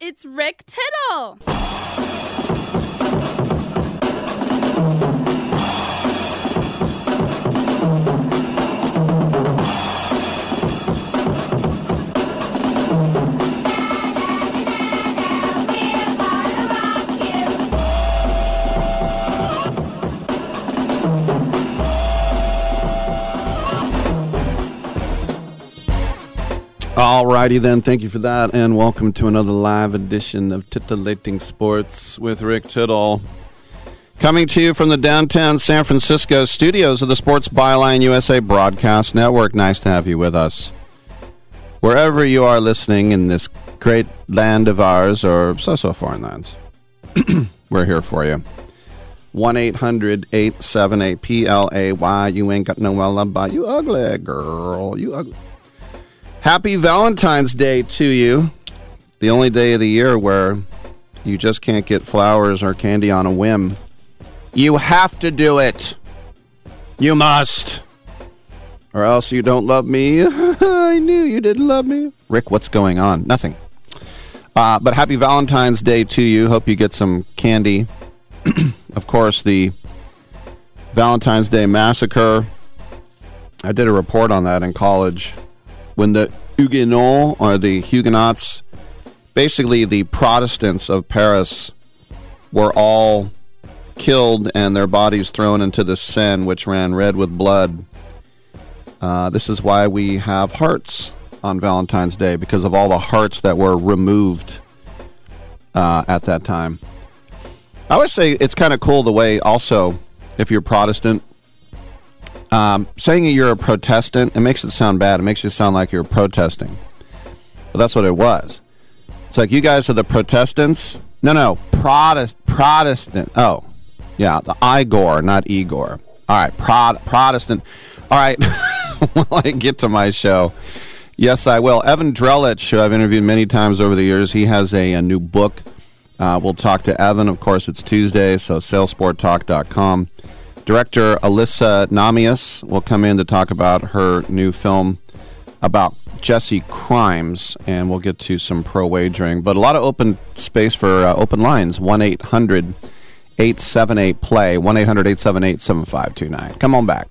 It's Rick Tittle. Alrighty then, thank you for that, and welcome to another live edition of Titillating Sports with Rick Tittle. Coming to you from the downtown San Francisco studios of the Sports Byline USA Broadcast Network. Nice to have you with us. Wherever you are listening in this great land of ours, or so so foreign lands, we're here for you. 1 800 878 PLAY. You ain't got no alibi. You ugly girl. You ugly. Happy Valentine's Day to you. The only day of the year where you just can't get flowers or candy on a whim. You have to do it. You must. Or else you don't love me. I knew you didn't love me. Rick, what's going on? Nothing. Uh, but happy Valentine's Day to you. Hope you get some candy. of course, the Valentine's Day massacre. I did a report on that in college when the Huguenots or the Huguenots, basically the Protestants of Paris, were all killed and their bodies thrown into the Seine, which ran red with blood. Uh, this is why we have hearts on Valentine's Day because of all the hearts that were removed uh, at that time. I would say it's kind of cool the way also, if you're Protestant, um, saying you're a Protestant, it makes it sound bad. It makes you sound like you're protesting. But that's what it was. It's like you guys are the Protestants. No, no, Protest, Protestant. Oh, yeah, the Igor, not Igor. All right, Prot- Protestant. All right, will I get to my show? Yes, I will. Evan Drellich, who I've interviewed many times over the years, he has a, a new book. Uh, we'll talk to Evan. Of course, it's Tuesday, so salesporttalk.com. Director Alyssa Namias will come in to talk about her new film about Jesse crimes, and we'll get to some pro wagering. But a lot of open space for uh, open lines 1 800 878 play, 1 800 878 7529. Come on back.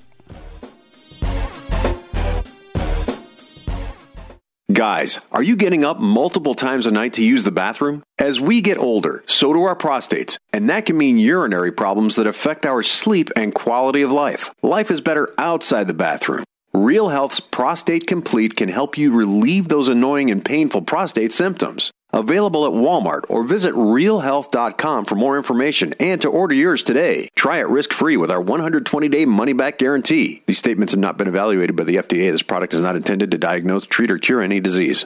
Guys, are you getting up multiple times a night to use the bathroom? As we get older, so do our prostates, and that can mean urinary problems that affect our sleep and quality of life. Life is better outside the bathroom. Real Health's Prostate Complete can help you relieve those annoying and painful prostate symptoms. Available at Walmart or visit realhealth.com for more information and to order yours today. Try it risk free with our 120 day money back guarantee. These statements have not been evaluated by the FDA. This product is not intended to diagnose, treat, or cure any disease.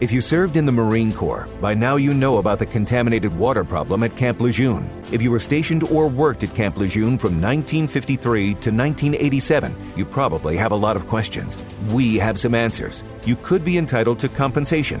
If you served in the Marine Corps, by now you know about the contaminated water problem at Camp Lejeune. If you were stationed or worked at Camp Lejeune from 1953 to 1987, you probably have a lot of questions. We have some answers. You could be entitled to compensation.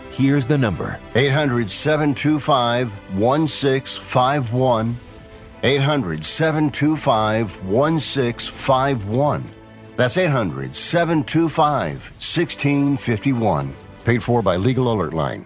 Here's the number 800 725 1651. 800 725 1651. That's 800 725 1651. Paid for by Legal Alert Line.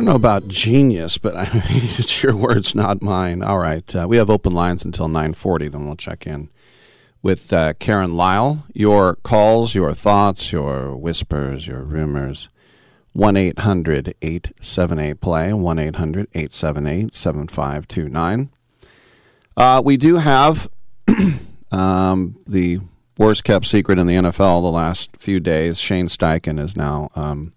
Don't know about genius, but I mean, it's your words, not mine. All right, uh, we have open lines until nine forty. Then we'll check in with uh, Karen Lyle. Your calls, your thoughts, your whispers, your rumors. One 878 play. One 878 7529 Uh, we do have um, the worst kept secret in the NFL the last few days. Shane Steichen is now. Um,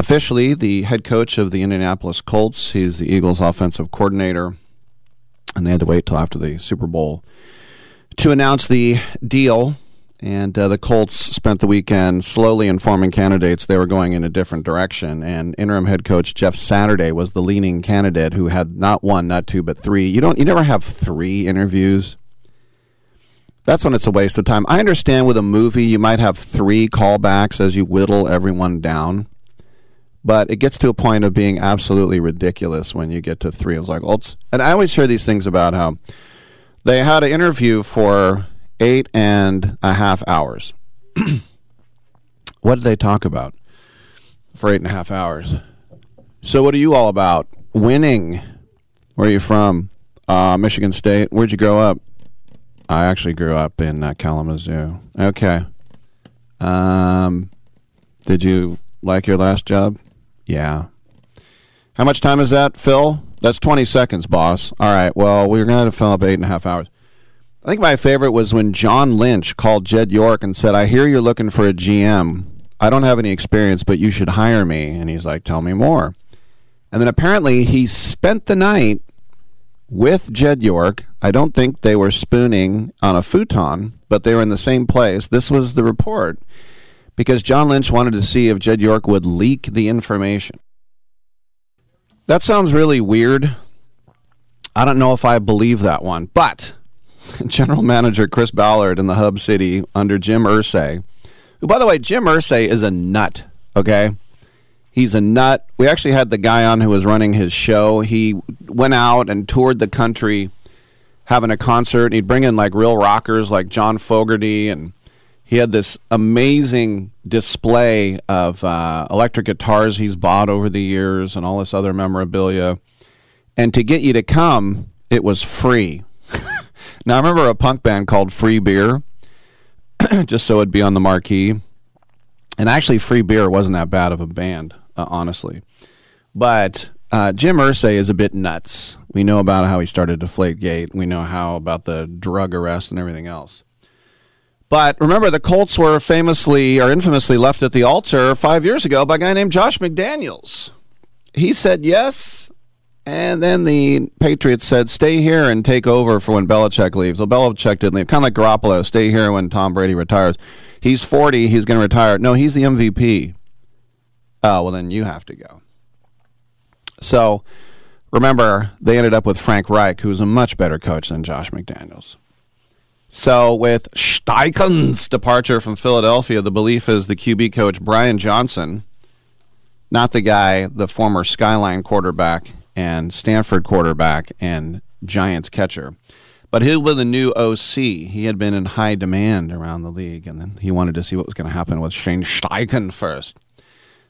officially the head coach of the Indianapolis Colts. He's the Eagles' offensive coordinator, and they had to wait till after the Super Bowl to announce the deal. And uh, the Colts spent the weekend slowly informing candidates they were going in a different direction. And interim head coach Jeff Saturday was the leading candidate who had not one, not two, but three. You don't, you never have three interviews. That's when it's a waste of time. I understand with a movie you might have three callbacks as you whittle everyone down but it gets to a point of being absolutely ridiculous when you get to three. It was like, well, and I always hear these things about how they had an interview for eight and a half hours. what did they talk about for eight and a half hours? So, what are you all about? Winning. Where are you from? Uh, Michigan State. Where'd you grow up? I actually grew up in uh, Kalamazoo. Okay. Um, did you like your last job? Yeah. How much time is that, Phil? That's 20 seconds, boss. All right, well, we're going to fill up eight and a half hours. I think my favorite was when John Lynch called Jed York and said, I hear you're looking for a GM. I don't have any experience, but you should hire me. And he's like, Tell me more. And then apparently he spent the night with Jed York. I don't think they were spooning on a futon, but they were in the same place. This was the report because John Lynch wanted to see if Jed York would leak the information. That sounds really weird. I don't know if I believe that one, but General Manager Chris Ballard in the Hub City under Jim Irsay, who, by the way, Jim Irsay is a nut, okay? He's a nut. We actually had the guy on who was running his show. He went out and toured the country having a concert. And he'd bring in like real rockers like John Fogerty and he had this amazing display of uh, electric guitars he's bought over the years and all this other memorabilia. And to get you to come, it was free. now, I remember a punk band called Free Beer, just so it'd be on the marquee. And actually, Free Beer wasn't that bad of a band, uh, honestly. But uh, Jim Irsay is a bit nuts. We know about how he started Deflate Gate. We know how about the drug arrest and everything else. But remember, the Colts were famously or infamously left at the altar five years ago by a guy named Josh McDaniels. He said yes, and then the Patriots said, stay here and take over for when Belichick leaves. Well, Belichick didn't leave. Kind of like Garoppolo, stay here when Tom Brady retires. He's 40, he's going to retire. No, he's the MVP. Oh, well, then you have to go. So remember, they ended up with Frank Reich, who's a much better coach than Josh McDaniels. So, with Steichen's departure from Philadelphia, the belief is the QB coach Brian Johnson, not the guy, the former Skyline quarterback and Stanford quarterback and Giants catcher, but he'll be the new OC. He had been in high demand around the league, and then he wanted to see what was going to happen with Shane Steichen first,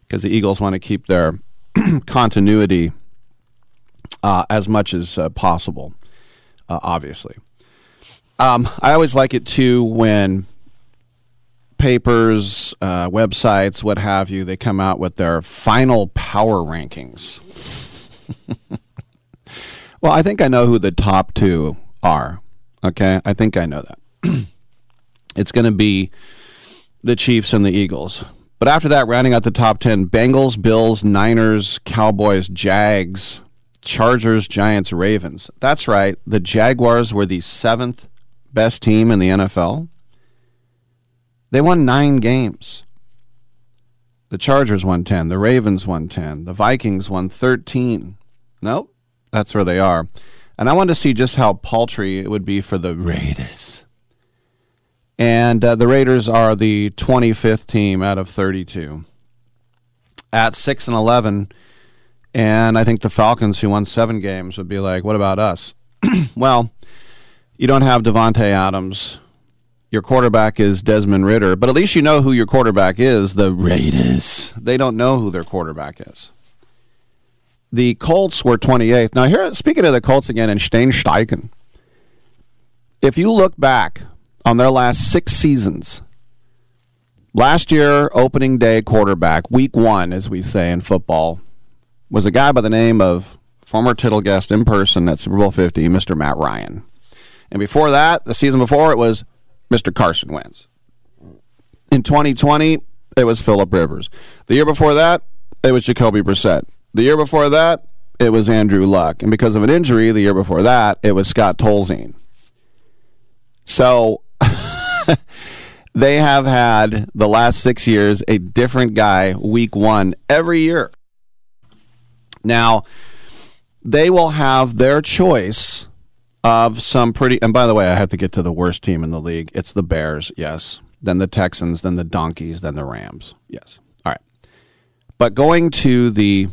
because the Eagles want to keep their continuity uh, as much as uh, possible, uh, obviously. Um, I always like it too when papers, uh, websites, what have you, they come out with their final power rankings. well, I think I know who the top two are. Okay, I think I know that. it's going to be the Chiefs and the Eagles. But after that, rounding out the top 10, Bengals, Bills, Niners, Cowboys, Jags, Chargers, Giants, Ravens. That's right. The Jaguars were the seventh best team in the NFL. They won nine games. The Chargers won 10. The Ravens won 10. The Vikings won 13. Nope, that's where they are. And I want to see just how paltry it would be for the Raiders. And uh, the Raiders are the 25th team out of 32 at 6 and 11. And I think the Falcons, who won seven games, would be like, what about us? well, you don't have Davante Adams. Your quarterback is Desmond Ridder, but at least you know who your quarterback is. The Raiders. They don't know who their quarterback is. The Colts were 28th. Now, here, speaking of the Colts again, and Steinsteichen, if you look back on their last six seasons, last year, opening day quarterback, week one, as we say in football, was a guy by the name of former Tittle guest in person at Super Bowl 50, Mr. Matt Ryan. And before that, the season before, it was Mr. Carson Wentz. In 2020, it was Philip Rivers. The year before that, it was Jacoby Brissett. The year before that, it was Andrew Luck. And because of an injury, the year before that, it was Scott Tolzien. So they have had the last six years a different guy week one every year. Now, they will have their choice of some pretty. And by the way, I have to get to the worst team in the league. It's the Bears, yes. Then the Texans, then the Donkeys, then the Rams, yes. All right. But going to the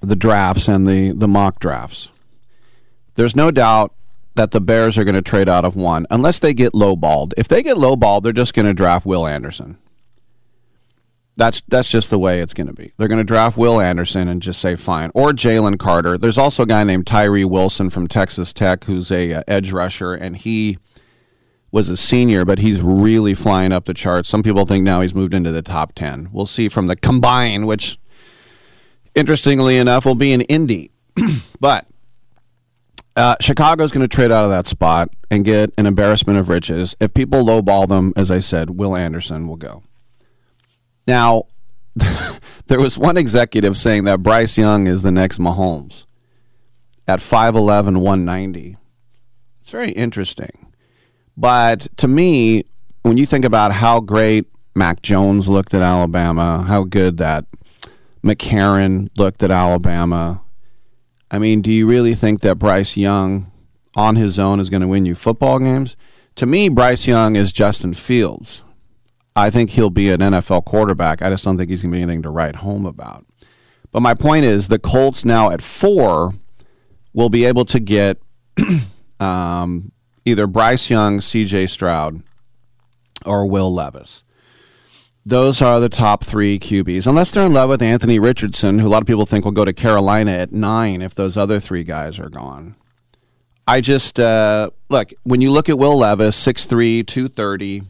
the drafts and the the mock drafts, there's no doubt that the Bears are going to trade out of one unless they get lowballed. If they get lowballed, they're just going to draft Will Anderson. That's that's just the way it's going to be. They're going to draft Will Anderson and just say fine, or Jalen Carter. There's also a guy named Tyree Wilson from Texas Tech who's a uh, edge rusher, and he was a senior, but he's really flying up the charts. Some people think now he's moved into the top ten. We'll see from the combine, which interestingly enough will be in Indy, but. Uh, Chicago's going to trade out of that spot and get an embarrassment of riches. If people lowball them, as I said, Will Anderson will go. Now, there was one executive saying that Bryce Young is the next Mahomes at 5'11, 190. It's very interesting. But to me, when you think about how great Mac Jones looked at Alabama, how good that McCarron looked at Alabama, I mean, do you really think that Bryce Young on his own is going to win you football games? To me, Bryce Young is Justin Fields. I think he'll be an NFL quarterback. I just don't think he's going to be anything to write home about. But my point is, the Colts now at four will be able to get um, either Bryce Young, C.J. Stroud, or Will Levis. Those are the top three QBs, unless they're in love with Anthony Richardson, who a lot of people think will go to Carolina at nine if those other three guys are gone. I just uh, look when you look at Will Levis, 6'3", 230,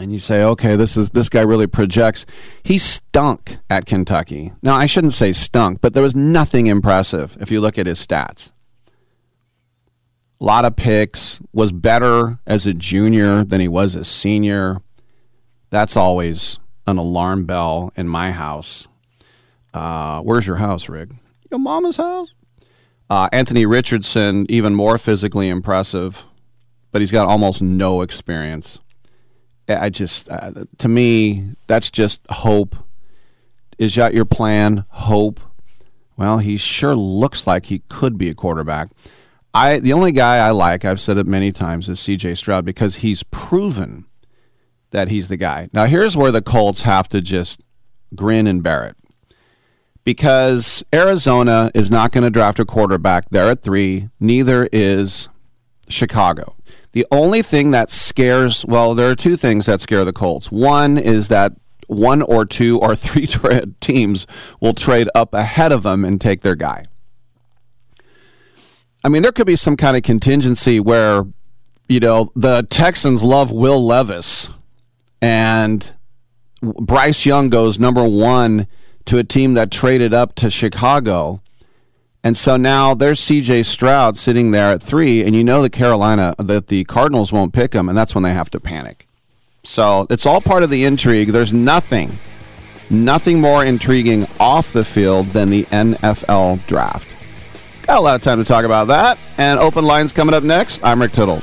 and you say, okay, this is this guy really projects. He stunk at Kentucky. Now I shouldn't say stunk, but there was nothing impressive if you look at his stats. A lot of picks, was better as a junior than he was as senior that's always an alarm bell in my house. Uh, where's your house, Rick? Your mama's house? Uh, Anthony Richardson, even more physically impressive, but he's got almost no experience. I just, uh, to me, that's just hope. Is that your plan? Hope. Well, he sure looks like he could be a quarterback. I the only guy I like, I've said it many times, is C.J. Stroud because he's proven that he's the guy. Now, here's where the Colts have to just grin and bear it. Because Arizona is not going to draft a quarterback there at three, neither is Chicago. The only thing that scares, well, there are two things that scare the Colts. One is that one or two or three tra- teams will trade up ahead of them and take their guy. I mean, there could be some kind of contingency where, you know, the Texans love Will Levis and Bryce Young goes number one to a team that traded up to Chicago. And so now there's CJ Stroud sitting there at three, and you know that Carolina, that the Cardinals won't pick him, and that's when they have to panic. So it's all part of the intrigue. There's nothing, nothing more intriguing off the field than the NFL draft. Got a lot of time to talk about that, and open lines coming up next. I'm Rick Tittle.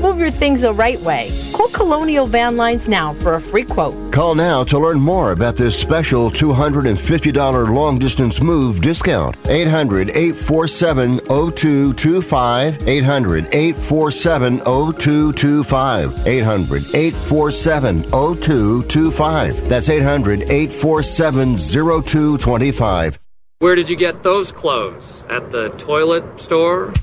Move your things the right way. Call Colonial Van Lines now for a free quote. Call now to learn more about this special $250 long distance move discount. 800 847 0225. 800 847 0225. 800 847 0225. That's 800 847 0225. Where did you get those clothes? At the toilet store?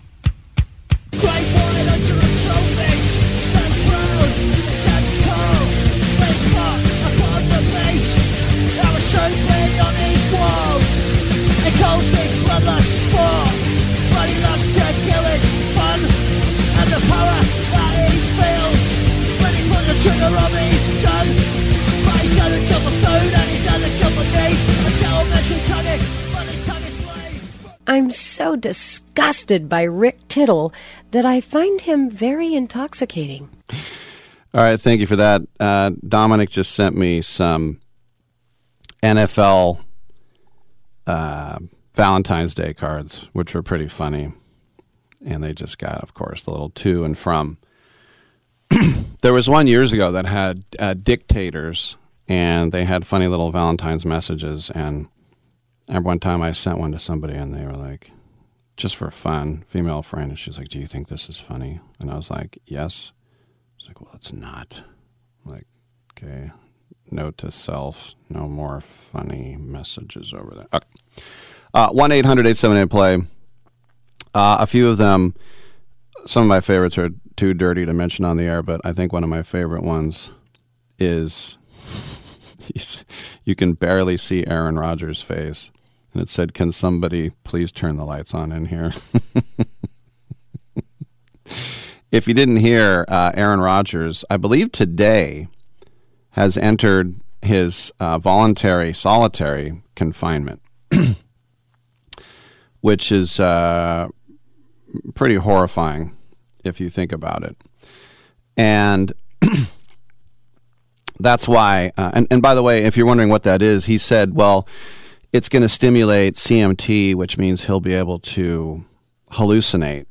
I'm so disgusted by Rick Tittle that I find him very intoxicating. All right, thank you for that. Uh, Dominic just sent me some NFL uh, Valentine's Day cards, which were pretty funny. And they just got, of course, the little to and from. there was one years ago that had uh, dictators, and they had funny little Valentine's messages. And one time, I sent one to somebody, and they were like, just for fun, female friend. And she's like, Do you think this is funny? And I was like, Yes. She's like, Well, it's not. I'm like, okay. Note to self: No more funny messages over there. Okay. Uh, one eight hundred eight seven eight play. Uh, a few of them. Some of my favorites are too dirty to mention on the air, but I think one of my favorite ones is you can barely see Aaron Rodgers' face. And it said, Can somebody please turn the lights on in here? if you didn't hear, uh, Aaron Rodgers, I believe today, has entered his uh, voluntary solitary confinement, which is uh, pretty horrifying if you think about it. And that's why, uh, and, and by the way, if you're wondering what that is, he said, well, it's going to stimulate DMT, which means he'll be able to hallucinate.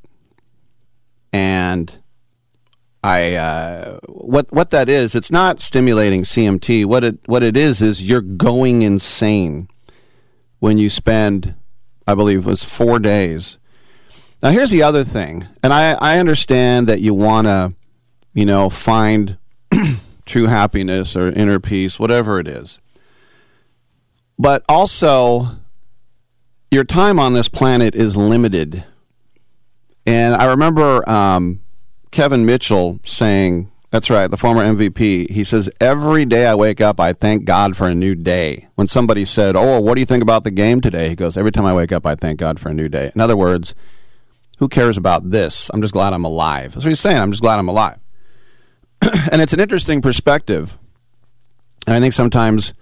And I, uh, what what that is, it's not stimulating DMT. What it what it is is you're going insane when you spend, I believe, it was four days. Now here's the other thing, and I I understand that you want to, you know, find true happiness or inner peace, whatever it is. But also, your time on this planet is limited. And I remember um, Kevin Mitchell saying, that's right, the former MVP. He says, Every day I wake up, I thank God for a new day. When somebody said, Oh, what do you think about the game today? He goes, Every time I wake up, I thank God for a new day. In other words, who cares about this? I'm just glad I'm alive. That's what he's saying. I'm just glad I'm alive. and it's an interesting perspective. And I think sometimes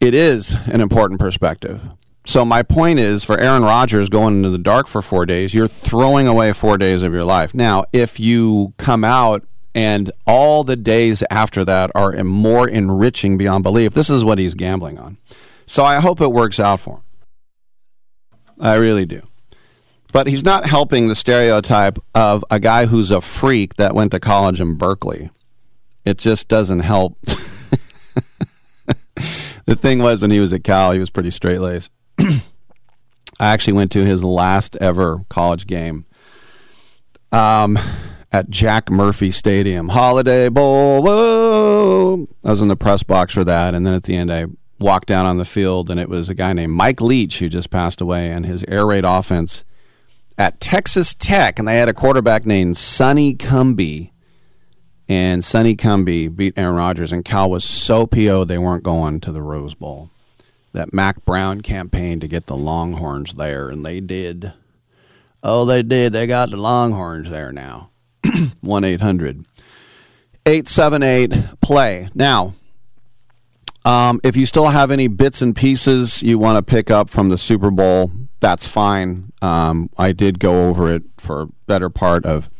it is an important perspective. So my point is for Aaron Rodgers going into the dark for 4 days, you're throwing away 4 days of your life. Now, if you come out and all the days after that are more enriching beyond belief, this is what he's gambling on. So I hope it works out for him. I really do. But he's not helping the stereotype of a guy who's a freak that went to college in Berkeley. It just doesn't help the thing was when he was at Cal, he was pretty straight laced. I actually went to his last ever college game um, at Jack Murphy Stadium, Holiday Bowl. Whoa! I was in the press box for that, and then at the end, I walked down on the field, and it was a guy named Mike Leach who just passed away, and his air raid offense at Texas Tech, and they had a quarterback named Sonny Cumbie. and Sonny Cumbie beat Aaron Rodgers, and Cal was so PO they weren't going to the Rose Bowl. That Mack Brown campaigned to get the Longhorns there, and they did. Oh, they did. They got the Longhorns there now. 1 800 878 play. Now, um, if you still have any bits and pieces you want to pick up from the Super Bowl, that's fine. Um, I did go over it for better part of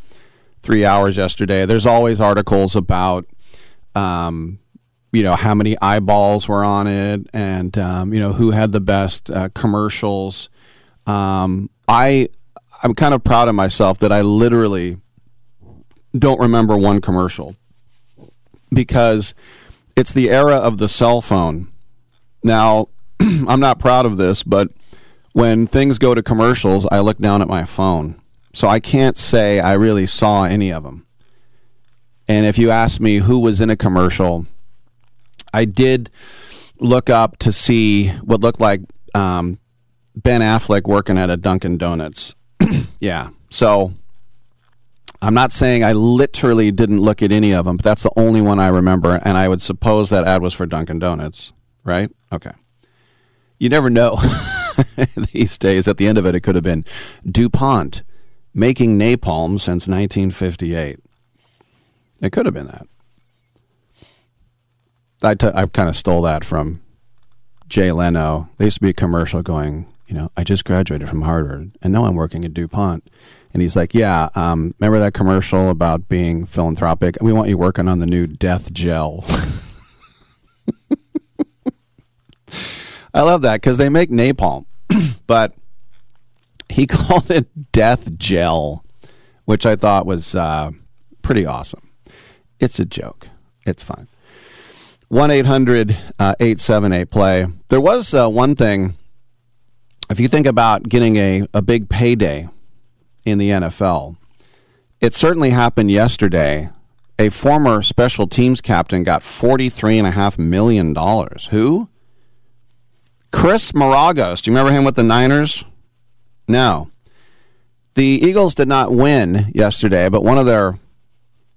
three hours yesterday. There's always articles about um, you know how many eyeballs were on it, and um, you know who had the best uh, commercials. Um, I I'm kind of proud of myself that I literally don't remember one commercial because it's the era of the cell phone. Now, I'm not proud of this, but when things go to commercials, I look down at my phone. So I can't say I really saw any of them. And if you ask me who was in a commercial, I did look up to see what looked like um, Ben Affleck working at a Dunkin' Donuts. yeah. So I'm not saying I literally didn't look at any of them, but that's the only one I remember. And I would suppose that ad was for Dunkin' Donuts, right? Okay. You never know these days. At the end of it, it could have been DuPont making napalm since 1958. It could have been that. I, t- I kind of stole that from Jay Leno. There used to be a commercial going, you know, I just graduated from Harvard and now I'm working at DuPont. And he's like, yeah, um, remember that commercial about being philanthropic? We want you working on the new death gel. I love that because they make napalm, but he called it death gel, which I thought was uh, pretty awesome. It's a joke. It's fine. 1 800 878 play. There was uh, one thing, if you think about getting a, a big payday in the NFL, it certainly happened yesterday. A former special teams captain got $43.5 million. Who? Chris Maragos. Do you remember him with the Niners? No. The Eagles did not win yesterday, but one of their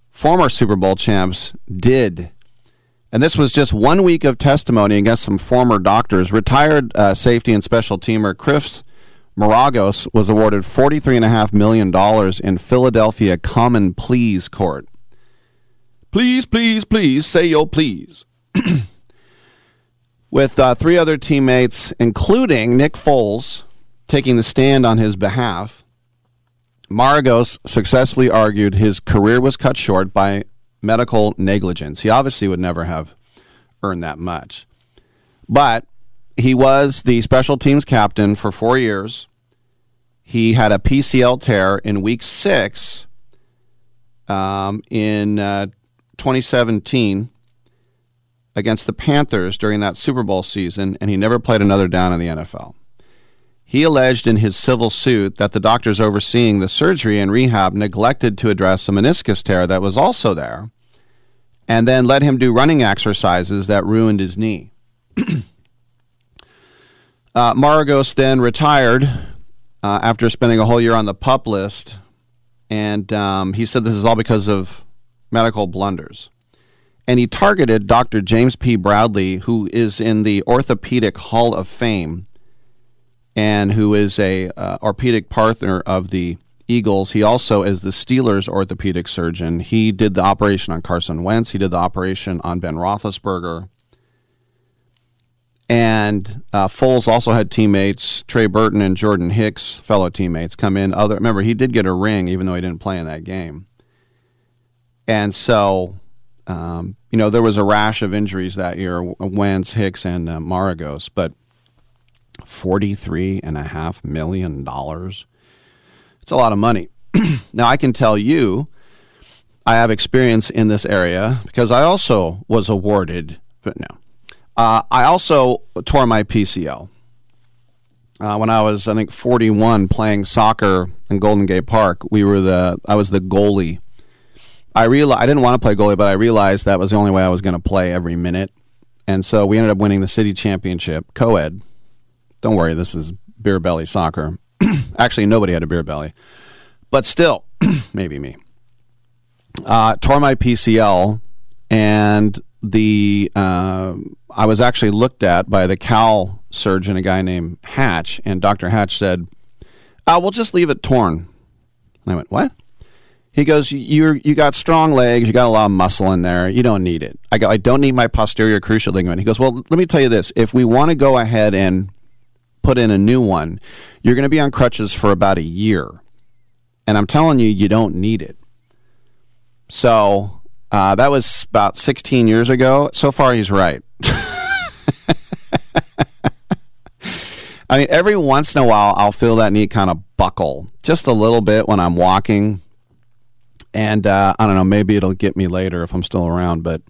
former Super Bowl champs did. And this was just one week of testimony against some former doctors. Retired uh, safety and special teamer Chris Maragos was awarded $43.5 million in Philadelphia Common Pleas Court. Please, please, please, say your please. With uh, three other teammates, including Nick Foles, taking the stand on his behalf, Maragos successfully argued his career was cut short by medical negligence. He obviously would never have earned that much. But he was the special teams captain for four years. He had a PCL tear in week six um, in uh, 2017 against the Panthers during that Super Bowl season, and he never played another down in the NFL. He alleged in his civil suit that the doctors overseeing the surgery and rehab neglected to address a meniscus tear that was also there, and then let him do running exercises that ruined his knee. uh, Maragos then retired uh, after spending a whole year on the pup list, and um, he said this is all because of medical blunders. And he targeted Dr. James P. Bradley, who is in the Orthopedic Hall of Fame and who is a uh, orthopedic partner of the Eagles. He also is the Steelers orthopedic surgeon. He did the operation on Carson Wentz. He did the operation on Ben Roethlisberger. And uh, Foles also had teammates Trey Burton and Jordan Hicks, fellow teammates, come in. Other remember he did get a ring even though he didn't play in that game. And so, um, you know, there was a rash of injuries that year: Wentz, Hicks, and uh, Maragos. But forty-three and a half million dollars. It's a lot of money. now I can tell you, I have experience in this area because I also was awarded. But no, uh, I also tore my PCL uh, when I was, I think, 41, playing soccer in Golden Gate Park. We were the, I was the goalie. I realized I didn't want to play goalie, but I realized that was the only way I was going to play every minute, and so we ended up winning the city championship, co-ed. Don't worry, this is beer belly soccer. Actually, nobody had a beer belly, but still, maybe me. Uh, tore my PCL, and the uh, I was actually looked at by the Cal surgeon, a guy named Hatch, and Doctor Hatch said, "Oh, we'll just leave it torn." And I went, "What?" He goes, "You you got strong legs, you got a lot of muscle in there. You don't need it." I go, "I don't need my posterior cruciate ligament." He goes, "Well, let me tell you this: if we want to go ahead and put in a new one, you're going to be on crutches for about a year, and I'm telling you, you don't need it." So Uh, that was about 16 years ago. So far, he's right. I mean, every once in a while, I'll feel that knee kind of buckle just a little bit when I'm walking. And uh, I don't know, maybe it'll get me later if I'm still around, but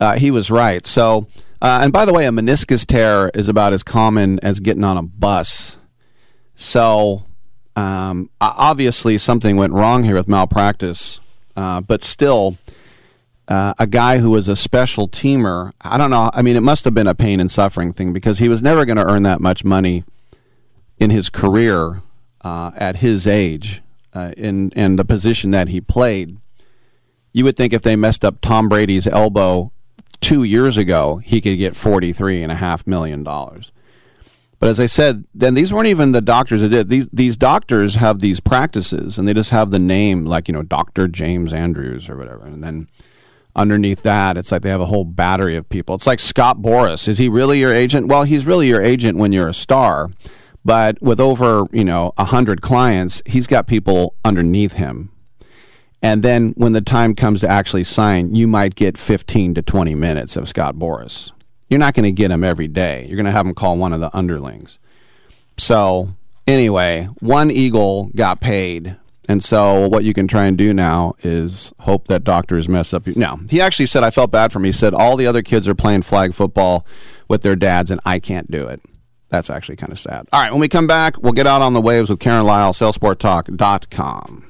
uh, he was right. So, uh, and by the way, a meniscus tear is about as common as getting on a bus. So, um, obviously, something went wrong here with malpractice, uh, but still, uh, a guy who was a special teamer. I don't know. I mean, it must have been a pain and suffering thing because he was never going to earn that much money in his career uh, at his age uh, in in the position that he played. You would think if they messed up Tom Brady's elbow two years ago, he could get forty three and a half million dollars. But as I said, then these weren't even the doctors that did. These these doctors have these practices, and they just have the name, like you know, Doctor James Andrews or whatever, and then underneath that, it's like they have a whole battery of people. It's like Scott Boras. Is he really your agent? Well, he's really your agent when you're a star, but with over you know a hundred clients, he's got people underneath him. And then when the time comes to actually sign, you might get 15 to 20 minutes of Scott Boras. You're not going to get him every day. You're going to have him call one of the underlings. So, anyway, one Eagle got paid and so what you can try and do now is hope that doctors mess up. Now, he actually said, I felt bad for him. He said, all the other kids are playing flag football with their dads, and I can't do it. That's actually kind of sad. All right, when we come back, we'll get out on the waves with Karen Lyle, sailsporttalk.com.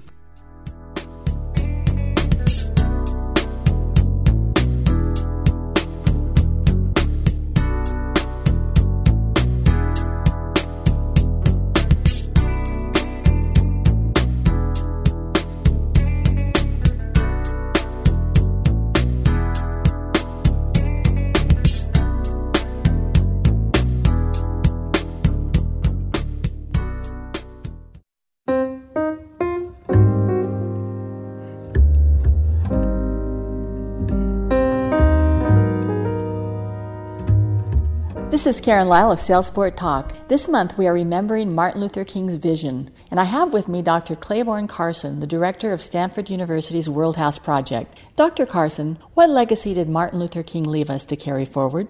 This is Karen Lyle of Sailsport Talk. This month we are remembering Martin Luther King's vision, and I have with me Dr. Clayborne Carson, the director of Stanford University's World House Project. Dr. Carson, what legacy did Martin Luther King leave us to carry forward?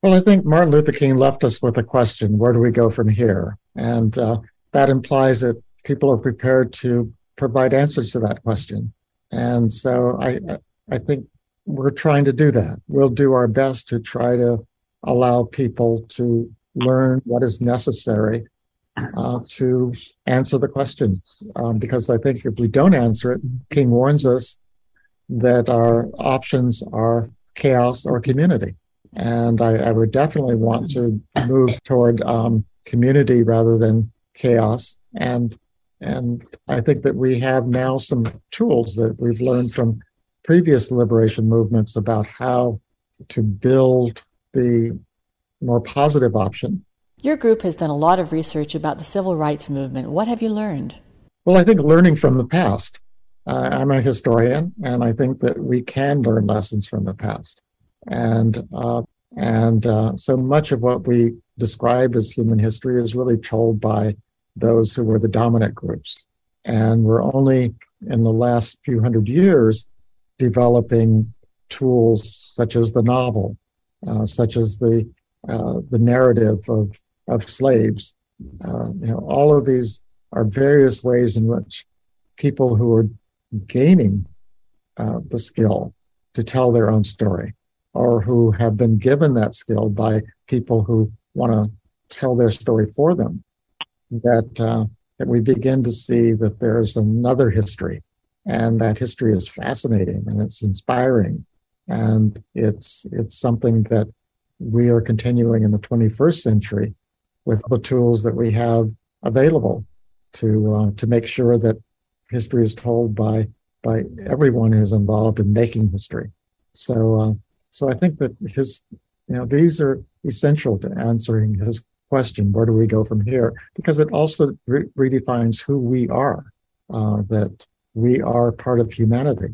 Well, I think Martin Luther King left us with a question where do we go from here? And uh, that implies that people are prepared to provide answers to that question. And so I, I think we're trying to do that. We'll do our best to try to allow people to learn what is necessary uh, to answer the question. Um, because I think if we don't answer it, King warns us that our options are chaos or community. And I, I would definitely want to move toward um, community rather than chaos. And and I think that we have now some tools that we've learned from previous liberation movements about how to build the more positive option. Your group has done a lot of research about the civil rights movement. What have you learned? Well, I think learning from the past. Uh, I'm a historian, and I think that we can learn lessons from the past. And uh, and uh, so much of what we describe as human history is really told by those who were the dominant groups. And we're only in the last few hundred years developing tools such as the novel, such as the uh, the narrative of of slaves. Uh, you know, all of these are various ways in which people who are gaining uh, the skill to tell their own story, or who have been given that skill by people who want to tell their story for them, that uh, that we begin to see that there's another history, and that history is fascinating and it's inspiring, and it's it's something that we are continuing in the 21st century with the tools that we have available to uh, to make sure that history is told by by everyone who's involved in making history. So uh, so I think that his you know these are essential to answering his question: Where do we go from here? Because it also re- redefines who we are. Uh, that we are part of humanity,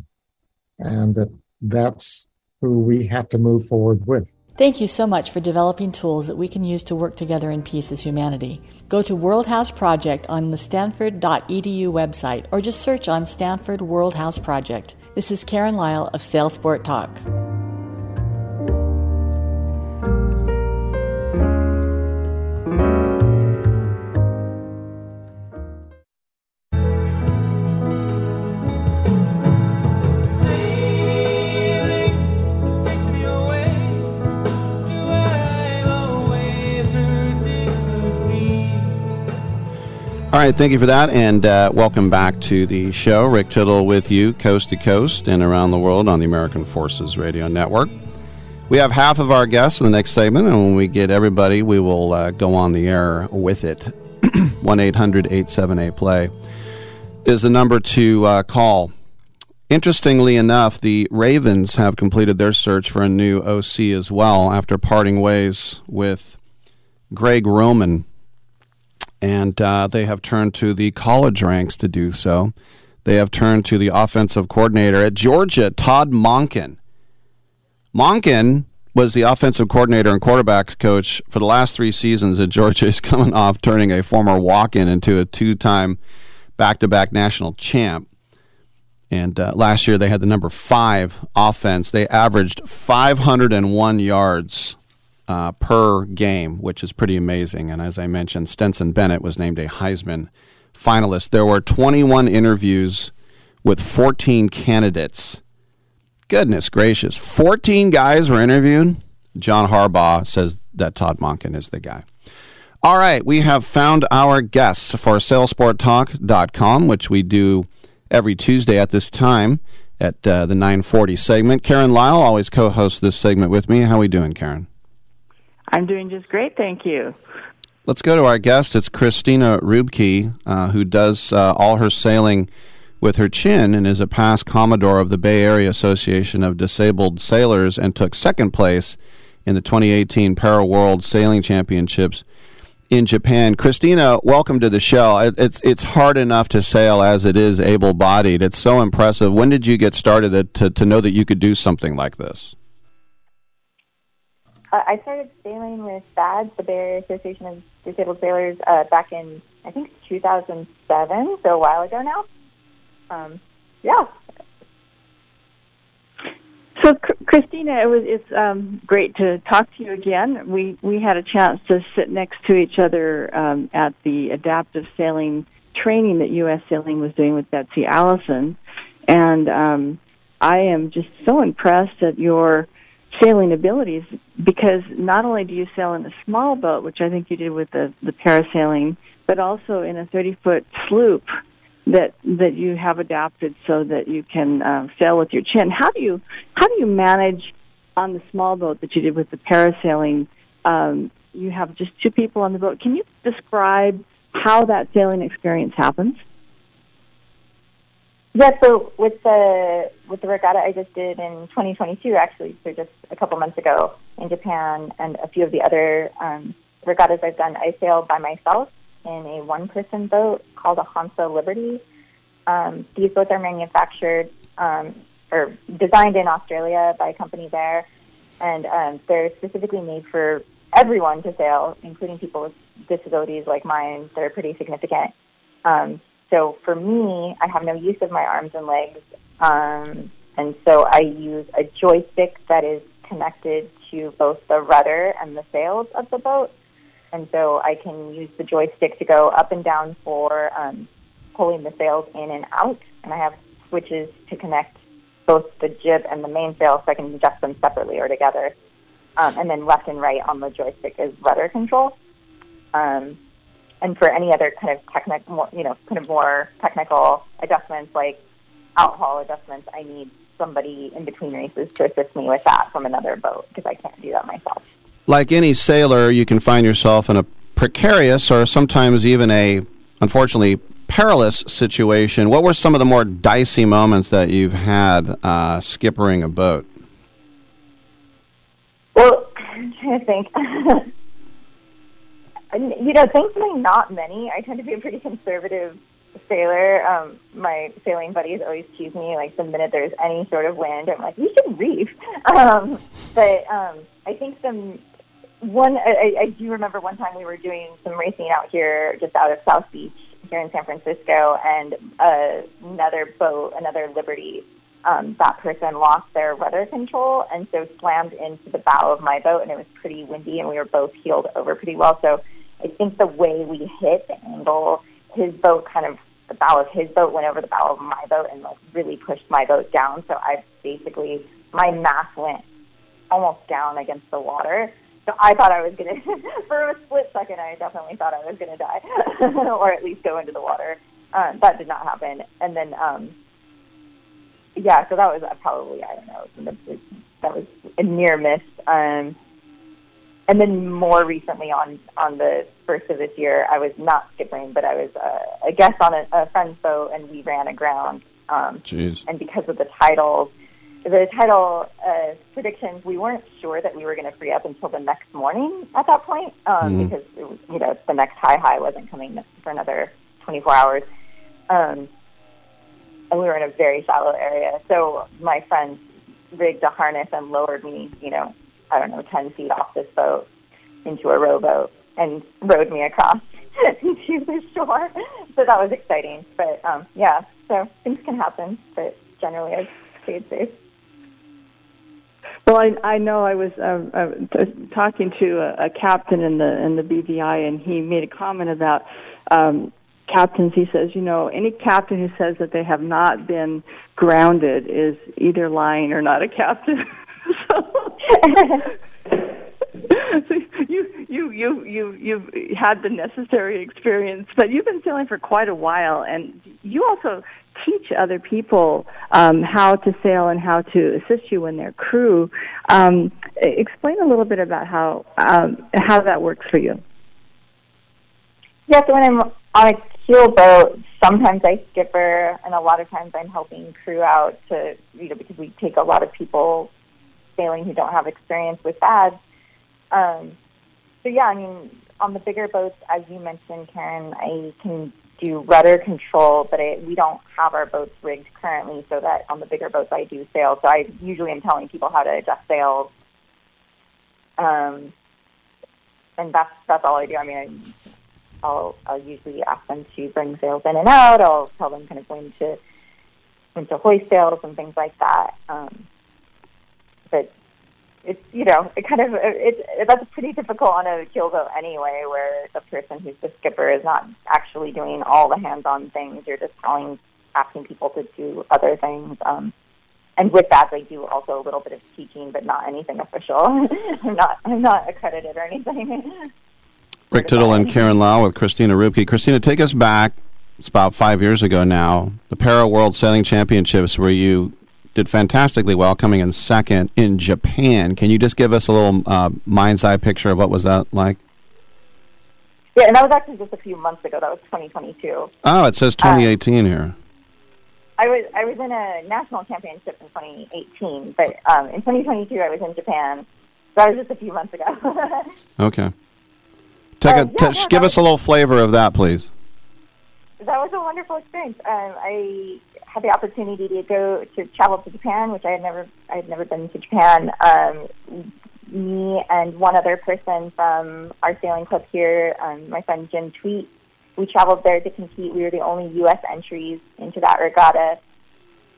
and that that's who we have to move forward with. Thank you so much for developing tools that we can use to work together in peace as humanity. Go to World House Project on the stanford.edu website or just search on Stanford World House Project. This is Karen Lyle of Sailsport Talk. All right, thank you for that, and uh, welcome back to the show. Rick Tittle with you, coast to coast and around the world on the American Forces Radio Network. We have half of our guests in the next segment, and when we get everybody, we will uh, go on the air with it. 1 800 878 play is the number to uh, call. Interestingly enough, the Ravens have completed their search for a new OC as well after parting ways with Greg Roman and uh, they have turned to the college ranks to do so. They have turned to the offensive coordinator at Georgia, Todd Monken. Monken was the offensive coordinator and quarterbacks coach for the last three seasons at Georgia. Is coming off turning a former walk-in into a two-time back-to-back national champ. And uh, last year they had the number five offense. They averaged 501 yards uh, per game, which is pretty amazing. And as I mentioned, Stetson Bennett was named a Heisman finalist. There were 21 interviews with 14 candidates. Goodness gracious. 14 guys were interviewed. John Harbaugh says that Todd Monken is the guy. All right, we have found our guests for sailsporttalk.com, which we do every Tuesday at this time at uh, the 940 segment. Karen Lyle always co-hosts this segment with me. How are we doing, Karen? I'm doing just great, thank you. Let's go to our guest. It's Christina Rubke, uh, who does uh, all her sailing with her chin and is a past Commodore of the Bay Area Association of Disabled Sailors and took second place in the 2018 Para World Sailing Championships in Japan. Christina, welcome to the show. It's it's hard enough to sail as it is able-bodied. It's so impressive. When did you get started to to know that you could do something like this? Uh, I started sailing with BADS, the Area Association of Disabled Sailors, uh, back in I think 2007, so a while ago now. Um, yeah. So, Christina, it was it's um, great to talk to you again. We we had a chance to sit next to each other um, at the adaptive sailing training that U.S. Sailing was doing with Betsy Alison, and um, I am just so impressed at your sailing abilities because not only do you sail in a small boat, which I think you did with the the parasailing, but also in a 30 foot sloop that that you have adapted so that you can uh, sail with your chin. How do you how do you manage on the small boat that you did with the parasailing? Um, you have just two people on the boat. Can you describe how that sailing experience happens? Yeah, so with the with the regatta I just did in 2022, actually, so just a couple months ago in Japan, and a few of the other um, regattas I've done, I sailed by myself in a one-person boat called a Hansa Liberty. Um, these boats are manufactured um, or designed in Australia by a company there, and um, they're specifically made for everyone to sail, including people with disabilities like mine that are pretty significant. Um, so for me, I have no use of my arms and legs. Um, and so I use a joystick that is connected to both the rudder and the sails of the boat. And so I can use the joystick to go up and down for um, pulling the sails in and out. And I have switches to connect both the jib and the mainsail so I can adjust them separately or together. Um, and then left and right on the joystick is rudder control. Um, and for any other kind of technical, you know, kind of more technical adjustments like outhaul adjustments, I need somebody in between races to assist me with that from another boat because I can't do that myself. Like any sailor, you can find yourself in a precarious or sometimes even a, unfortunately, perilous situation. What were some of the more dicey moments that you've had uh, skippering a boat? Well, I'm trying to think. you know, thankfully, not many. I tend to be a pretty conservative sailor. Um, my sailing buddies always tease me like the minute there's any sort of wind, I'm like, you should reef. Um, but um, I think some one. I, I do remember one time we were doing some racing out here, just out of South Beach here in San Francisco, and uh, another boat, another Liberty, um, that person lost their rudder control and so slammed into the bow of my boat, and it was pretty windy, and we were both heeled over pretty well. So I think the way we hit the angle, his boat kind of the bow of his boat went over the bow of my boat and like really pushed my boat down. So I basically my mast went almost down against the water. So I thought I was gonna, for a split second, I definitely thought I was gonna die, or at least go into the water. Um, that did not happen. And then, um, yeah, so that was uh, probably I don't know, that was a near miss. Um, and then more recently, on on the first of this year, I was not skippering, but I was uh, a guest on a, a friend's boat, and we ran aground. Um, Jeez. And because of the titles, the title uh, predictions, we weren't sure that we were going to free up until the next morning at that point, um, Mhm. because it was, you know the next high high wasn't coming for another 24 hours, um, and we were in a very shallow area. So my friend rigged a harness and lowered me, you know, I don't know, 10 feet off this boat into a rowboat and rowed me across to the shore. So that was exciting. But um, yeah, so things can happen, but generally I stayed safe. Well, I, I know I was um, uh, talking to a, a captain in the in the BVI, and he made a comment about um, captains. He says, you know, any captain who says that they have not been grounded is either lying or not a captain. so, you you you you you've had the necessary experience, but you've been sailing for quite a while, and you also teach other people um, how to sail and how to assist you in their crew. Um, explain a little bit about how um, how that works for you. Yeah, so when I'm on a keel boat, sometimes I skipper, and a lot of times I'm helping crew out to, you know, because we take a lot of people sailing who don't have experience with BADS. Um, so yeah, I mean, on the bigger boats, as you mentioned, Karen, I can do rudder control, but we don't have our boats rigged currently, so that on the bigger boats I do sail. So I usually am telling people how to adjust sails. Um, and that's that's all I do. I mean, I, I'll I'll usually ask them to bring sails in and out. I'll tell them kind of when to when to hoist sails and things like that. Um, but it's you know it kind of it, that's pretty difficult on a boat anyway, where the person who's the skipper is not actually doing all the hands-on things. You're just telling asking people to do other things. Um, and with that, they do also a little bit of teaching, but not anything official. I'm not I'm not accredited or anything. Rick Tittle and Karen Lau with Christina Rubke. Christina, take us back. It's about five years ago now. The Para World Sailing Championships, where you did fantastically well, coming in second in Japan. Can you just give us a little uh, mind's eye picture of what was that like? Yeah, and that was actually just a few months ago. That was 2022. Oh, it says 2018 here. I was I was in a national championship in 2018, but um, in 2022 I was in Japan. That was just a few months ago. Okay. Take Uh, a, yeah, t- yeah, give us a little flavor of that, please. that was a wonderful experience. Um, I had the opportunity to go to travel to Japan, which I had never I had never been to Japan. Um, me and one other person from our sailing club here, um, my friend Jim Tweet, we traveled there to compete. We were the only U.S. entries into that regatta.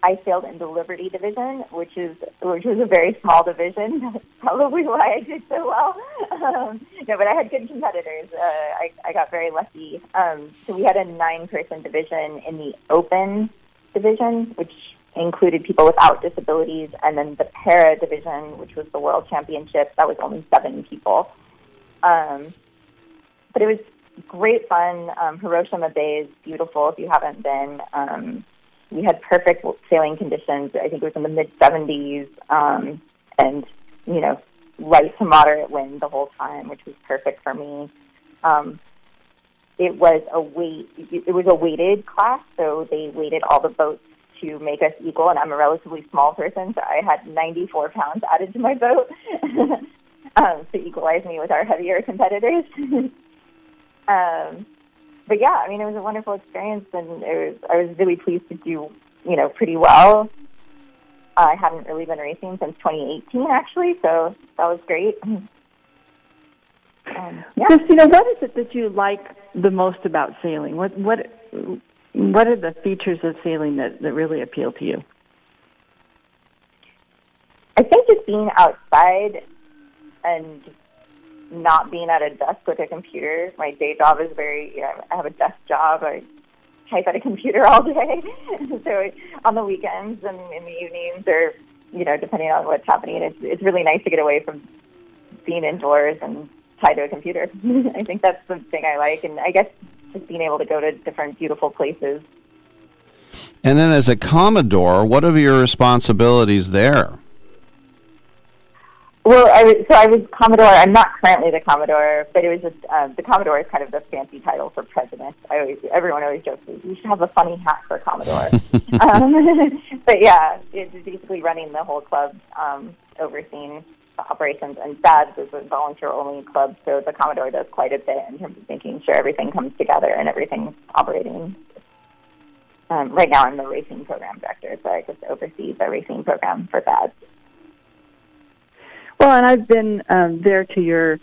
I sailed in the Liberty division, which is which was a very small division. That's probably why I did so well. Um, no, but I had good competitors. Uh, I, I got very lucky. Um, so we had a nine-person division in the open division, which included people without disabilities, and then the para division, which was the world championship. That was only seven people. Um, but it was great fun. Um, Hiroshima Bay is beautiful if you haven't been. Um, we had perfect sailing conditions. I think it was in the mid 70s, um, and you know, light to moderate wind the whole time, which was perfect for me. Um, it was a weight. It was a weighted class, so they weighted all the boats to make us equal. And I'm a relatively small person, so I had 94 pounds added to my boat um, to equalize me with our heavier competitors. um, but yeah, I mean, it was a wonderful experience, and was. I was really pleased to do, you know, pretty well. I hadn't really been racing since 2018, actually, so that was great. Um, yeah. Christina, what is it that you like the most about sailing? What what what are the features of sailing that, that really appeal to you? I think just being outside and not being at a desk with a computer. My day job is very, you know, I have a desk job. I type at a computer all day. so on the weekends and in the evenings or, you know, depending on what's happening, it's, it's really nice to get away from being indoors and tied to a computer. I think that's the thing I like. And I guess just being able to go to different beautiful places. And then as a Commodore, what are your responsibilities there? Well, I was, so I was Commodore. I'm not currently the Commodore, but it was just um, the Commodore is kind of the fancy title for president. I always, everyone always jokes, you should have a funny hat for Commodore. um, but yeah, it's basically running the whole club, um, overseeing operations. And BADS is a volunteer-only club, so the Commodore does quite a bit in terms of making sure everything comes together and everything's operating. Um, right now, I'm the racing program director, so I just oversee the racing program for BADS. Well, and I've been um, there to your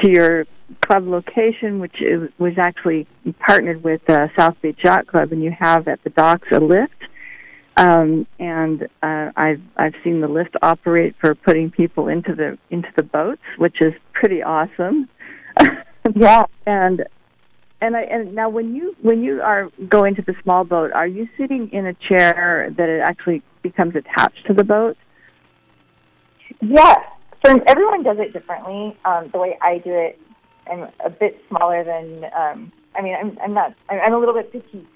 to your club location, which is, was actually partnered with uh, South Beach Yacht Club, and you have at the docks a lift. Um, and uh, I've I've seen the lift operate for putting people into the into the boats, which is pretty awesome. yeah, and and I and now when you when you are going to the small boat, are you sitting in a chair that it actually becomes attached to the boat? Yes, so everyone does it differently. Um, the way I do it, I'm a bit smaller than. Um, I mean, I'm, I'm not. I'm a little bit petite.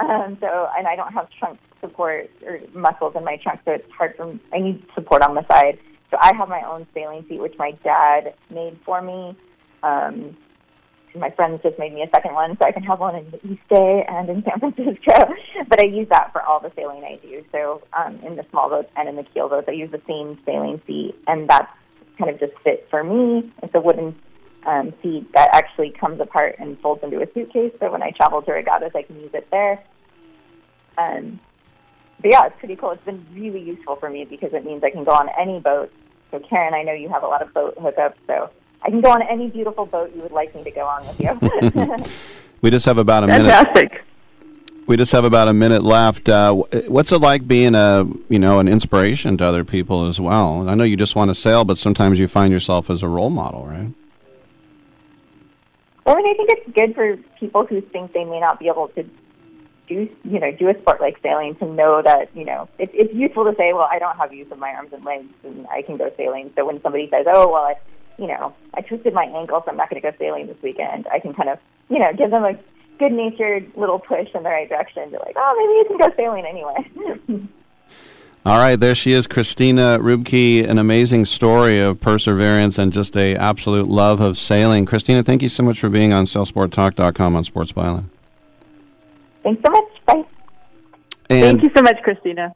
Um, so, and I don't have trunk support or muscles in my trunk, so it's hard for. Me. I need support on the side. So I have my own sailing seat, which my dad made for me. Um, my friends just made me a second one, so I can have one in the East Bay and in San Francisco. but I use that for all the sailing I do. So um, in the small boats and in the keel boats, I use the same sailing seat, and that's kind of just fit for me. It's a wooden um, seat that actually comes apart and folds into a suitcase. So when I travel to regattas, I can use it there. Um, but yeah, it's pretty cool. It's been really useful for me because it means I can go on any boat. So Karen, I know you have a lot of boat hookups, so I can go on any beautiful boat you would like me to go on with you. we just have about a Fantastic. minute. Fantastic. We just have about a minute left. Uh, what's it like being a you know an inspiration to other people as well? I know you just want to sail, but sometimes you find yourself as a role model, right? Mean, I think it's good for people who think they may not be able to do you know do a sport like sailing to know that you know it, it's useful to say, well, I don't have use of my arms and legs, and I can go sailing. So when somebody says, oh, well, I you know I twisted my ankle, so I'm not going to go sailing this weekend, I can kind of you know give them a good natured little push in the right direction to like, oh, maybe you can go sailing anyway. All right, there she is, Christina Rubke, an amazing story of perseverance and just a absolute love of sailing. Christina, thank you so much for being on SailSportTalk.com on Sports Byline. Thanks so much. Bye. And, thank you so much, Christina.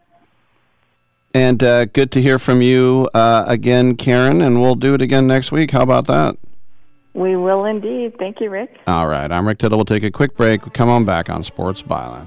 And uh, good to hear from you uh, again, Karen, and we'll do it again next week. How about that? We will indeed. Thank you, Rick. All right. I'm Rick Tittle. We'll take a quick break. Come on back on Sports Byline.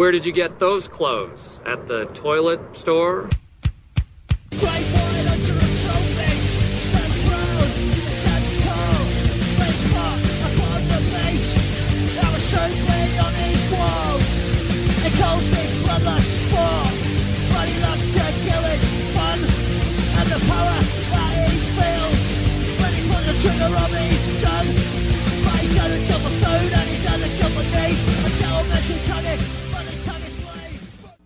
Where did you get those clothes? At the toilet store? Trigger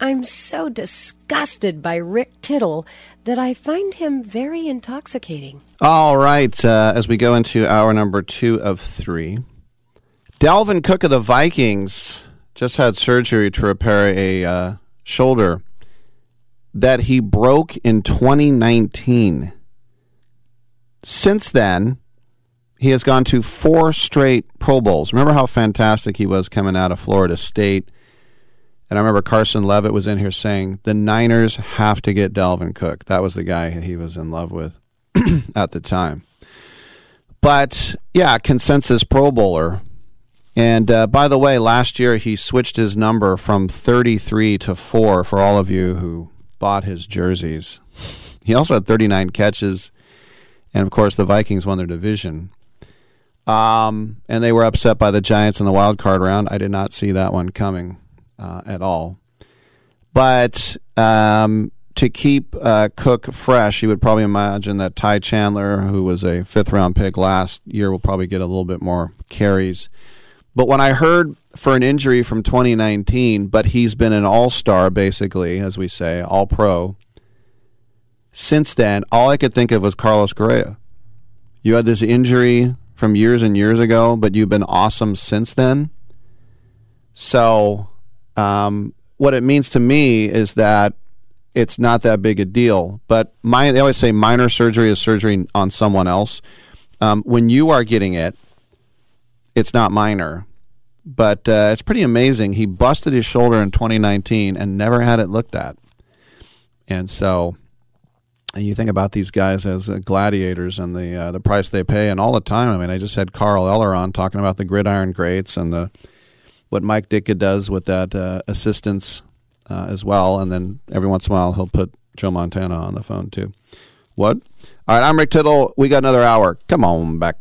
I'm so disgusted by Rick Tittle that I find him very intoxicating. All right, uh, as we go into hour number two of three, Dalvin Cook of the Vikings just had surgery to repair a uh, shoulder that he broke in 2019. Since then, he has gone to four straight Pro Bowls. Remember how fantastic he was coming out of Florida State? And I remember Carson Levitt was in here saying the Niners have to get Dalvin Cook. That was the guy he was in love with at the time. But yeah, consensus Pro Bowler. And uh, by the way, last year he switched his number from 33 to 4 for all of you who bought his jerseys. He also had 39 catches. And of course, the Vikings won their division. Um, and they were upset by the Giants in the wild card round. I did not see that one coming uh, at all. But um, to keep uh, Cook fresh, you would probably imagine that Ty Chandler, who was a fifth round pick last year, will probably get a little bit more carries. But when I heard for an injury from 2019, but he's been an all star, basically, as we say, all pro. Since then, all I could think of was Carlos Correa. You had this injury from years and years ago, but you've been awesome since then. So, um, what it means to me is that it's not that big a deal. But my, they always say minor surgery is surgery on someone else. Um, when you are getting it, it's not minor. But uh, it's pretty amazing. He busted his shoulder in 2019 and never had it looked at. And so, and you think about these guys as uh, gladiators and the uh, the price they pay, and all the time. I mean, I just had Carl Eller on talking about the gridiron greats and the what Mike Ditka does with that uh, assistance uh, as well. And then every once in a while, he'll put Joe Montana on the phone too. What? All right, I'm Rick Tittle. We got another hour. Come on back.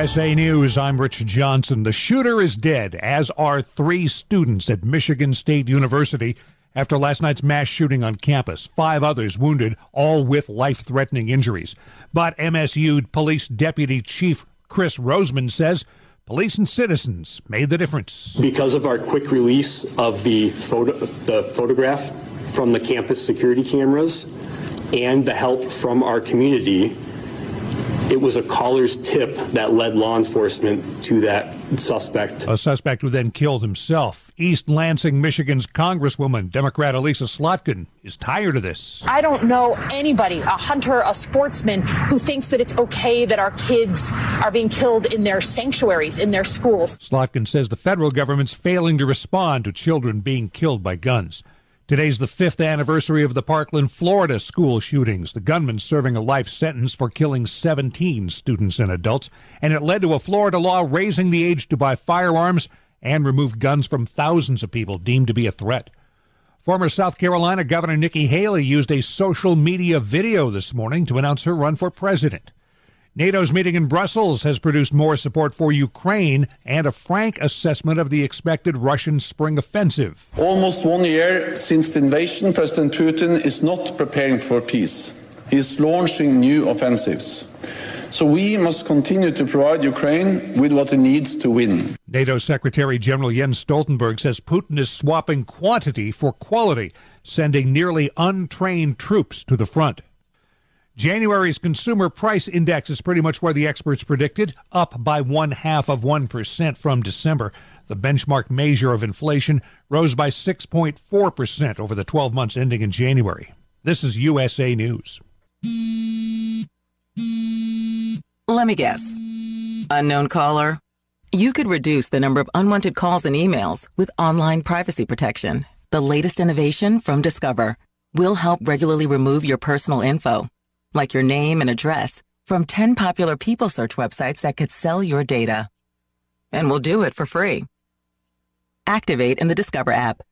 USA News, I'm Rich Johnson. The shooter is dead, as are three students at Michigan State University after last night's mass shooting on campus. Five others wounded, all with life threatening injuries. But MSU Police Deputy Chief Chris Rozman says police and citizens made the difference. Because of our quick release of the, photo, the photograph from the campus security cameras and the help from our community, it was a caller's tip that led law enforcement to that suspect. A suspect who then killed himself. East Lansing, Michigan's Congresswoman, Democrat Elissa Slotkin, is tired of this. I don't know anybody, a hunter, a sportsman, who thinks that it's okay that our kids are being killed in their sanctuaries, in their schools. Slotkin says the federal government's failing to respond to children being killed by guns. Today's the fifth anniversary of the Parkland, Florida school shootings. The gunman serving a life sentence for killing 17 students and adults, and it led to a Florida law raising the age to buy firearms and remove guns from thousands of people deemed to be a threat. Former South Carolina Governor Nikki Haley used a social media video this morning to announce her run for president. NATO's meeting in Brussels has produced more support for Ukraine and a frank assessment of the expected Russian spring offensive. Almost one year since the invasion, President Putin is not preparing for peace. He is launching new offensives. So we must continue to provide Ukraine with what it needs to win. NATO Secretary General Jens Stoltenberg says Putin is swapping quantity for quality, sending nearly untrained troops to the front. January's consumer price index is pretty much where the experts predicted, up by one half of 1% from December. The benchmark measure of inflation rose by 6.4% over the 12 months ending in January. This is USA News. Let me guess. Unknown caller? You could reduce the number of unwanted calls and emails with online privacy protection. The latest innovation from Discover will help regularly remove your personal info like your name and address, from 10 popular people search websites that could sell your data. And we'll do it for free. Activate in the Discover app.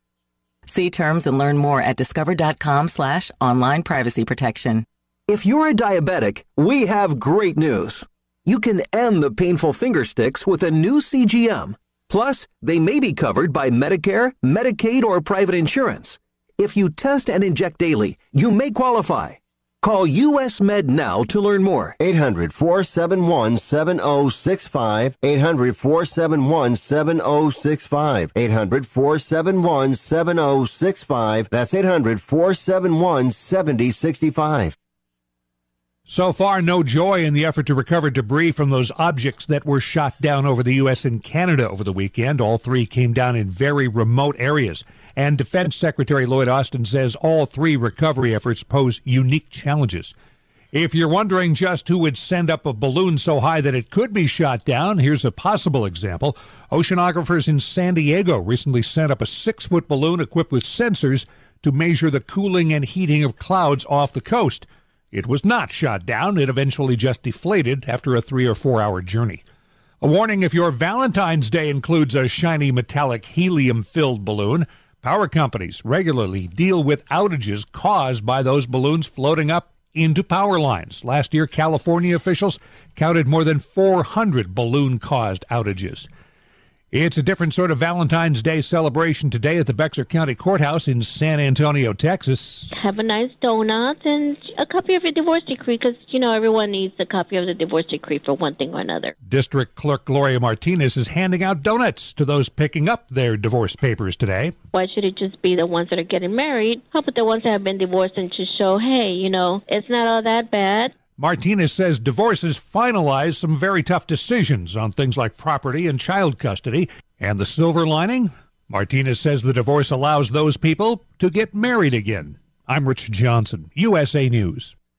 See terms and learn more at discover.com slash online privacy protection. If you're a diabetic, we have great news. You can end the painful finger sticks with a new CGM. Plus, they may be covered by Medicare, Medicaid, or private insurance. If you test and inject daily, you may qualify. Call US Med now to learn more. 800 471 7065. 800 471 7065. 800 471 7065. That's 800 471 7065. So far, no joy in the effort to recover debris from those objects that were shot down over the U.S. and Canada over the weekend. All three came down in very remote areas. And Defense Secretary Lloyd Austin says all three recovery efforts pose unique challenges. If you're wondering just who would send up a balloon so high that it could be shot down, here's a possible example. Oceanographers in San Diego recently sent up a six foot balloon equipped with sensors to measure the cooling and heating of clouds off the coast. It was not shot down, it eventually just deflated after a three or four hour journey. A warning if your Valentine's Day includes a shiny metallic helium filled balloon, Power companies regularly deal with outages caused by those balloons floating up into power lines. Last year, California officials counted more than 400 balloon caused outages. It's a different sort of Valentine's Day celebration today at the Bexar County Courthouse in San Antonio, Texas. Have a nice donut and a copy of your divorce decree because, you know, everyone needs a copy of the divorce decree for one thing or another. District Clerk Gloria Martinez is handing out donuts to those picking up their divorce papers today. Why should it just be the ones that are getting married? How about the ones that have been divorced and just show, hey, you know, it's not all that bad? Martinez says divorces finalize some very tough decisions on things like property and child custody. And the silver lining? Martinez says the divorce allows those people to get married again. I'm Rich Johnson, USA News.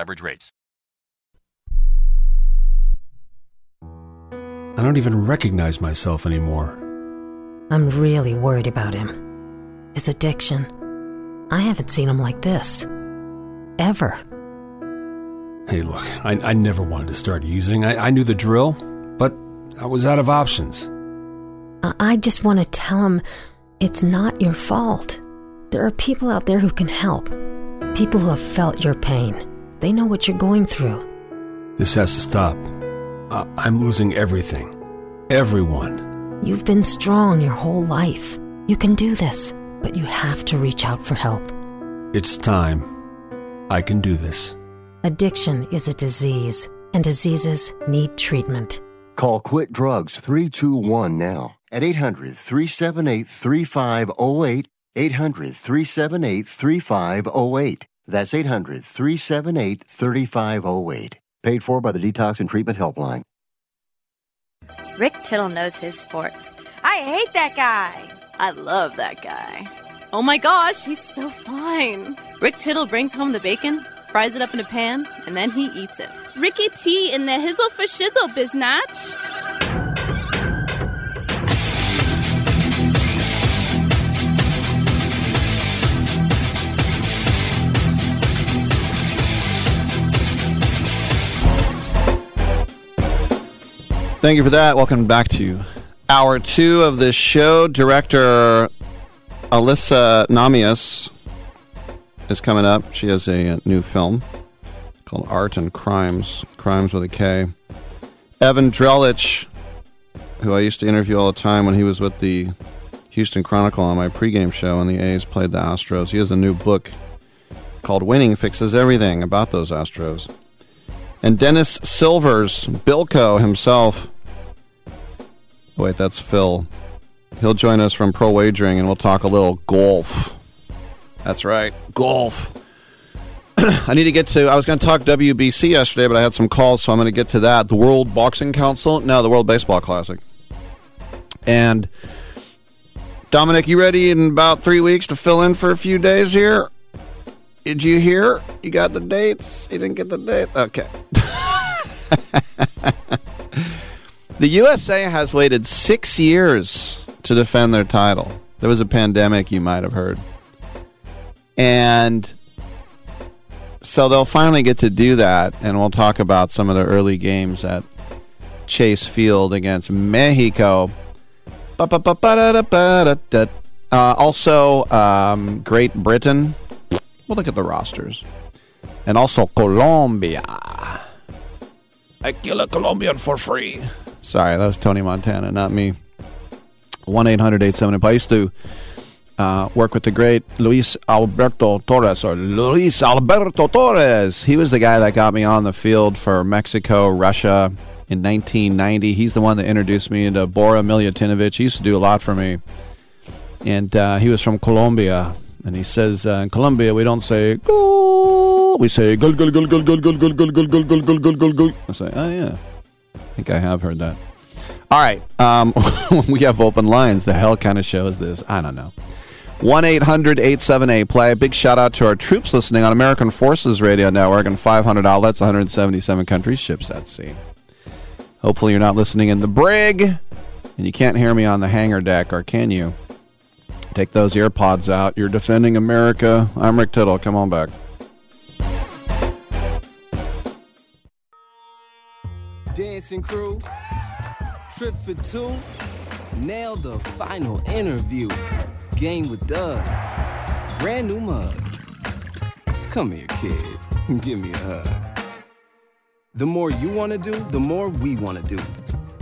average rates. I don't even recognize myself anymore. I'm really worried about him. His addiction. I haven't seen him like this. Ever. Hey, look, I, I never wanted to start using. I, I knew the drill, but I was out of options. I, I just want to tell him it's not your fault. There are people out there who can help. People who have felt your pain. They know what you're going through. This has to stop. I, I'm losing everything. Everyone. You've been strong your whole life. You can do this, but you have to reach out for help. It's time. I can do this. Addiction is a disease, and diseases need treatment. Call Quit Drugs 321 now at 800 378 3508. 800 378 3508. That's 800 378 3508. Paid for by the Detox and Treatment Helpline. Rick Tittle knows his sports. I hate that guy. I love that guy. Oh my gosh, he's so fine. Rick Tittle brings home the bacon, fries it up in a pan, and then he eats it. Ricky T in the hizzle for shizzle, biznatch. Thank you for that. Welcome back to hour two of this show. Director Alysa Nahmias is coming up. She has a, a new film called Art and Krimes, Krimes with a K. Evan Drellich, who I used to interview all the time when he was with the Houston Chronicle on my pregame show, and the A's played the Astros. He has a new book called Winning Fixes Everything about those Astros. And Dennis Silvers, Bilko himself. Wait, that's Phil. He'll join us from Pro Wagering and we'll talk a little golf. That's right, golf. I need to get to. I was going to talk WBC yesterday, but I had some calls, so I'm going to get to that. The World Boxing Council? No, the World Baseball Classic. And Dominic, you ready in about three weeks to fill in for a few days here? Did you hear? You got the dates? You didn't get the date? Okay. the USA has waited six years to defend their title. There was a pandemic, you might have heard. And so they'll finally get to do that, and we'll talk about some of the early games at Chase Field against Mexico. Uh, also, um, Great Britain. We'll look at the rosters. And also Colombia. I kill a Colombian for free. Sorry, that was Tony Montana, not me. 1 800 870. I used to uh, work with the great Luis Alberto Torres, or Luis Alberto Torres. He was the guy that got me on the field for Mexico, Russia in 1990. He's the one that introduced me into Bora Milutinovic. He used to do a lot for me. And uh, he was from Colombia. And he says uh, in Colombia, we don't say goal. We say goal, goal, goal, goal, goal, goal, goal, goal, goal, goal, goal, goal, goal, goal. I say, oh, yeah. I think I have heard that. All right. Um, we have open lines. The hell kind of show is this? I don't know. 1 800 878 play. A big shout out to our troops listening on American Forces Radio Network and 500 outlets, 177 countries, ships at sea. Hopefully, you're not listening in the brig and you can't hear me on the hangar deck, or can you? Take those earpods out. You're defending America. I'm Rick Tittle. Come on back. Dancing crew, trip for two, nail the final interview. Game with Doug, brand new mug. Come here, kid, give me a hug. The more you want to do, the more we want to do.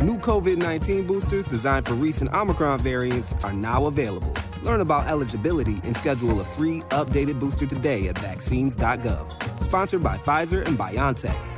New COVID 19 boosters designed for recent Omicron variants are now available. Learn about eligibility and schedule a free updated booster today at vaccines.gov. Sponsored by Pfizer and BioNTech.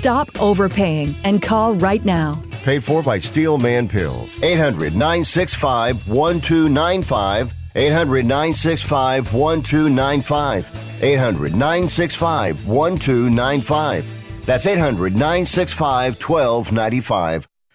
Stop overpaying and call right now. Paid for by Steel Man Pills. 800 965 1295. 800 965 1295. 800 965 1295. That's 800 965 1295.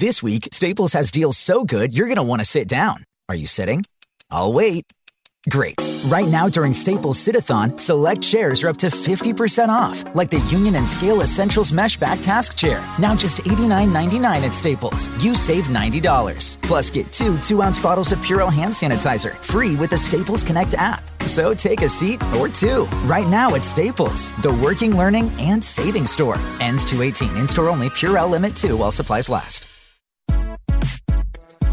This week, Staples has deals so good you're going to want to sit down. Are you sitting? I'll wait. Great. Right now during Staples Sit-a-thon, select chairs are up to 50% off, like the Union and Scale Essentials Mesh Back Task Chair, now just $89.99 at Staples. You save $90. Plus, get two 2-ounce bottles of Purell hand sanitizer, free with the Staples Connect app. So take a seat or two, right now at Staples, the working, learning, and saving store. Ends 218, in-store only, Purell Limit 2 while supplies last.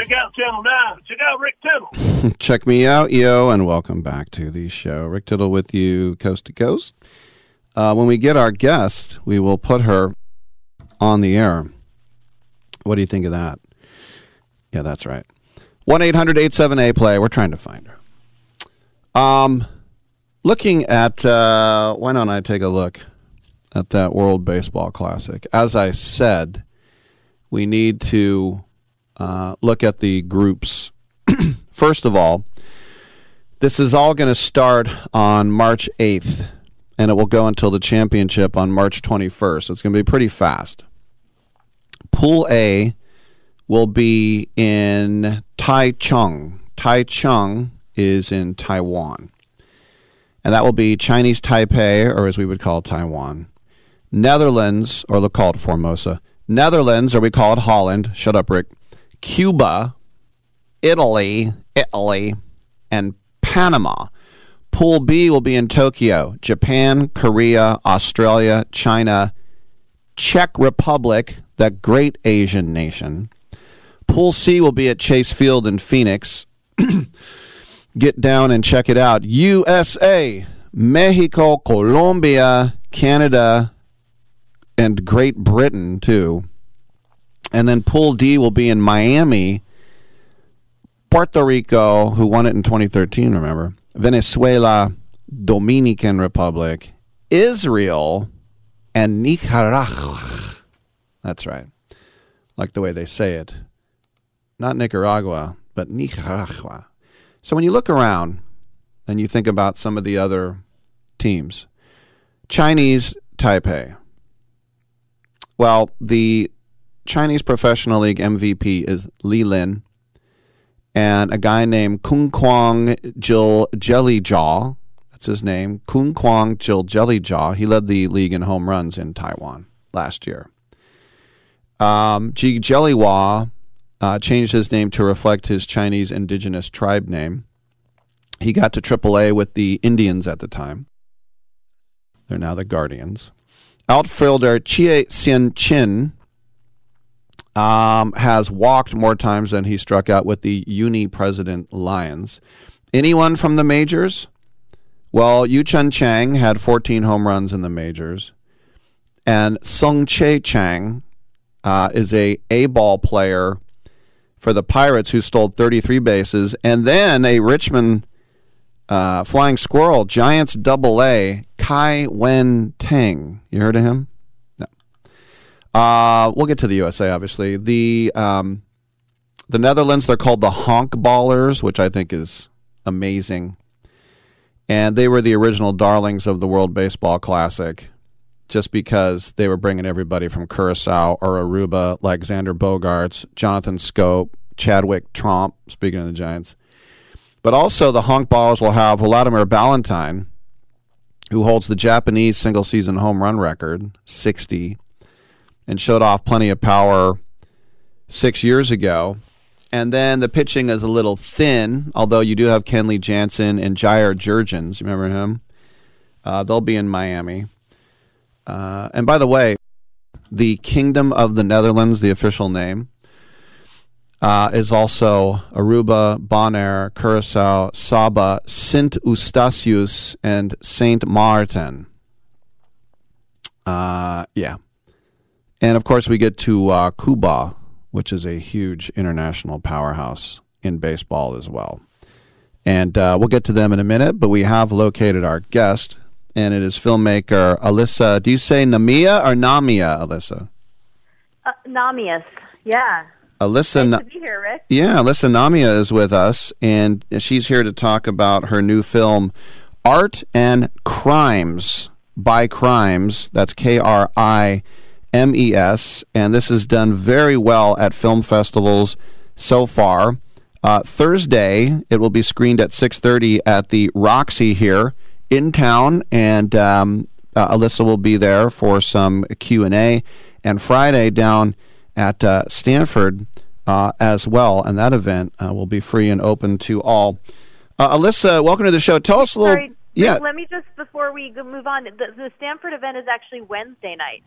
check out Channel 9. Check out Rick Tittle. Check me out, yo, and welcome back to the show. Rick Tittle with you, coast to coast. Uh, when we get our guest, we will put her on the air. What do you think of that? Yeah, that's right. 1 800 87A play. We're trying to find her. Um, looking at, uh, why don't I take a look at that World Baseball Classic? As I said, we need to uh, look at the groups. First of all, this is all going to start on March 8th, and it will go until the championship on March 21st. So it's going to be pretty fast. Pool A will be in Taichung. Taichung is in Taiwan. And that will be Chinese Taipei, or as we would call Taiwan. Netherlands, or they'll call it Formosa. Netherlands, or we call it Holland. Shut up, Rick. Cuba, Italy, Italy, and Panama. Pool B will be in Tokyo, Japan, Korea, Australia, China, Czech Republic, that great Asian nation. Pool C will be at Chase Field in Phoenix. Get down and check it out. USA, Mexico, Colombia, Canada, and Great Britain, too. And then Pool D will be in Miami, Puerto Rico, who won it in 2013, remember? Venezuela, Dominican Republic, Israel, and Nicaragua. That's right. Like the way they say it. Not Nicaragua, but Nicaragua. So when you look around and you think about some of the other teams, Chinese Taipei. Well, the Chinese Professional League MVP is Li Lin, and a guy named Kung Kwang Jil Jellyjaw. That's his name, Kungkuan Giljegiljaw. He led the league in home runs in Taiwan last year. Um, Ji Jellywa uh, changed his name to reflect his Chinese indigenous tribe name. He got to AAA with the Indians at the time. They're now the Guardians. Outfielder Chieh-Hsien Chen um, has walked more times than he struck out with the Uni President Lions. Anyone from the majors? Well, Yu Chun Chang had 14 home runs in the majors, and Sung Che Chang uh, is a A ball player for the Pirates who stole 33 bases, and then a Richmond uh, Flying Squirrel Giants Double A Kai-Wei Teng. You heard of him? Uh, we'll get to the USA. Obviously, the um, the Netherlands they're called the Honk Ballers, which I think is amazing, and they were the original darlings of the World Baseball Classic just because they were bringing everybody from Curacao or Aruba, like Xander Bogaerts, Jonathan Schoop, Chadwick Tromp, speaking of the Giants. But also the honk ballers will have Wladimir Balentien, who holds the Japanese single season home run record, 60, and showed off plenty of power six years ago. And then the pitching is a little thin, although you do have Kenley Jansen and Jair Jurrjens. Remember him? Uh, they'll be in Miami. Uh, and by the way, the Kingdom of the Netherlands, the official name, uh, is also Aruba, Bonaire, Curacao, Saba, Sint Eustatius, and Saint Martin. Uh, yeah. And of course, we get to uh, Cuba, which is a huge international powerhouse in baseball as well. And uh, we'll get to them in a minute, but we have located our guest, and it is filmmaker Alysa. Do you say Namia or Namia, Alysa? Uh, Nahmias, yeah. Alysa, nice to be here, Rick. yeah, Alysa Namia is with us, and she's here to talk about her new film, Art and Krimes by Krimes. That's K R I M E S, and this is done very well at film festivals so far. Uh, Thursday, it will be screened at 6:30 at the Roxy here in town, and um, uh, Alysa will be there for some Q and A. And Friday down at uh, Stanford uh, as well, and that event uh, will be free and open to all. Uh, Alysa, welcome to the show. Tell us a little. Sorry, yeah, let me just before we move on. The, the Stanford event is actually Wednesday night,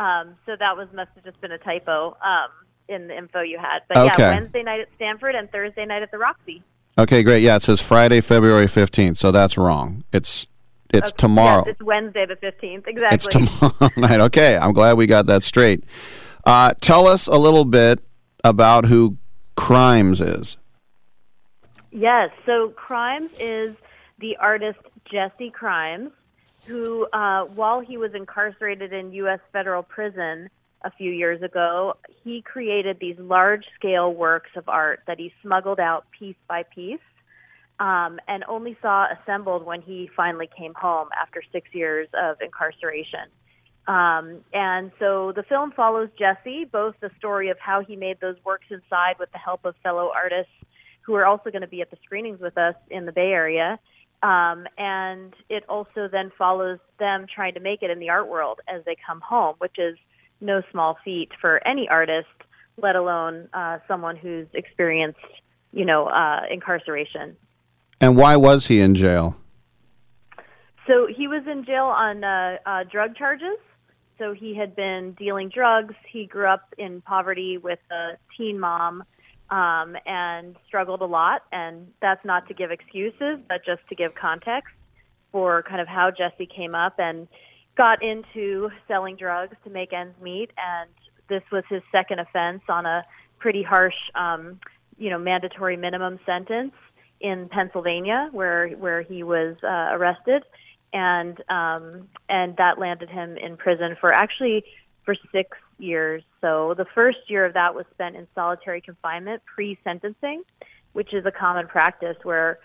um, so that was must have just been a typo um, in the info you had. But Okay. yeah, Wednesday night at Stanford and Thursday night at the Roxy. Okay, great. Yeah, it says Friday, February fifteenth, so that's wrong. It's it's Okay, tomorrow. Yes, it's Wednesday the fifteenth. Exactly. It's tomorrow night. Okay, I'm glad we got that straight. Uh, tell us a little bit about who Krimes is. Yes. So Krimes is the artist Jesse Krimes, who, uh, while he was incarcerated in U.S. federal prison a few years ago, he created these large scale works of art that he smuggled out piece by piece. Um, and only saw assembled when he finally came home after six years of incarceration. Um, and so the film follows Jesse, both the story of how he made those works inside with the help of fellow artists who are also going to be at the screenings with us in the Bay Area. Um, and it also then follows them trying to make it in the art world as they come home, which is no small feat for any artist, let alone uh, someone who's experienced, you know, uh, incarceration. And why was he in jail? So he was in jail on uh, uh, drug charges. So he had been dealing drugs. He grew up in poverty with a teen mom um, and struggled a lot. And that's not to give excuses, but just to give context for kind of how Jesse came up and got into selling drugs to make ends meet. And this was his second offense on a pretty harsh, um, you know, mandatory minimum sentence in Pennsylvania, where where he was uh, arrested, and um, and that landed him in prison for actually for six years. So the first year of that was spent in solitary confinement pre-sentencing, which is a common practice where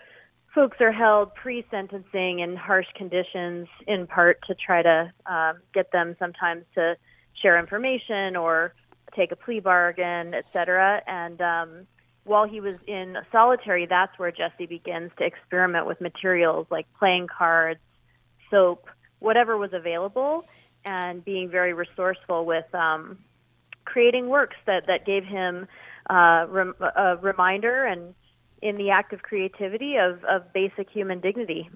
folks are held pre-sentencing in harsh conditions, in part to try to um, get them sometimes to share information or take a plea bargain, et cetera. And um, while he was in solitary, that's where Jesse begins to experiment with materials like playing cards, soap, whatever was available, and being very resourceful with um, creating works that, that gave him uh, rem- a reminder and in the act of creativity of, of basic human dignity.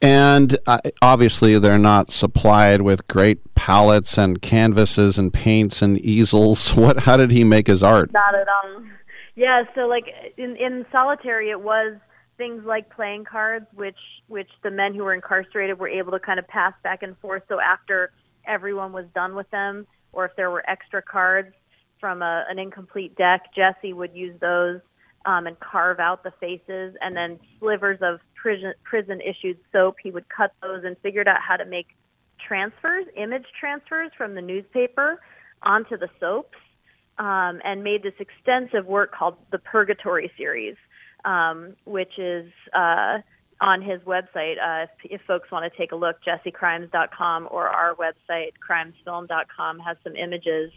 And uh, obviously, they're not supplied with great palettes and canvases and paints and easels. What? How did he make his art? Not at all. Yeah, so like in in solitary, it was things like playing cards, which which the men who were incarcerated were able to kind of pass back and forth. So after everyone was done with them, or if there were extra cards from a, an incomplete deck, Jesse would use those um, and carve out the faces, and then slivers of prison prison issued soap. He would cut those and figured out how to make transfers, image transfers from the newspaper onto the soaps, um, and made this extensive work called the Purgatory series, um, which is uh, on his website. Uh, if, if folks want to take a look, jessekrimes.com or our website, krimesfilm.com, has some images.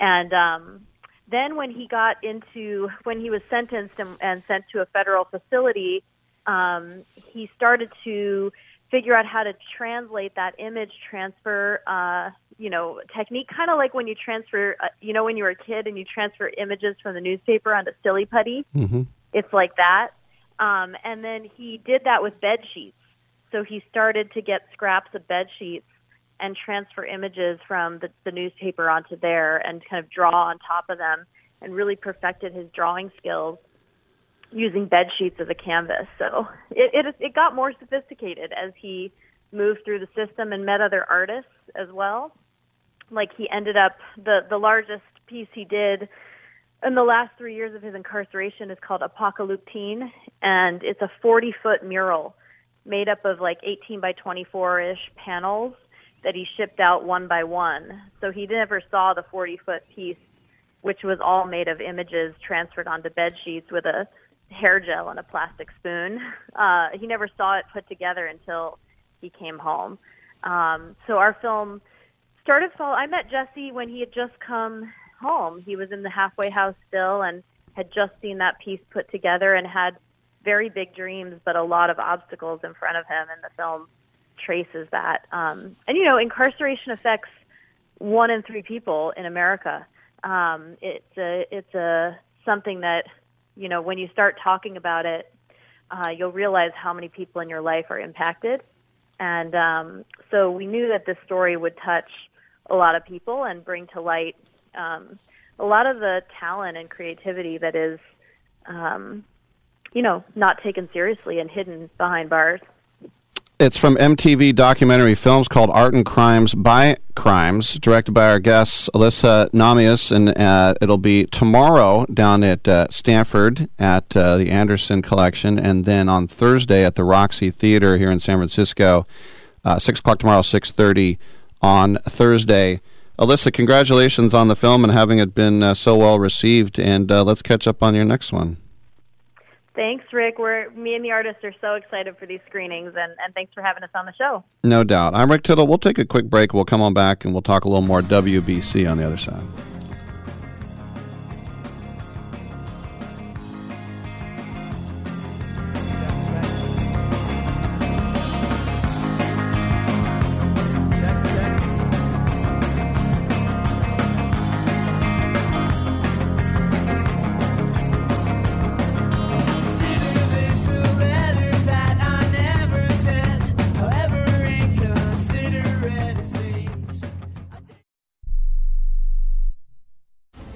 And um, then when he got into, when he was sentenced and, and sent to a federal facility, um, he started to figure out how to translate that image transfer, uh, you know, technique, kind of like when you transfer, uh, you know, when you were a kid and you transfer images from the newspaper onto Silly Putty. Mm-hmm. It's like that. Um, and then he did that with bed sheets. So he started to get scraps of bed sheets and transfer images from the, the newspaper onto there and kind of draw on top of them and really perfected his drawing skills using bed sheets as a canvas. So it, it it got more sophisticated as he moved through the system and met other artists as well. Like he ended up the the largest piece he did in the last three years of his incarceration is called Apokaluptein, and it's a 40 foot mural made up of like 18 by 24 ish panels that he shipped out one by one. So he never saw the 40 foot piece, which was all made of images transferred onto bed sheets with a hair gel and a plastic spoon. Uh, he never saw it put together until he came home. Um, so our film started. Fall- I met Jesse when he had just come home. He was in the halfway house still and had just seen that piece put together and had very big dreams, but a lot of obstacles in front of him. And the film traces that. Um, and you know, incarceration affects one in three people in America. Um, it's a it's a something that you know when you start talking about it, uh, you'll realize how many people in your life are impacted. And um, so we knew that this story would touch a lot of people and bring to light um, a lot of the talent and creativity that is, um, you know, not taken seriously and hidden behind bars. It's from MTV documentary films called Art and Krimes by Krimes, directed by our guests Alysa Nahmias, and uh, it'll be tomorrow down at uh, Stanford at uh, the Anderson Collection, and then on Thursday at the Roxy Theater here in San Francisco, uh, six o'clock tomorrow, six thirty on Thursday. Alysa, congratulations on the film and having it been uh, so well received, and uh, let's catch up on your next one. Thanks, Rick. We're me and the artists are so excited for these screenings, and, and thanks for having us on the show. No doubt. I'm Rick Tittle. We'll take a quick break. We'll come on back and we'll talk a little more WBC on the other side.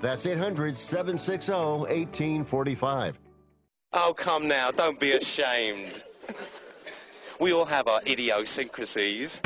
That's 800 760 1845. Oh, come now, don't be ashamed. We all have our idiosyncrasies.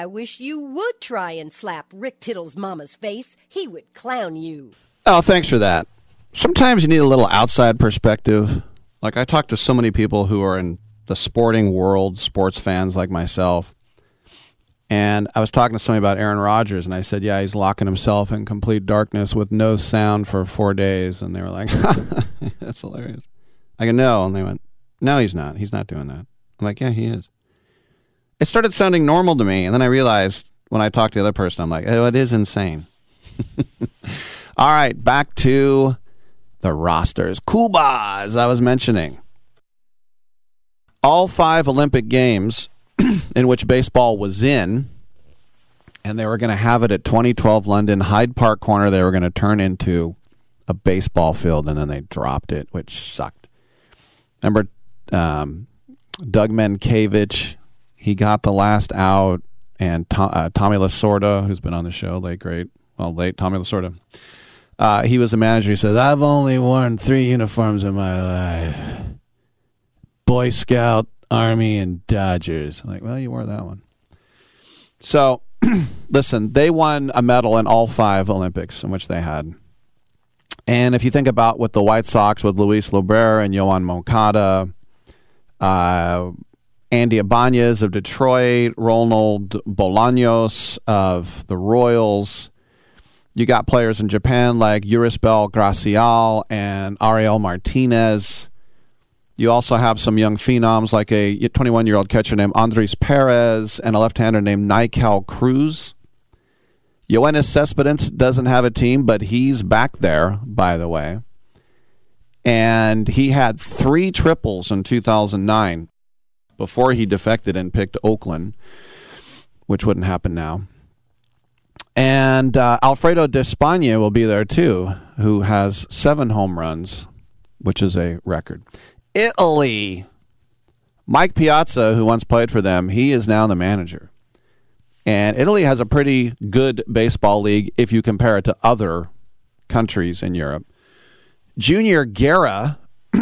I wish you would try and slap Rick Tittle's mama's face. He would clown you. Oh, thanks for that. Sometimes you need a little outside perspective. Like I talk to so many people who are in the sporting world, sports fans like myself. And I was talking to somebody about Aaron Rodgers, and I said, "Yeah, he's locking himself in complete darkness with no sound for four days." And they were like, "That's hilarious." I go, "No," and they went, "No, he's not. He's not doing that." I'm like, "Yeah, he is." It started sounding normal to me, and then I realized when I talked to the other person, I'm like, "Oh, it is insane." All right, back to the rosters. Cuba, as I was mentioning, all five Olympic Games in which baseball was in, and they were going to have it at 2012 London Hyde Park Corner. They were going to turn into a baseball field, and then they dropped it, which sucked. Remember um, Doug Mientkiewicz? He got the last out, and uh, Tommy Lasorda, who's been on the show, late great, well, late Tommy Lasorda. Uh, he was the manager. He says, "I've only worn three uniforms in my life: Boy Scout, Army, and Dodgers." I'm like, well, you wore that one. So, listen, they won a medal in all five Olympics in which they had. And if you think about what the White Sox with Luis Robert and Yoan Moncada, uh, Andy Ibanez of Detroit, Ronald Bolaños of the Royals. You got players in Japan like Yurisbel Gracial and Ariel Martinez. You also have some young phenoms like a 21 year old catcher named Andres Perez and a left hander named Nikel Cruz. Yoenis Cespedes doesn't have a team, but he's back there, by the way. And he had three triples in 2009 before he defected and picked Oakland, which wouldn't happen now. And uh, Alfredo Despaigne will be there too, who has seven home runs, which is a record. Italy. Mike Piazza, who once played for them, he is now the manager. And Italy has a pretty good baseball league if you compare it to other countries in Europe. Junior Guerra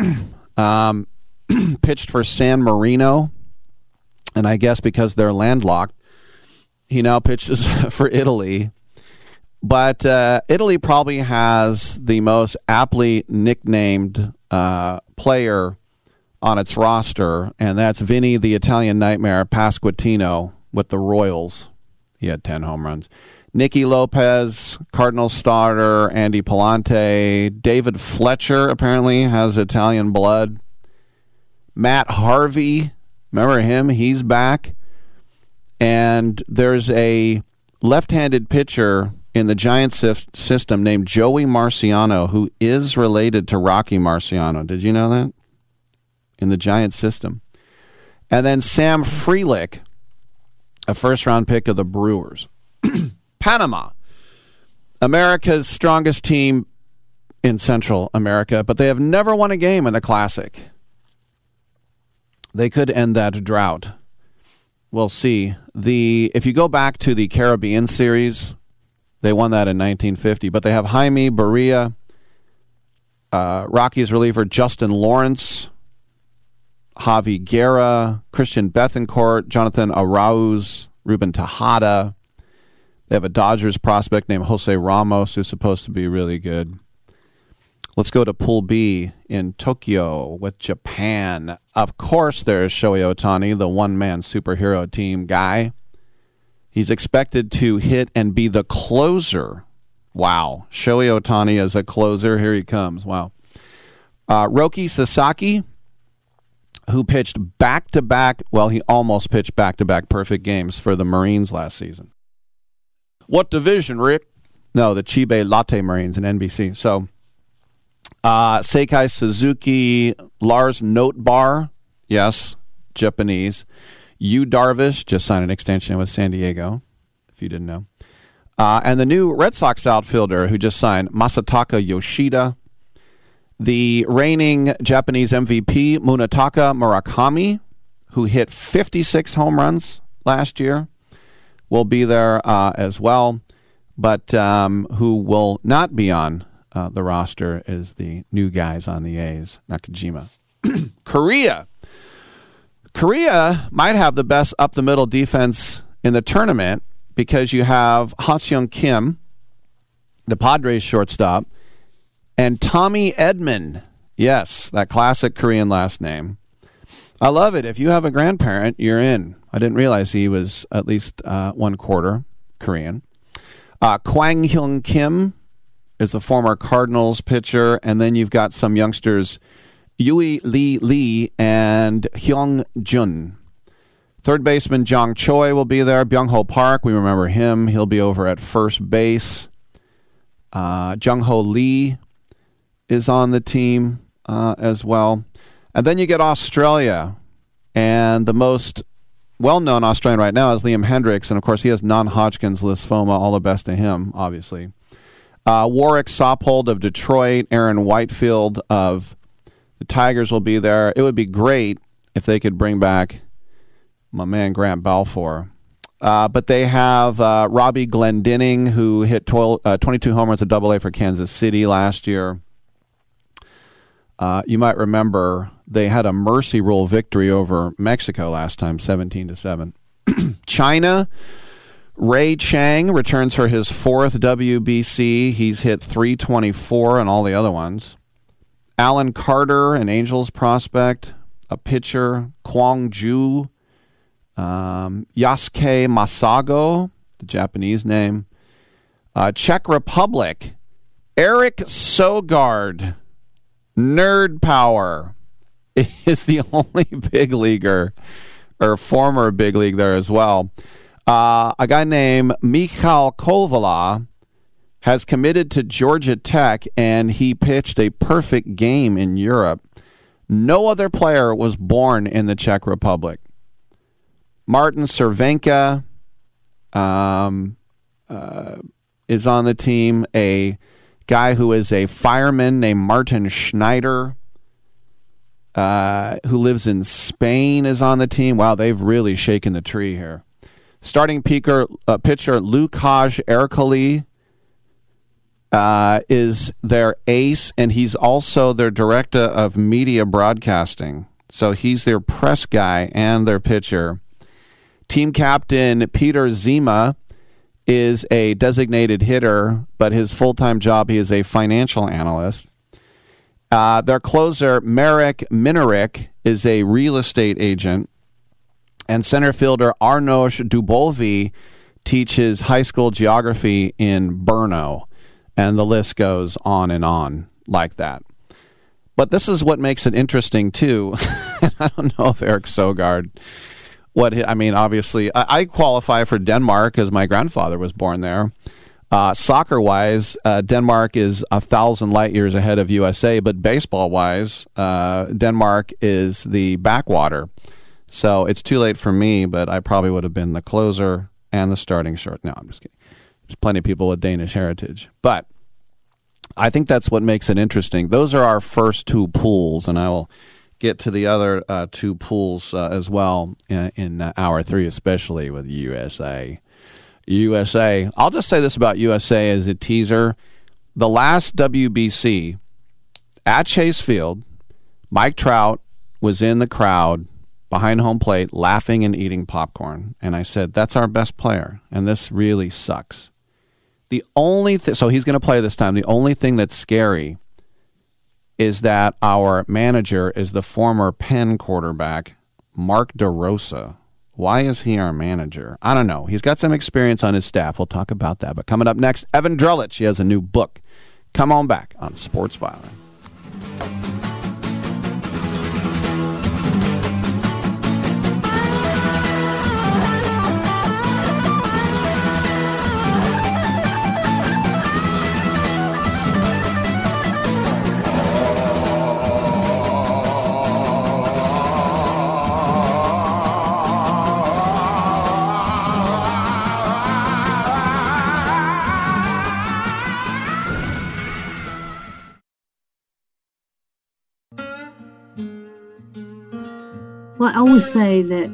Um, pitched for San Marino, and I guess because they're landlocked, he now pitches for Italy. But uh, Italy probably has the most aptly nicknamed uh, player on its roster, and that's Vinny the Italian Nightmare Pasquantino with the Royals. He had 10 home runs. Nicky Lopez, Cardinal starter, Andy Pallante, David Fletcher apparently has Italian blood. Matt Harvey, remember him? He's back. And there's a left handed pitcher in the Giants system named Joey Marciano who is related to Rocky Marciano. Did you know that? In the Giants system. And then Sam Frelick, a first round pick of the Brewers. Panama, America's strongest team in Central America, but they have never won a game in the Classic. They could end that drought. We'll see. The if you go back to the Caribbean series, they won that in 1950. But they have Jaime Barria, uh, Rockies reliever Justin Lawrence, Javi Guerra, Christian Bethancourt, Jonathan Arauz, Ruben Tejada. They have a Dodgers prospect named Jose Ramos who's supposed to be really good. Let's go to Pool B in Tokyo with Japan. Of course, there's Shohei Ohtani, the one man superhero team guy. He's expected to hit and be the closer. Wow. Shohei Ohtani as a closer. Here he comes. Wow. Uh, Roki Sasaki, who pitched back to back, well, he almost pitched back to back perfect games for the Marines last season. What division, Rick? No, the Chiba Lotte Marines in NPB. So, uh, Seiya Suzuki, Lars Nootbaar, yes, Japanese. Yu Darvish just signed an extension with San Diego, if you didn't know. Uh, and the new Red Sox outfielder who just signed, Masataka Yoshida. The reigning Japanese MVP, Munetaka Murakami, who hit 56 home runs last year, will be there uh, as well. But um, who will not be on uh, the roster is the new guys on the A's, Nakajima. Korea Korea might have the best up the middle defense in the tournament because you have Ha-Seong Kim, the Padres shortstop, and Tommy Edman. Yes, that classic Korean last name. I love it. If you have a grandparent, you're in. I didn't realize he was at least uh, one quarter Korean. Uh, Kwang Hyun Kim is a former Cardinals pitcher, and then you've got some youngsters Yui Lee Lee and Hyung Jun. Third baseman Jong Choi will be there. Byung Ho Park, we remember him. He'll be over at first base. Uh, Jung Ho Lee is on the team uh, as well. And then you get Australia. And the most well known Australian right now is Liam Hendriks. And of course, he has non Hodgkin's lymphoma. All the best to him, obviously. Uh, Warwick Saupold of Detroit. Aaron Whitefield of the Tigers will be there. It would be great if they could bring back my man Grant Balfour. Uh, but they have uh, Robbie Glendinning, who hit 12, uh, 22 homers at Double A for Kansas City last year. Uh, you might remember they had a mercy rule victory over Mexico last time, 17 to seven. China, Ray Chang returns for his fourth WBC. He's hit 324 and all the other ones. Alan Carter, an Angels prospect, a pitcher, Kwang Ju, um, Yasuke Masago, the Japanese name, uh, Czech Republic, Eric Sogard, Nerd Power, is the only big leaguer or former big league there as well. Uh, a guy named Michal Kovala has committed to Georgia Tech and he pitched a perfect game in Europe. No other player was born in the Czech Republic. Martin Cervenka um, uh, is on the team. A guy who is a fireman named Martin Schneider, uh, who lives in Spain, is on the team. Wow, they've really shaken the tree here. Starting peaker, uh, pitcher Lukáš Ercoli uh, is their ace, and he's also their director of media broadcasting. So he's their press guy and their pitcher. Team captain Peter Zima is a designated hitter, but his full time job, he is a financial analyst. Uh, their closer, Marek Minarik, is a real estate agent. And center fielder Arnosh Dubovy teaches high school geography in Brno. And the list goes on and on like that. But this is what makes it interesting, too. I don't know if Eric Sogard, what I mean, obviously, I, I qualify for Denmark because my grandfather was born there. Uh, soccer wise, uh, Denmark is a thousand light years ahead of USA, but baseball wise, uh, Denmark is the backwater. So it's too late for me, but I probably would have been the closer and the starting short. No, I'm just kidding. There's plenty of people with Danish heritage. But I think that's what makes it interesting. Those are our first two pools, and I will get to the other uh, two pools uh, as well in, in uh, hour three, especially with USA. USA. I'll just say this about USA as a teaser. The last WBC at Chase Field, Mike Trout was in the crowd behind home plate laughing and eating popcorn. And I said, That's our best player. And this really sucks. The only thing, so he's going to play this time. The only thing that's scary is that our manager is the former Penn quarterback, Mark DeRosa. Why is he our manager? I don't know. He's got some experience on his staff. We'll talk about that. But coming up next, Evan Drellich. He has a new book. Come on back on Sports Byline. Well, I always say that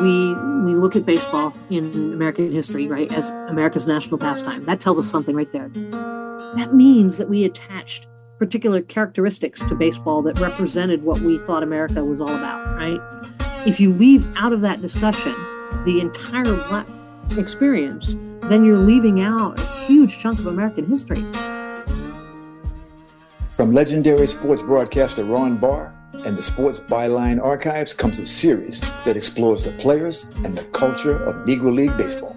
we we look at baseball in American history, right, as America's national pastime. That tells us something right there. That means that we attached particular characteristics to baseball that represented what we thought America was all about, right? If you leave out of that discussion the entire black experience, then you're leaving out a huge chunk of American history. From legendary sports broadcaster Ron Barr and the Sports Byline Archives comes a series that explores the players and the culture of Negro League Baseball.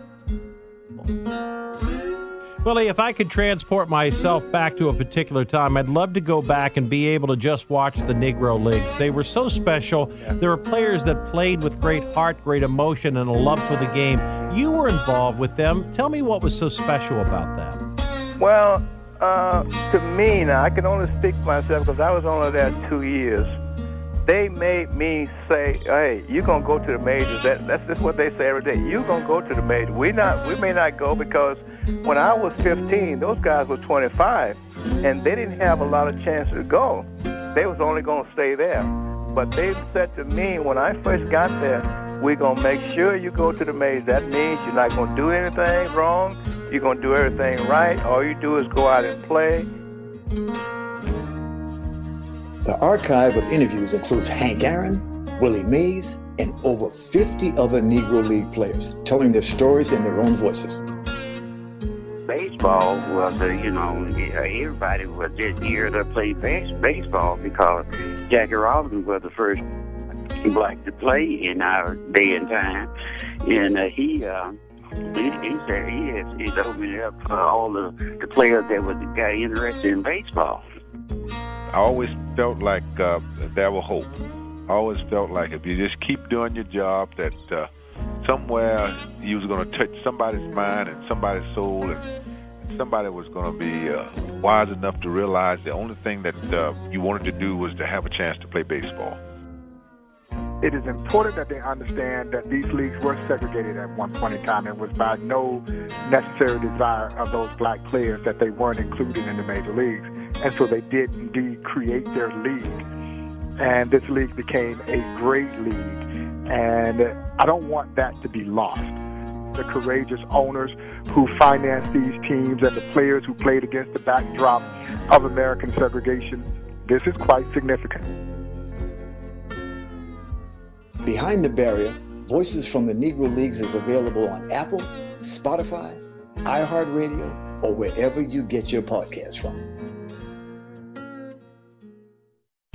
Willie, if I could transport myself back to a particular time, I'd love to go back and be able to just watch the Negro Leagues. They were so special. There were players that played with great heart, great emotion, and a love for the game. You were involved with them. Tell me what was so special about them. Well, uh, to me, now I can only speak for myself because I was only there two years. They made me say, "Hey, you gonna go to the majors?" That, that's just what they say every day. You gonna go to the majors? We not, we may not go because when I was 15, those guys were 25, and they didn't have a lot of chances to go. They was only gonna stay there. But they said to me when I first got there, we're gonna make sure you go to the majors. That means you're not gonna do anything wrong. You're gonna do everything right. All you do is go out and play. The archive of interviews includes Hank Aaron, Willie Mays, and over 50 other Negro League players telling their stories in their own voices. baseball was, you know, everybody was just up to play base- baseball because Jackie Robinson was the first black to play in our day and time, and uh, he. Uh, he, he said he has, he's opened up all the, the players that was got interested in baseball. I always felt like uh, there was hope. I always felt like if you just keep doing your job, that uh, somewhere you was going to touch somebody's mind and somebody's soul, and somebody was going to be uh, wise enough to realize the only thing that uh, you wanted to do was to have a chance to play baseball. It is important that they understand that these leagues were segregated at one point in time. It was by no necessary desire of those black players that they weren't included in the major leagues. And so they did indeed create their league. And this league became a great league. And I don't want that to be lost. the courageous owners who financed these teams and the players who played against the backdrop of American segregation. This is quite significant. Behind the Barrier, Voices from the Negro Leagues is available on Apple, Spotify, iHeartRadio, or wherever you get your podcasts from.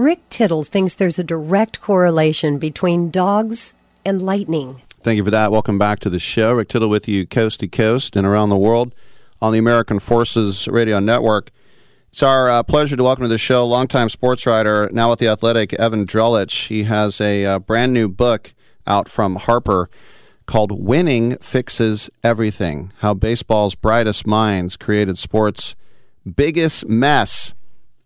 Rick Tittle thinks there's a direct correlation between dogs and lightning. Thank you for that. Welcome back to the show. Rick Tittle with you coast to coast and around the world on the American Forces Radio Network. It's our uh, pleasure to welcome to the show longtime sports writer, now with the Athletic, Evan Drellich. He has a uh, brand new book out from Harper called Winning Fixes Everything How Baseball's Brightest Minds Created Sports' Biggest Mess.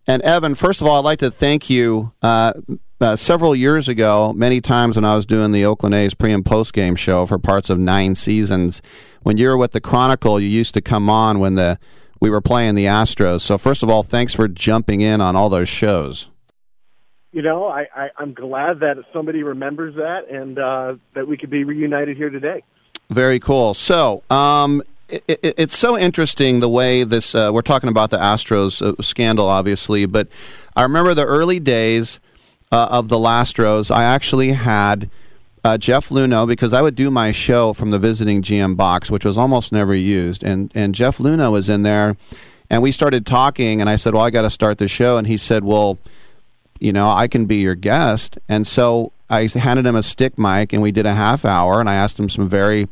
And Evan, first of all, I'd like to thank you. Uh, uh, several years ago, many times when I was doing the Oakland A's pre and post game show for parts of nine seasons, when you were with the Chronicle, you used to come on when the we were playing the Astros. So first of all, thanks for jumping in on all those shows. You know, I, I, I'm glad that somebody remembers that and uh, that we could be reunited here today. Very cool. So, um, it, it, it's so interesting the way this. Uh, we're talking about the Astros uh, scandal, obviously, but I remember the early days uh, of the Lastros. I actually had uh, Jeff Luhnow because I would do my show from the visiting GM box, which was almost never used, and and Jeff Luhnow was in there, and we started talking, and I said, "Well, I got to start the show," and he said, "Well." You know, I can be your guest. And so I handed him a stick mic and we did a half hour and I asked him some very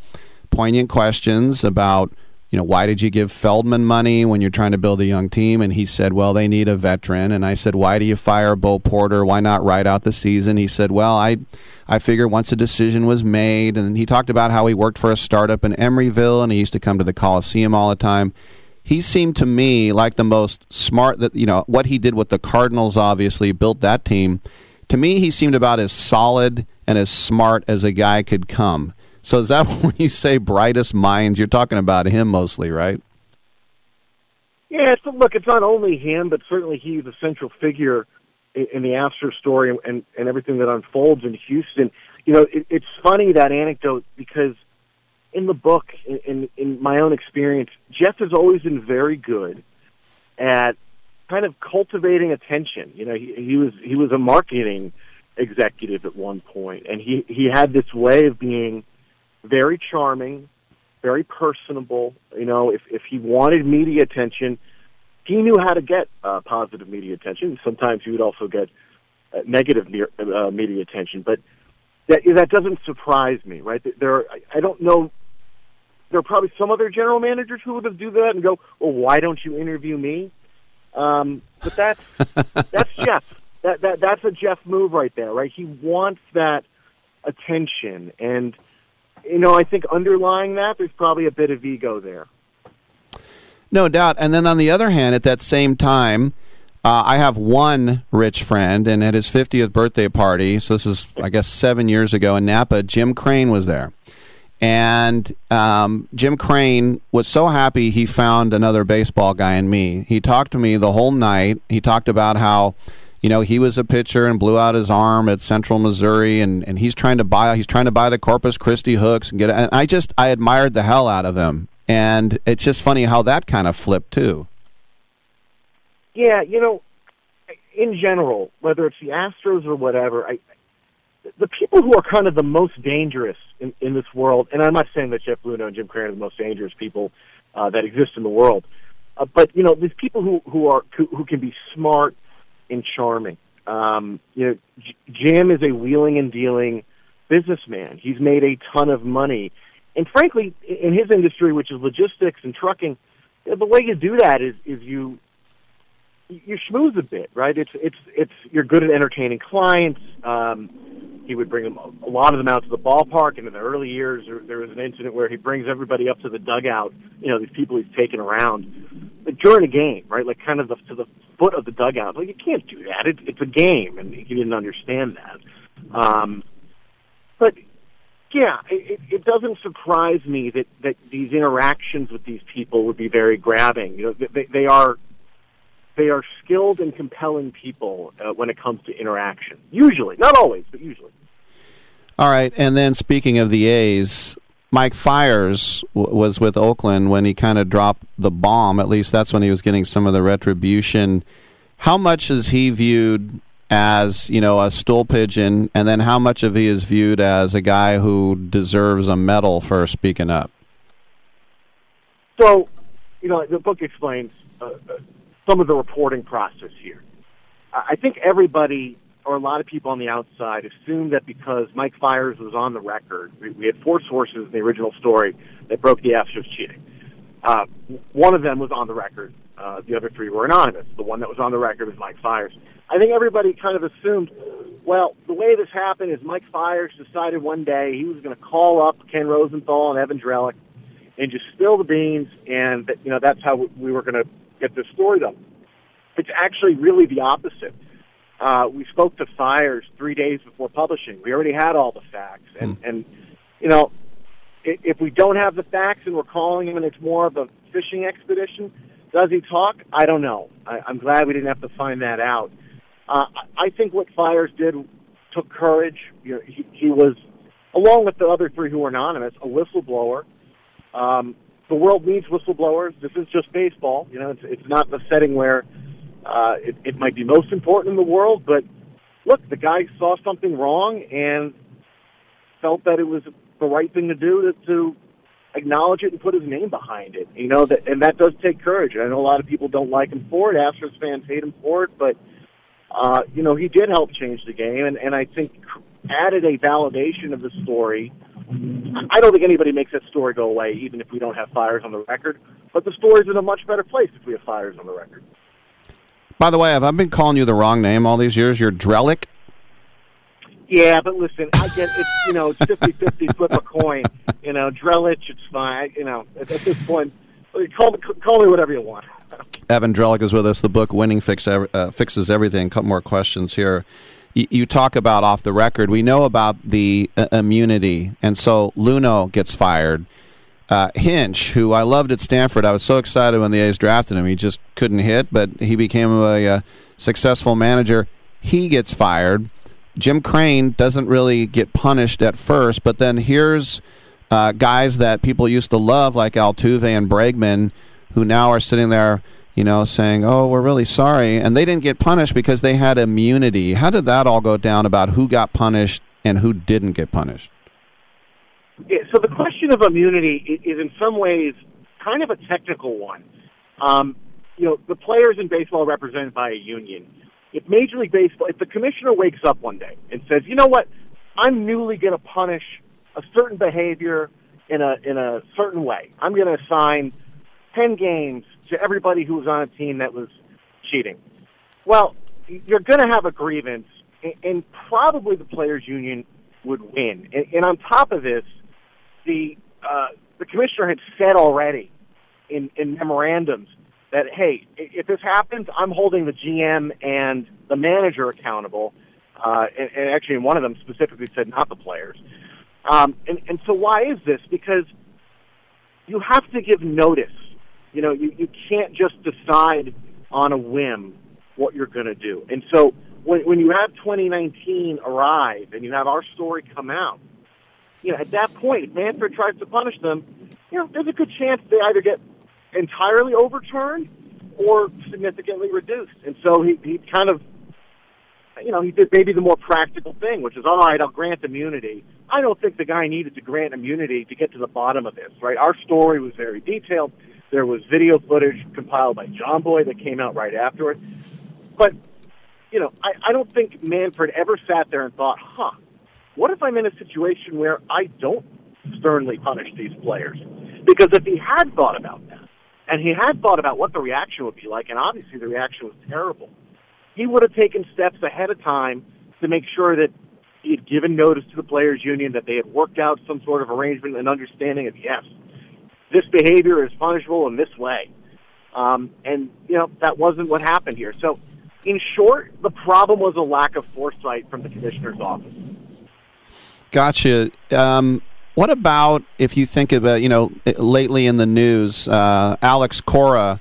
poignant questions about you know why did you give Feldman money when you're trying to build a young team? And he said well they need a veteran. And I said why do you fire Bo Porter? Why not ride out the season? He said well I I figure once a decision was made and he talked about how he worked for a startup in Emeryville and he used to come to the Coliseum all the time. He seemed to me like the most smart that you know what he did with the Cardinals obviously built that team. To me he seemed about as solid and as smart as a guy could come so is that when you say brightest minds, you're talking about him mostly, right? Yeah, it's, look, it's not only him, but certainly he's a central figure in, in the Astros story and, and everything that unfolds in Houston. You know, it, it's funny that anecdote because in the book, in, in, in my own experience, Jeff has always been very good at kind of cultivating attention. You know, he, he was he was a marketing executive at one point, and he he had this way of being very charming, very personable. You know, if if he wanted media attention, he knew how to get uh, positive media attention. Sometimes he would also get uh, negative me- uh, media attention, but that that doesn't surprise me, right? There, are, I don't know. There are probably some other general managers who would have do that and go, "Well, why don't you interview me?" Um, but that's that's Jeff. That that that's a Jeff move right there, right? He wants that attention and you know, I think underlying that, there's probably a bit of ego there. No doubt. And then on the other hand, at that same time, uh, I have one rich friend, and at his 50th birthday party, so this is, I guess, seven years ago in Napa, Jim Crane was there. And um, Jim Crane was so happy he found another baseball guy in me. He talked to me the whole night. He talked about how you know, he was a pitcher and blew out his arm at Central Missouri, and, and he's trying to buy he's trying to buy the Corpus Christi hooks and get. And I just I admired the hell out of him, and it's just funny how that kind of flipped too. Yeah, you know, in general, whether it's the Astros or whatever, I the people who are kind of the most dangerous in, in this world, and I'm not saying that Jeff Luhnow and Jim Crane are the most dangerous people uh, that exist in the world, uh, but you know, these people who who are who, who can be smart and charming. Um, you know, Jim is a wheeling and dealing businessman. He's made a ton of money, and frankly, in his industry, which is logistics and trucking, the way you do that is is you you schmooze a bit, right? It's it's it's you're good at entertaining clients. Um, he would bring them a lot of them out to the ballpark. And in the early years, there, was an incident where he brings everybody up to the dugout. You know, these people he's taken around like during a game, right? Like kind of the, to the foot of the dugout. Like you can't do that. It, it's a game, and he didn't understand that. Um, but yeah, it, it doesn't surprise me that that these interactions with these people would be very grabbing. You know, they, they are they are skilled and compelling people uh, when it comes to interaction. Usually, not always, but usually. All right, and then speaking of the A's, Mike Fiers w- was with Oakland when he kind of dropped the bomb. At least that's when he was getting some of the retribution. How much is he viewed as you know a stool pigeon, and then how much of he is viewed as a guy who deserves a medal for speaking up? So, you know, the book explains uh, some of the reporting process here. I think everybody or a lot of people on the outside assumed that because Mike Fiers was on the record, we, we had four sources in the original story that broke the Astros cheating. Uh, one of them was on the record. Uh, the other three were anonymous. The one that was on the record was Mike Fiers. I think everybody kind of assumed, well, the way this happened is Mike Fiers decided one day he was going to call up Ken Rosenthal and Evan Drellich and just spill the beans, and you know that's how we were going to get this story done. It's actually really the opposite. Uh, we spoke to Fiers three days before publishing. We already had all the facts, and Hmm. and you know, if, if we don't have the facts and we're calling him and it's more of a fishing expedition, does he talk? I don't know. I, I'm glad we didn't have to find that out. Uh, I think what Fiers did took courage. You know, he, he was, along with the other three who were anonymous, a whistleblower. Um, the world needs whistleblowers. This is just baseball. You know, it's it's not the setting where uh, it, it might be most important in the world. But look, the guy saw something wrong and felt that it was the right thing to do to, to acknowledge it and put his name behind it. You know, that and that does take courage. I know a lot of people don't like him for it. Astros fans hate him for it, but uh, you know, he did help change the game, and, and I think added a validation of the story. I don't think anybody makes that story go away, even if we don't have Fiers on the record. But the story's in a much better place if we have Fiers on the record. By the way, have I been calling you the wrong name all these years? You're Drellick. Yeah, but listen, I get it's you know it's fifty fifty flip a coin. You know, Drelich, it's fine. You know, at, at this point, call me call me whatever you want. Evan Drellick is with us. The book "Winning Fix, uh, Fixes Everything." A couple more questions here. You talk about off the record. We know about the uh, immunity, and so Luhnow gets fired. Uh, Hinch, who I loved at Stanford, I was so excited when the A's drafted him. He just couldn't hit, but he became a, uh successful manager. He gets fired. Jim Crane doesn't really get punished at first, but then here's uh, guys that people used to love, like Altuve and Bregman, who now are sitting there, you know, saying, "Oh, we're really sorry," and they didn't get punished because they had immunity. How did that all go down about who got punished and who didn't get punished? Yeah, so the question of immunity is in some ways kind of a technical one. Um, you know, the players in baseball are represented by a union. If Major League Baseball, if the commissioner wakes up one day and says, you know what, I'm newly going to punish a certain behavior in a in a certain way. I'm going to assign ten games to everybody who was on a team that was cheating. Well, you're going to have a grievance, and, probably the players' union would win. And, and on top of this, the uh, the commissioner had said already in, in memorandums that hey, if this happens, I'm holding the GM and the manager accountable. Uh, and, and actually, one of them specifically said not the players. Um, and, and so, why is this? Because you have to give notice. You know, you, you can't just decide on a whim what you're going to do. And so, when, when you have 2019 arrive and you have our story come out, you know, at that point, if Manfred tries to punish them, you know, there's a good chance they either get entirely overturned or significantly reduced. And so he, he kind of, you know, he did maybe the more practical thing, which is, all right, I'll grant immunity. I don't think the guy needed to grant immunity to get to the bottom of this, right? Our story was very detailed. There was video footage compiled by Jomboy that came out right afterward. But, you know, I, I don't think Manfred ever sat there and thought, huh, what if I'm in a situation where I don't sternly punish these players? Because if he had thought about that, and he had thought about what the reaction would be like, and obviously the reaction was terrible, he would have taken steps ahead of time to make sure that he had given notice to the players' union that they had worked out some sort of arrangement and understanding of yes, this behavior is punishable in this way. Um, and you know that wasn't what happened here. So, in short, the problem was a lack of foresight from the commissioner's office. Gotcha. Um, what about if you think about, you know, lately in the news, uh, Alex Cora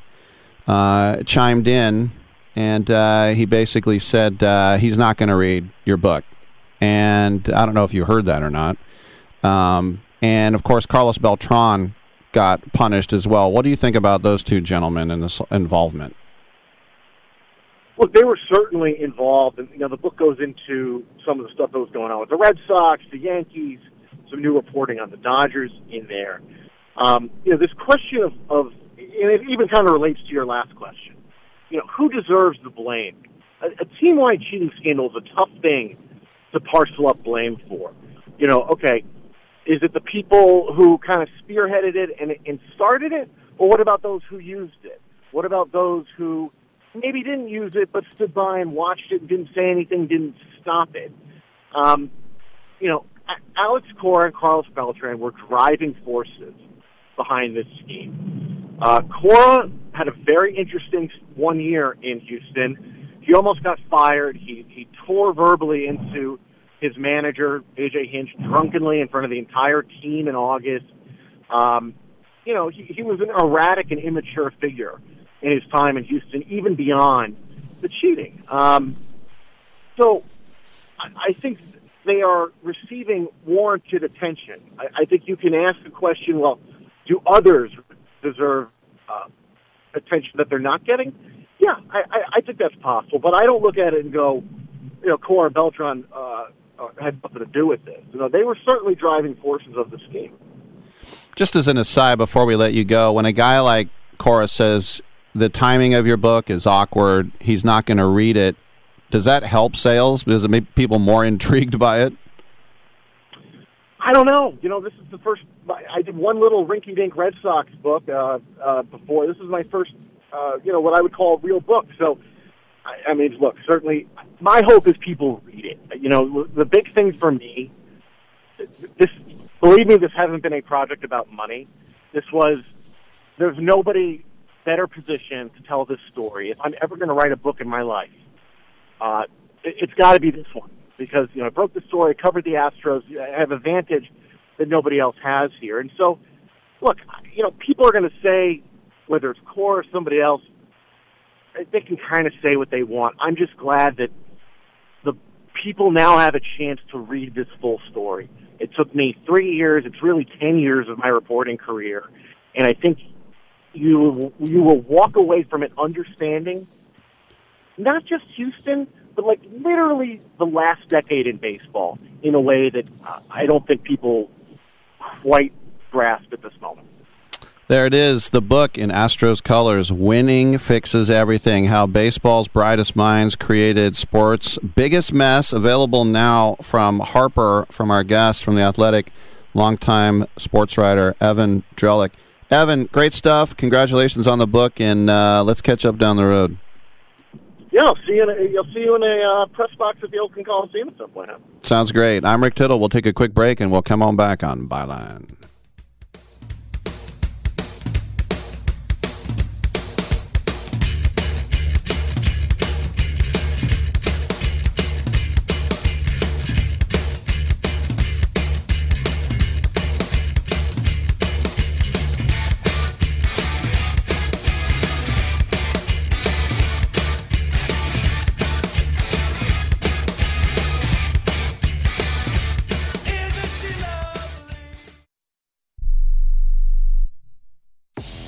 uh, chimed in and uh, he basically said uh, he's not going to read your book. And I don't know if you heard that or not. Um, and of course, Carlos Beltran got punished as well. What do you think about those two gentlemen and this involvement? Look, they were certainly involved, and you know the book goes into some of the stuff that was going on with the Red Sox, the Yankees, some new reporting on the Dodgers in there. Um, you know, this question of, of, and it even kind of relates to your last question. You know, who deserves the blame? A, a team-wide cheating scandal is a tough thing to parcel up blame for. You know, okay, is it the people who kind of spearheaded it and, and started it, or what about those who used it? What about those who maybe didn't use it but stood by and watched it and didn't say anything, didn't stop it? Um, you know, Alex Cora and Carlos Beltran were driving forces behind this scheme. Uh, Cora had a very interesting one year in Houston. He almost got fired. He he tore verbally into his manager AJ Hinch drunkenly in front of the entire team in August. Um, you know, he, he was an erratic and immature figure in his time in Houston, even beyond the cheating. Um, so I, I think they are receiving warranted attention. I, I think you can ask the question: Well, do others deserve uh, attention that they're not getting? Yeah, I, I, I think that's possible, but I don't look at it and go, you know, Cora Beltran uh, uh, had nothing to do with this. You know, they were certainly driving forces of the scheme. Just as an aside, before we let you go, when a guy like Cora says the timing of your book is awkward, he's not going to read it does that help sales? Does it make people more intrigued by it? I don't know. You know, this is the first. I did one little rinky-dink Red Sox book uh, uh, before. This is my first, uh, you know, what I would call a real book. So, I, I mean, look, certainly, my hope is people read it. You know, the big thing for me, this, believe me, this hasn't been a project about money. This was, there's nobody better positioned to tell this story. If I'm ever going to write a book in my life, uh, it, it's got to be this one because you know I broke the story, covered the Astros. I have a vantage that nobody else has here, and so look, you know, people are going to say whether it's Cora or somebody else, they can kind of say what they want. I'm just glad that the people now have a chance to read this full story. It took me three years. It's really ten years of my reporting career, and I think you you will walk away from it understanding not just Houston, but like literally the last decade in baseball in a way that uh, I don't think people quite grasp at this moment. There it is, the book in Astros colors, Winning Fixes Everything How Baseball's Brightest Minds Created Sports' Biggest Mess. Available now from Harper, from our guest from The Athletic, longtime sports writer Evan Drellich. Evan, great stuff. Congratulations on the book, and uh, let's catch up down the road. Yeah, I'll see you. In a, you'll see you in a uh, press box at the Oakland Coliseum at some point. Sounds great. I'm Rick Tittle. We'll take a quick break and we'll come on back on Byline.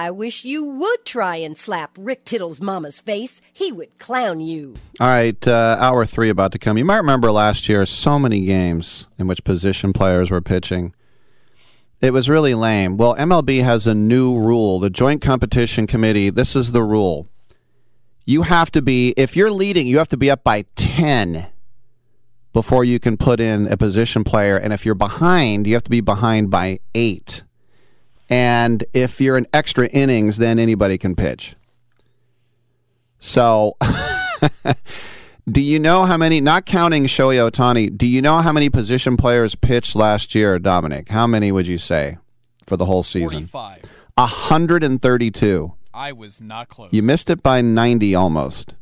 I wish you would try and slap Rick Tittle's mama's face. He would clown you. All right, uh, hour three about to come. You might remember last year so many games in which position players were pitching. It was really lame. Well, MLB has a new rule. The Joint Competition Committee, this is the rule. You have to be, if you're leading, you have to be up by 10 before you can put in a position player. And if you're behind, you have to be behind by 8. And if you're in extra innings, then anybody can pitch. So, do you know how many, not counting Shohei Ohtani, do you know how many position players pitched last year, Dominic? How many would you say for the whole season? 45. 132. I was not close. You missed it by 90 almost.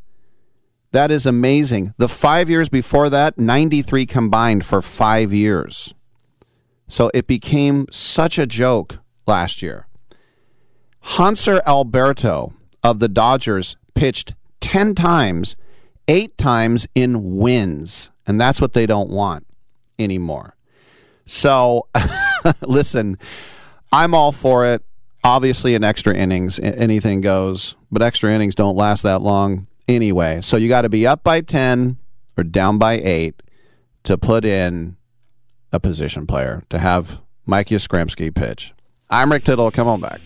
That is amazing. The five years before that, 93 combined for five years. So it became such a joke last year. Hanser Alberto of the Dodgers pitched 10 times, eight times in wins. And that's what they don't want anymore. So listen, I'm all for it. Obviously, in extra innings, anything goes, but extra innings don't last that long anyway. So you got to be up by 10 or down by 8 to put in a position player, to have Mike Yastrzemski pitch. I'm Rick Tittle. Come on back.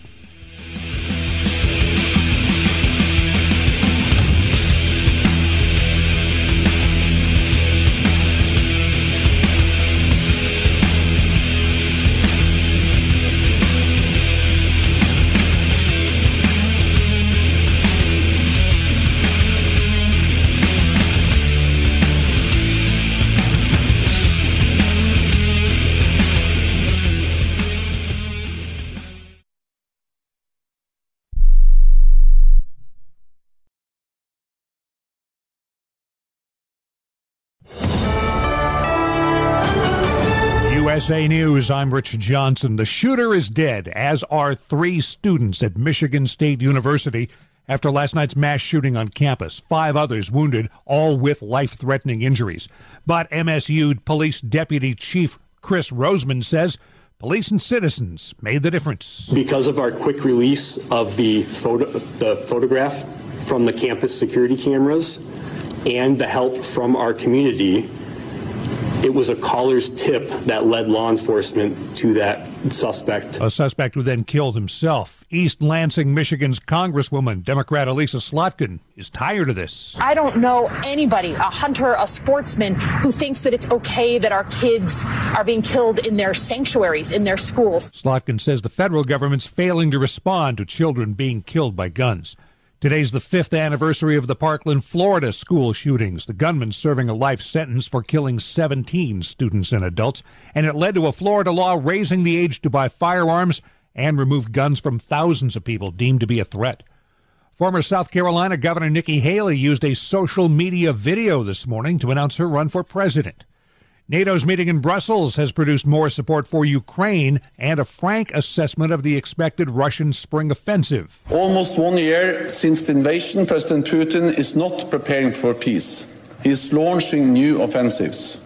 USA News, I'm Rich Johnson. The shooter is dead, as are three students at Michigan State University after last night's mass shooting on campus. Five others wounded, all with life threatening injuries. But MSU Police Deputy Chief Chris Rozman says police and citizens made the difference. Because of our quick release of the, photo, the photograph from the campus security cameras and the help from our community, it was a caller's tip that led law enforcement to that suspect. A suspect who then killed himself. East Lansing, Michigan's Congresswoman, Democrat Elissa Slotkin, is tired of this. I don't know anybody, a hunter, a sportsman, who thinks that it's okay that our kids are being killed in their sanctuaries, in their schools. Slotkin says the federal government's failing to respond to children being killed by guns. Today's the fifth anniversary of the Parkland, Florida school shootings. The gunman serving a life sentence for killing 17 students and adults, and it led to a Florida law raising the age to buy firearms and remove guns from thousands of people deemed to be a threat. Former South Carolina Governor Nikki Haley used a social media video this morning to announce her run for president. NATO's meeting in Brussels has produced more support for Ukraine and a frank assessment of the expected Russian spring offensive. Almost one year since the invasion, President Putin is not preparing for peace. He is launching new offensives.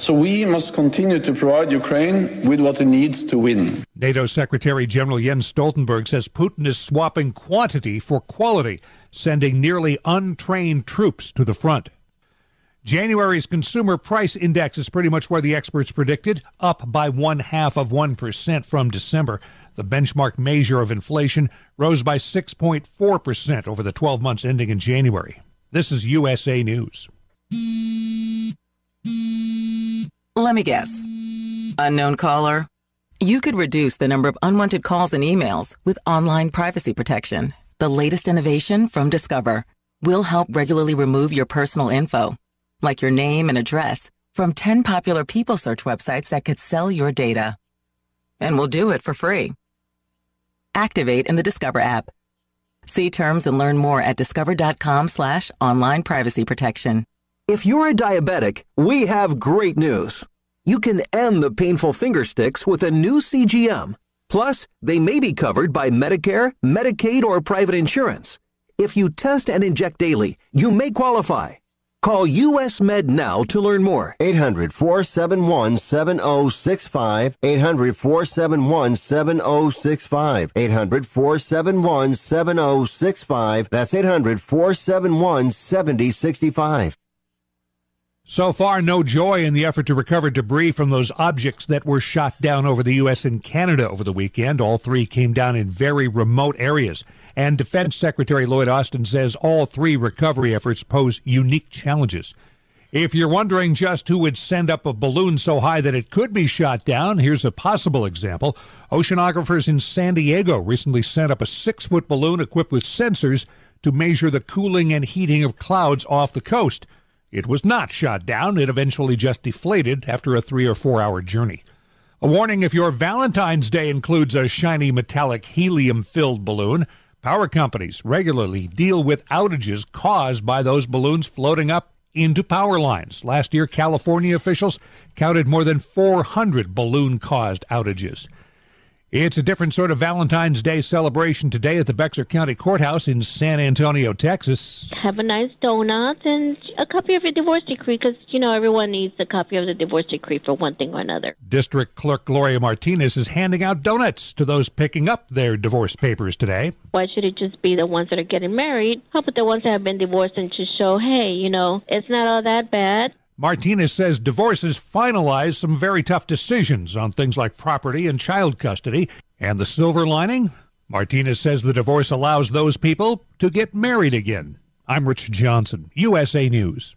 So we must continue to provide Ukraine with what it needs to win. NATO Secretary General Jens Stoltenberg says Putin is swapping quantity for quality, sending nearly untrained troops to the front. January's consumer price index is pretty much where the experts predicted, up by one half of 1% from December. The benchmark measure of inflation rose by 6.4% over the 12 months ending in January. This is USA News. Let me guess. Unknown caller? You could reduce the number of unwanted calls and emails with online privacy protection. The latest innovation from Discover will help regularly remove your personal info like your name and address, from 10 popular people search websites that could sell your data. And we'll do it for free. Activate in the Discover app. See terms and learn more at discover.com slash online privacy protection. If you're a diabetic, we have great news. You can end the painful finger sticks with a new CGM. Plus, they may be covered by Medicare, Medicaid, or private insurance. If you test and inject daily, you may qualify. Call US Med now to learn more. 800 471 7065. 800 471 7065. 800 471 7065. That's 800 471 7065. So far, no joy in the effort to recover debris from those objects that were shot down over the U.S. and Canada over the weekend. All three came down in very remote areas. And Defense Secretary Lloyd Austin says all three recovery efforts pose unique challenges. If you're wondering just who would send up a balloon so high that it could be shot down, here's a possible example. Oceanographers in San Diego recently sent up a six foot balloon equipped with sensors to measure the cooling and heating of clouds off the coast. It was not shot down, it eventually just deflated after a three or four hour journey. A warning if your Valentine's Day includes a shiny metallic helium filled balloon, Power companies regularly deal with outages caused by those balloons floating up into power lines. Last year, California officials counted more than 400 balloon caused outages. It's a different sort of Valentine's Day celebration today at the Bexar County Courthouse in San Antonio, Texas. Have a nice donut and a copy of your divorce decree because, you know, everyone needs a copy of the divorce decree for one thing or another. District Clerk Gloria Martinez is handing out donuts to those picking up their divorce papers today. Why should it just be the ones that are getting married? How about the ones that have been divorced and just show, hey, you know, it's not all that bad? Martinez says divorces finalize some very tough decisions on things like property and child custody. And the silver lining? Martinez says the divorce allows those people to get married again. I'm Rich Johnson, USA News.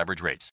average rates.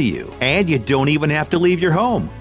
to you. And you don't even have to leave your home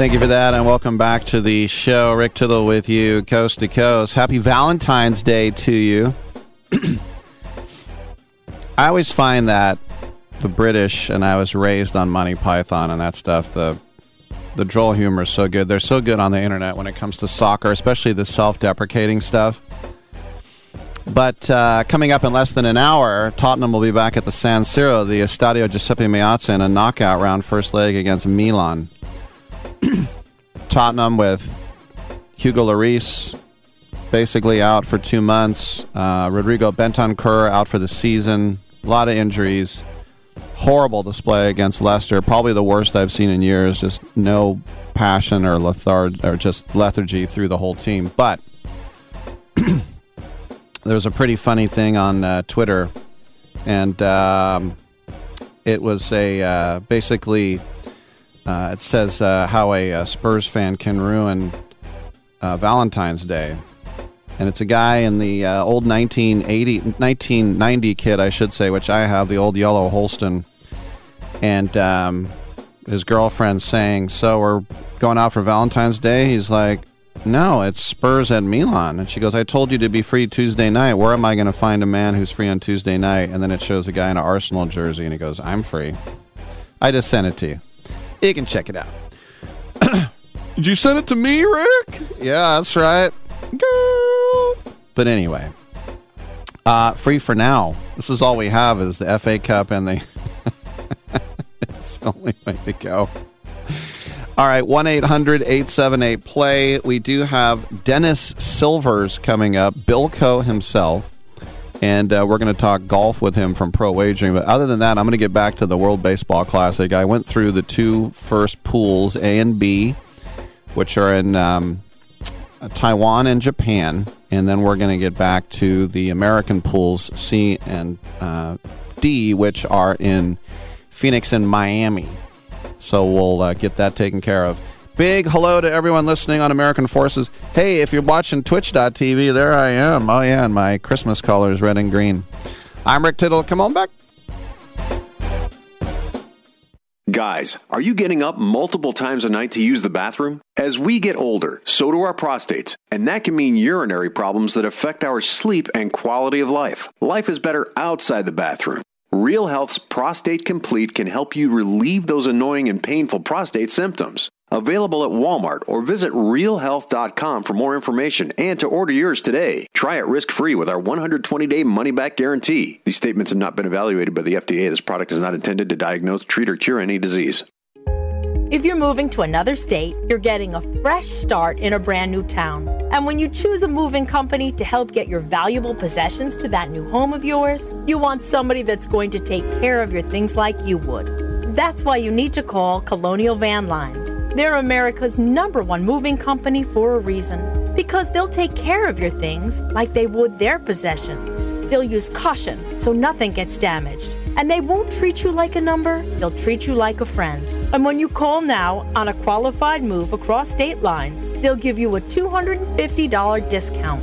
Thank you for that, and welcome back to the show. Rick Tittle with you, coast to coast. Happy Valentine's Day to you. I always find that the British, and I was raised on Monty Python and that stuff, the the droll humor is so good. They're so good on the internet when it comes to soccer, especially the self deprecating stuff. But uh, coming up in less than an hour, Tottenham will be back at the San Siro, the Estadio Giuseppe Meazza, in a knockout round first leg against Milan. Tottenham with Hugo Lloris basically out for two months. Uh, Rodrigo Bentancur out for the season. A lot of injuries. Horrible display against Leicester. Probably the worst I've seen in years. Just no passion or lethard or just lethargy through the whole team. But there was a pretty funny thing on uh, Twitter, and um, it was a uh, basically uh, it says uh, how a, a, Spurs fan can ruin uh, Valentine's Day. And it's a guy in the uh, old 1980, 1990 kit, I should say, which I have, the old yellow Holsten. And um, his girlfriend saying, So we're going out for Valentine's Day? He's like, No, it's Spurs at Milan. And she goes, I told you to be free Tuesday night. Where am I going to find a man who's free on Tuesday night? And then it shows a guy in an Arsenal jersey, and he goes, I'm free. I just sent it to you. You can check it out. Did you send it to me, Rick? Yeah, that's right. Girl. But anyway, uh, free for now. This is all we have is the FA Cup and the. it's the only way to go. All right, 1 800 878 play. We do have Dennis Silvers coming up, Bill Bilko himself and uh, we're going to talk golf with him from Pro Wagering. But other than that, I'm going to get back to the World Baseball Classic. I went through the two first pools, A and B, which are in um, Taiwan and Japan, and then we're going to get back to the American pools, C and uh, D, which are in Phoenix and Miami. So we'll uh, get that taken care of. Big hello to everyone listening on American Forces. Hey, if you're watching Twitch.tv, there I am. Oh, yeah, and my Christmas colors, red and green. I'm Rick Tittle. Come on back. Guys, are you getting up multiple times a night to use the bathroom? As we get older, so do our prostates, and that can mean urinary problems that affect our sleep and quality of life. Life is better outside the bathroom. Real Health's Prostate Complete can help you relieve those annoying and painful prostate symptoms. Available at Walmart or visit realhealth.com for more information and to order yours today. Try it risk free with our 120 day money back guarantee. These statements have not been evaluated by the FDA. This product is not intended to diagnose, treat, or cure any disease. If you're moving to another state, you're getting a fresh start in a brand new town. And when you choose a moving company to help get your valuable possessions to that new home of yours, you want somebody that's going to take care of your things like you would. That's why you need to call Colonial Van Lines. They're America's number one moving company for a reason. Because they'll take care of your things like they would their possessions. They'll use caution so nothing gets damaged. And they won't treat you like a number, they'll treat you like a friend. And when you call now on a qualified move across state lines, they'll give you a $250 discount.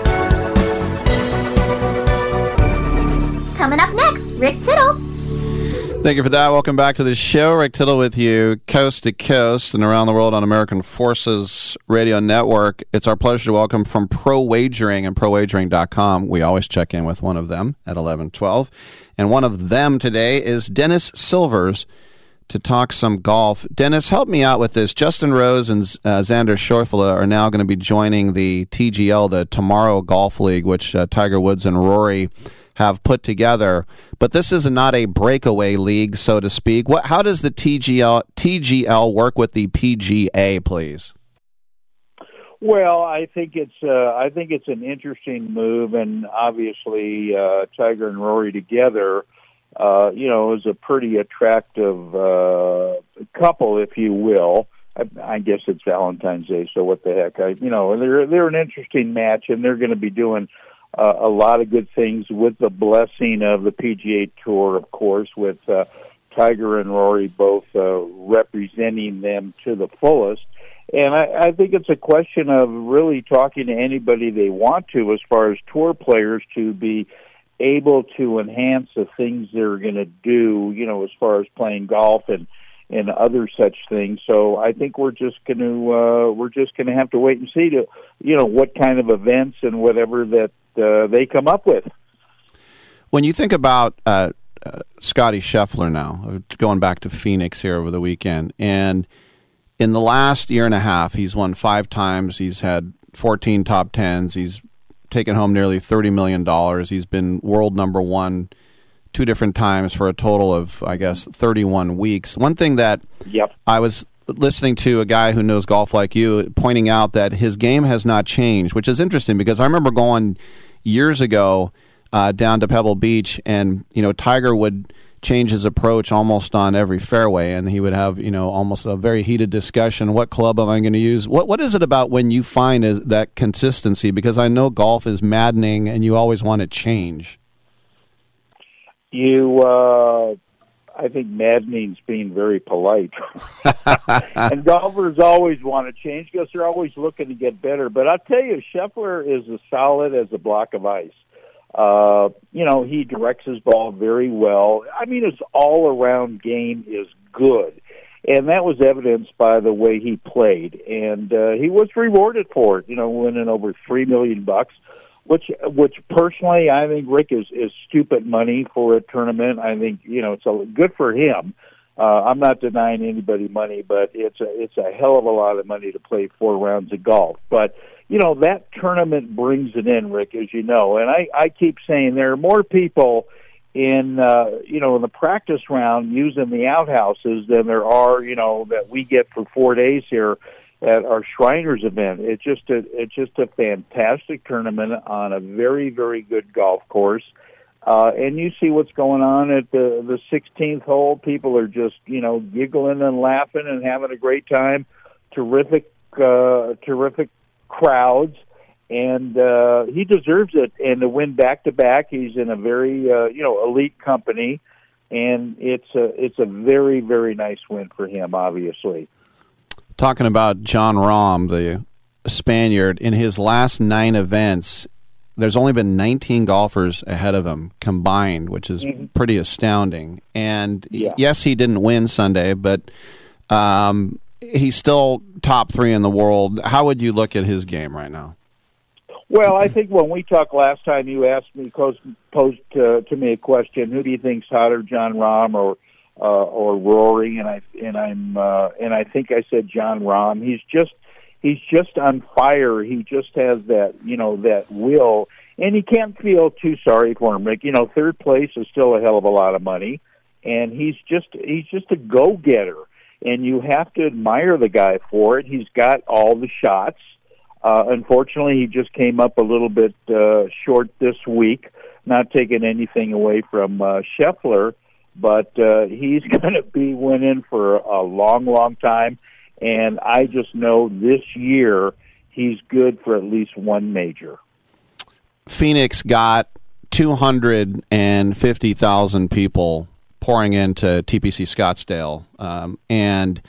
Coming up next, Rick Tittle. Thank you for that. Welcome back to the show. Rick Tittle with you, coast to coast and around the world on American Forces Radio Network. It's our pleasure to welcome from Pro Wagering and ProWagering.com. We always check in with one of them at 1112. And one of them today is Dennis Silvers to talk some golf. Dennis, help me out with this. Justin Rose and uh, Xander Schauffele are now going to be joining the TGL, the Tomorrow Golf League, which uh, Tiger Woods and Rory have put together. But this is not a breakaway league, so to speak. What? How does the TGL TGL work with the PGA, please? Well, I think it's uh, I think it's an interesting move, and obviously uh, Tiger and Rory together, uh, you know, is a pretty attractive uh, couple, if you will. I, guess it's Valentine's Day, so what the heck? I, you know, they're they're an interesting match, and they're going to be doing uh, a lot of good things with the blessing of the PGA Tour, of course, with uh, Tiger and Rory both uh, representing them to the fullest. And I, I think it's a question of really talking to anybody they want to, as far as tour players, to be able to enhance the things they're going to do, you know, as far as playing golf and and other such things. So I think we're just going to uh, we're just going to have to wait and see to you know what kind of events and whatever that uh, they come up with. When you think about uh, uh, Scotty Scheffler now, uh, going back to Phoenix here over the weekend, and in the last year and a half, he's won five times. He's had 14 top tens. He's taken home nearly $30 million. He's been world number one two different times for a total of, I guess, 31 weeks. One thing that yep. I was listening to a guy who knows golf like you pointing out that his game has not changed, which is interesting because I remember going years ago uh, down to Pebble Beach and, you know, Tiger would change his approach almost on every fairway and he would have you know almost a very heated discussion. What club am i going to use? What what is it about when you find is that consistency? Because i know golf is maddening and you always want to change. You uh I think maddening's being very polite. and golfers always want to change because they're always looking to get better. But I'll tell you, Scheffler is as solid as a block of ice. Uh, you know, he directs his ball very well. I mean, his all around game is good. And that was evidenced by the way he played. And uh, he was rewarded for it, you know, winning over three million bucks which which personally I think Rick is is stupid money for a tournament. I think you know it's a, good for him. Uh, I'm not denying anybody money, but it's a it's a hell of a lot of money to play four rounds of golf. But you know that tournament brings it in, Rick, as you know. And I I keep saying there are more people in uh, you know in the practice round using the outhouses than there are you know that we get for four days here at our Shriners event. It's just a it's just a fantastic tournament on a very very good golf course. Uh, and you see what's going on at the the 16th hole. People are just you know giggling and laughing and having a great time. Terrific, uh, terrific crowds, and uh, he deserves it. And to win back to back, he's in a very uh, you know elite company, and it's a it's a very very nice win for him. Obviously talking about Jon Rahm, the Spaniard, in his last nine events, there's only been 19 golfers ahead of him combined, which is mm-hmm. pretty astounding. And yeah. yes, he didn't win Sunday, but um, he's still top three in the world. How would you look at his game right now? Well, I think when we talked last time, you asked me posed, posed uh, to me a question: Who do you think's hotter, Jon Rahm or uh, or Rory, and I and I'm uh, and I think I said Jon Rahm. He's just he's just on fire. He just has that you know that will, and you can't feel too sorry for him. Rick, you know, third place is still a hell of a lot of money, and he's just he's just a go getter, and you have to admire the guy for it. He's got all the shots. Uh, unfortunately, he just came up a little bit uh, short this week. Not taking anything away from uh, Scheffler but uh, he's going to be winning for a long, long time. And I just know this year he's good for at least one major. Phoenix got 250,000 people pouring into TPC Scottsdale. Um, and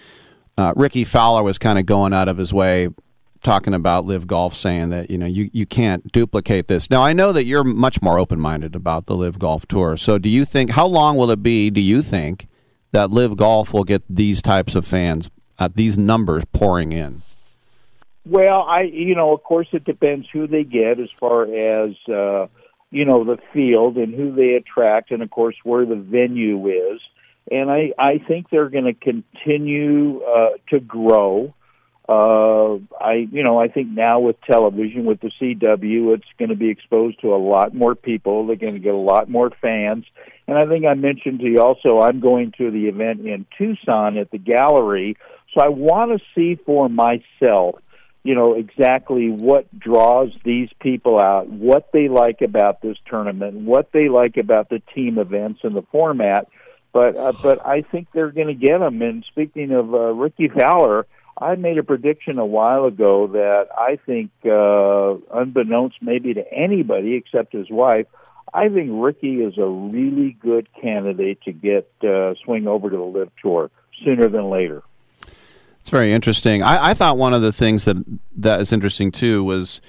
uh, Rickie Fowler was kind of going out of his way talking about LIV Golf, saying that you know you, you can't duplicate this. Now I know that you're much more open minded about the LIV Golf Tour. So do you think how long will it be? Do you think that LIV Golf will get these types of fans, uh, these numbers pouring in? Well, I you know of course it depends who they get as far as uh, you know the field and who they attract, and of course where the venue is. And I I think they're going to continue uh, to grow. Uh, I, you know, I think now with television, with the CW, it's going to be exposed to a lot more people. They're going to get a lot more fans. And I think I mentioned to you also, I'm going to the event in Tucson at the gallery. So I want to see for myself, you know, exactly what draws these people out, what they like about this tournament, what they like about the team events and the format. But, uh, but I think they're going to get them. And speaking of uh, Rickie Fowler, I made a prediction a while ago that I think, uh, unbeknownst maybe to anybody except his wife, I think Rickie is a really good candidate to get uh, swing over to the LIV Tour sooner than later. It's very interesting. I, I thought one of the things that that is interesting too was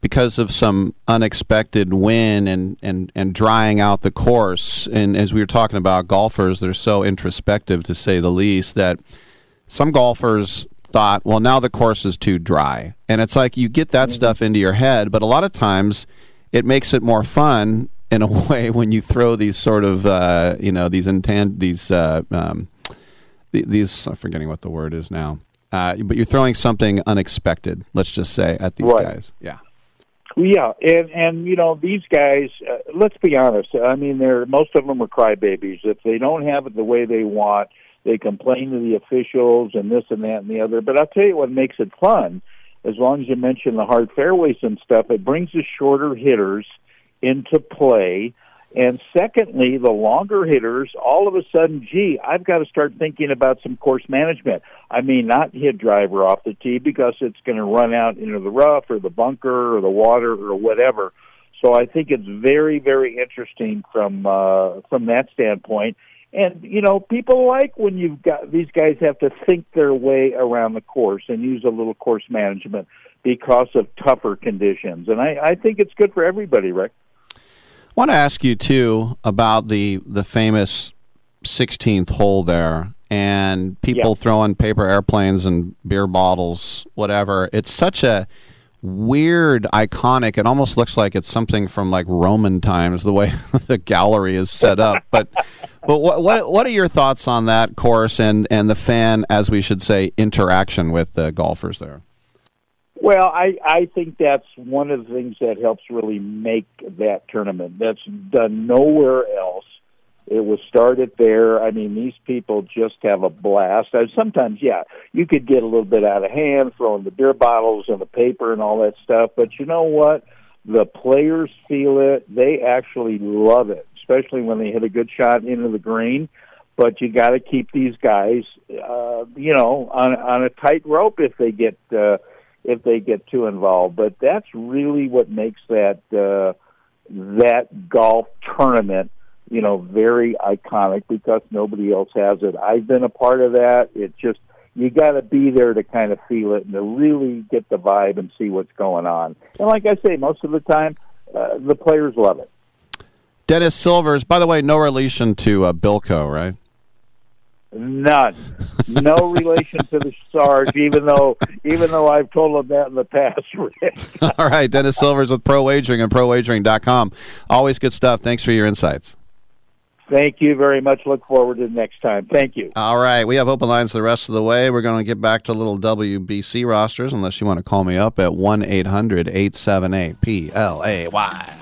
because of some unexpected wind and, and, and drying out the course. And as we were talking about golfers, they're so introspective to say the least that some golfers thought, well, now the course is too dry. And it's like you get that mm-hmm. stuff into your head, but a lot of times it makes it more fun in a way when you throw these sort of, uh, you know, these intan- these, uh, um, these, I'm forgetting what the word is now. Uh, but you're throwing something unexpected, let's just say, at these right. guys. Yeah. Yeah, and and you know these guys. Uh, let's be honest. I mean, they're most of them are crybabies. If they don't have it the way they want, they complain to the officials and this and that and the other. But I'll tell you what makes it fun. As long as you mention the hard fairways and stuff, it brings the shorter hitters into play and secondly, the longer hitters, all of a sudden, gee, I've got to start thinking about some course management. I mean, not hit driver off the tee because it's going to run out into the rough or the bunker or the water or whatever. So I think it's very, very interesting from uh, from that standpoint. And you know, people like when you've got these guys have to think their way around the course and use a little course management because of tougher conditions. And I, I think it's good for everybody, Rick. I want to ask you too about the the famous 16th hole there and people throwing paper airplanes and beer bottles, whatever. It's such a weird, iconic. It almost looks like it's something from like Roman times, the way the gallery is set up. But but what what what are your thoughts on that course and and the fan, as we should say, interaction with the golfers there? Well, I I think that's one of the things that helps really make that tournament. That's done nowhere else. It was started there. I mean, these people just have a blast. And sometimes, yeah, you could get a little bit out of hand, throwing the beer bottles and the paper and all that stuff. But you know what? The players feel it. They actually love it, especially when they hit a good shot into the green. But you got to keep these guys, uh, you know, on on a tight rope if they get. Uh, if they get too involved. But that's really what makes that uh, that golf tournament, you know, very iconic because nobody else has it. I've been a part of that. It just you got to be there to kind of feel it and to really get the vibe and see what's going on. And like I say, most of the time, uh, the players love it. Dennis Silvers, by the way, no relation to uh, Bilko, right? None. No relation to the Sarge, even though even though I've told them that in the past. All right, Dennis Silvers with Pro Wagering and ProWagering.com. Always good stuff. Thanks for your insights. Thank you very much. Look forward to the next time. Thank you. All right. We have open lines the rest of the way. We're going to get back to little WBC rosters, unless you want to call me up at 1 800 878 PLAY.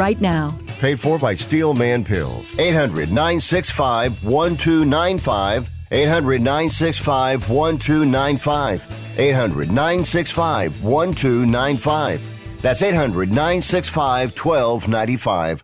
right now. Paid for by Steelman Pills. 800 965 1295. 800 965 1295. 800 965 1295. That's 800 965 1295.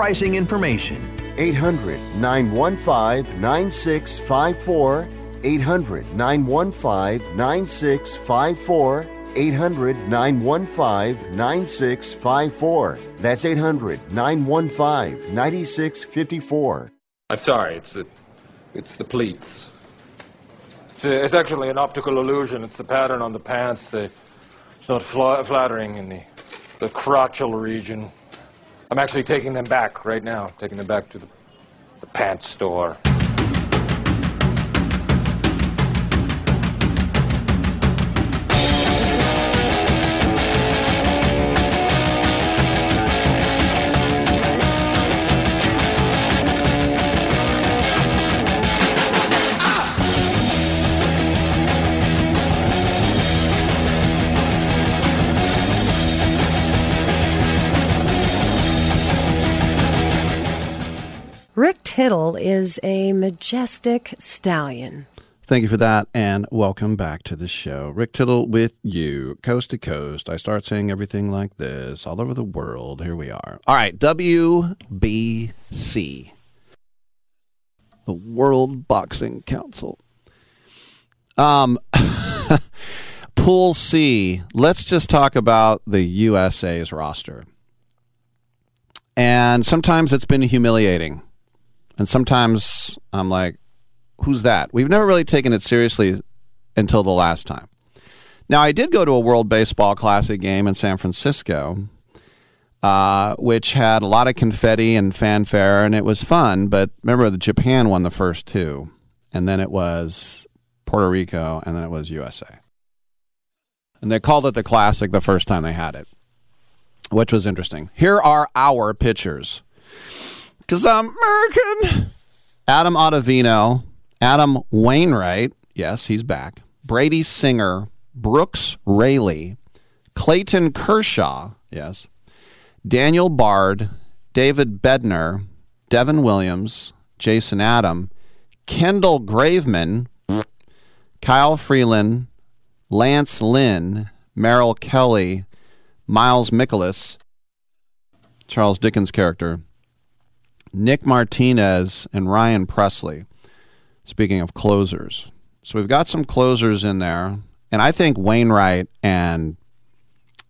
pricing information. 800 915 9654. 800 915 9654. 800 915 9654. That's 800 915 9654. I'm sorry, it's the, it's the pleats. It's, uh, it's actually an optical illusion. It's the pattern on the pants. The, it's not fla- flattering in the, the crotchal region. I'm actually taking them back right now, taking them back to the, the pants store. Rick Tittle is a majestic stallion. Thank you for that, and welcome back to the show. Rick Tittle with you, coast to coast. I start saying everything like this all over the world. Here we are. All right, WBC, the World Boxing Council. Um, Pool C. Let's just talk about the USA's roster. And sometimes it's been humiliating. And sometimes I'm like, who's that? We've never really taken it seriously until the last time. Now, I did go to a World Baseball Classic game in San Francisco, uh, which had a lot of confetti and fanfare, and it was fun. But remember, Japan won the first two, and then it was Puerto Rico, and then it was USA. And they called it the Classic the first time they had it, which was interesting. Here are our pitchers because I'm American. Adam Ottavino, Adam Wainwright, yes, he's back. Brady Singer, Brooks Raley, Clayton Kershaw, yes. Daniel Bard, David Bednar, Devin Williams, Jason Adam, Kendall Graveman, Kyle Freeland, Lance Lynn, Merrill Kelly, Miles Mikolas, Charles Dickens' character, Nick Martinez, and Ryan Pressly. Speaking of closers. So we've got some closers in there. And I think Wainwright and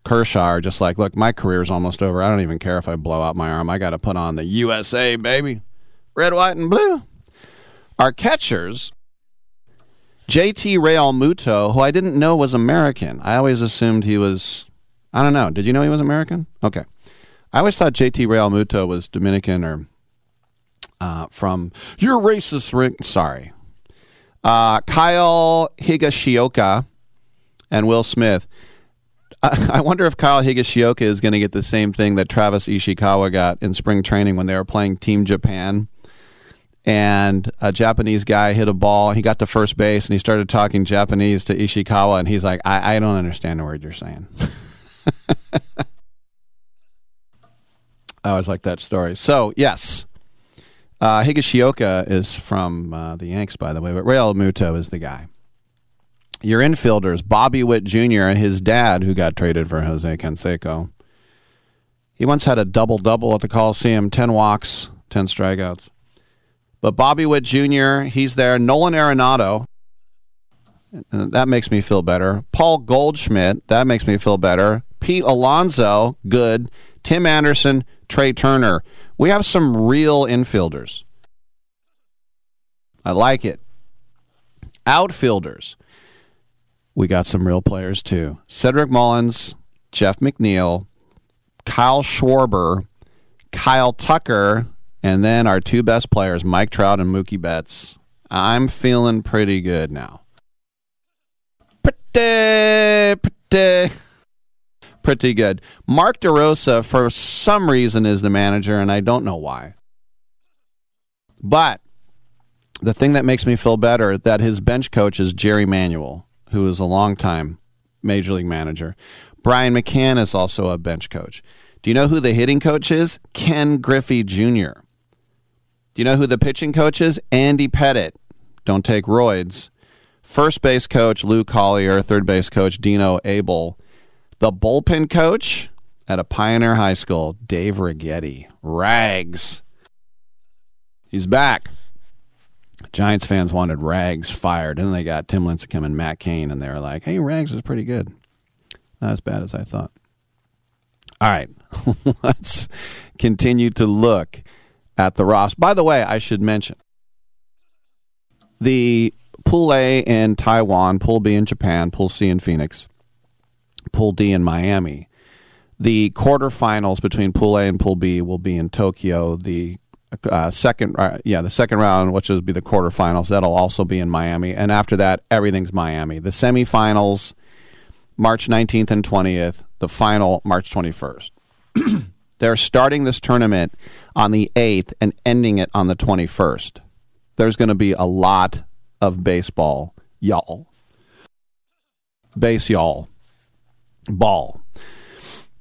Kershaw are just like, look, my career's almost over. I don't even care if I blow out my arm. I got to put on the USA, baby. Red, white, and blue. Our catchers, JT Realmuto, who I didn't know was American. I always assumed he was, I don't know. Did you know he was American? Okay. I always thought JT Realmuto was Dominican or uh, from your racist ring. Sorry. Uh, Kyle Higashioka and Will Smith. I, wonder if Kyle Higashioka is going to get the same thing that Travis Ishikawa got in spring training when they were playing Team Japan and a Japanese guy hit a ball. He got to first base and he started talking Japanese to Ishikawa, and he's like, I, I don't understand a word you're saying. I always like that story. So, yes, uh, Higashioka is from uh, the Yanks, by the way, but Realmuto is the guy. Your infielders, Bobby Witt Jr., and his dad, who got traded for Jose Canseco. He once had a double double at the Coliseum 10 walks, 10 strikeouts. But Bobby Witt Jr., he's there. Nolan Arenado, that makes me feel better. Paul Goldschmidt, that makes me feel better. Pete Alonso, good. Tim Anderson, Trea Turner. We have some real infielders. I like it. Outfielders. We got some real players too. Cedric Mullins, Jeff McNeil, Kyle Schwarber, Kyle Tucker, and then our two best players, Mike Trout and Mookie Betts. I'm feeling pretty good now. Pretty, pretty, pretty good. Mark DeRosa, for some reason, is the manager, and I don't know why. But the thing that makes me feel better that his bench coach is Jerry Manuel, who is a longtime major league manager. Brian McCann is also a bench coach. Do you know who the hitting coach is? Ken Griffey Jr. Do you know who the pitching coach is? Andy Pettitte. Don't take roids. First base coach Lou Collier, third base coach Dino Ebel. The bullpen coach at a Pioneer High School, Dave Righetti. Rags. He's back. Giants fans wanted Rags fired, and they got Tim Lincecum and Matt Cain, and they were like, "Hey, Rags is pretty good. Not as bad as I thought." All right, let's continue to look at the Ross. By the way, I should mention the Pool A in Taiwan, Pool B in Japan, Pool C in Phoenix, Pool D in Miami. The quarterfinals between Pool A and Pool B will be in Tokyo. The uh, second, uh, yeah, the second round, which will be the quarterfinals, that'll also be in Miami. And after that, everything's Miami. The semifinals, March 19th and 20th. The final, March 21st. They're starting this tournament on the 8th and ending it on the 21st. There's going to be a lot of baseball, y'all. Base, y'all. Ball.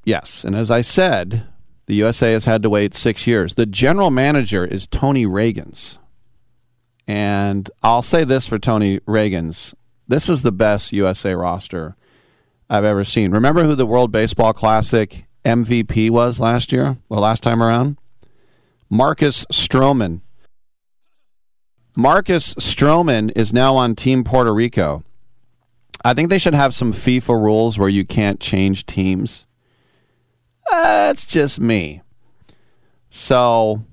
Yes, and as I said, the USA has had to wait six years. The general manager is Tony Reagins. And I'll say this for Tony Reagins this is the best USA roster I've ever seen. Remember who the World Baseball Classic MVP was last year, or last time around? Marcus Stroman. Marcus Stroman is now on Team Puerto Rico. I think they should have some FIFA rules where you can't change teams. That's just me. So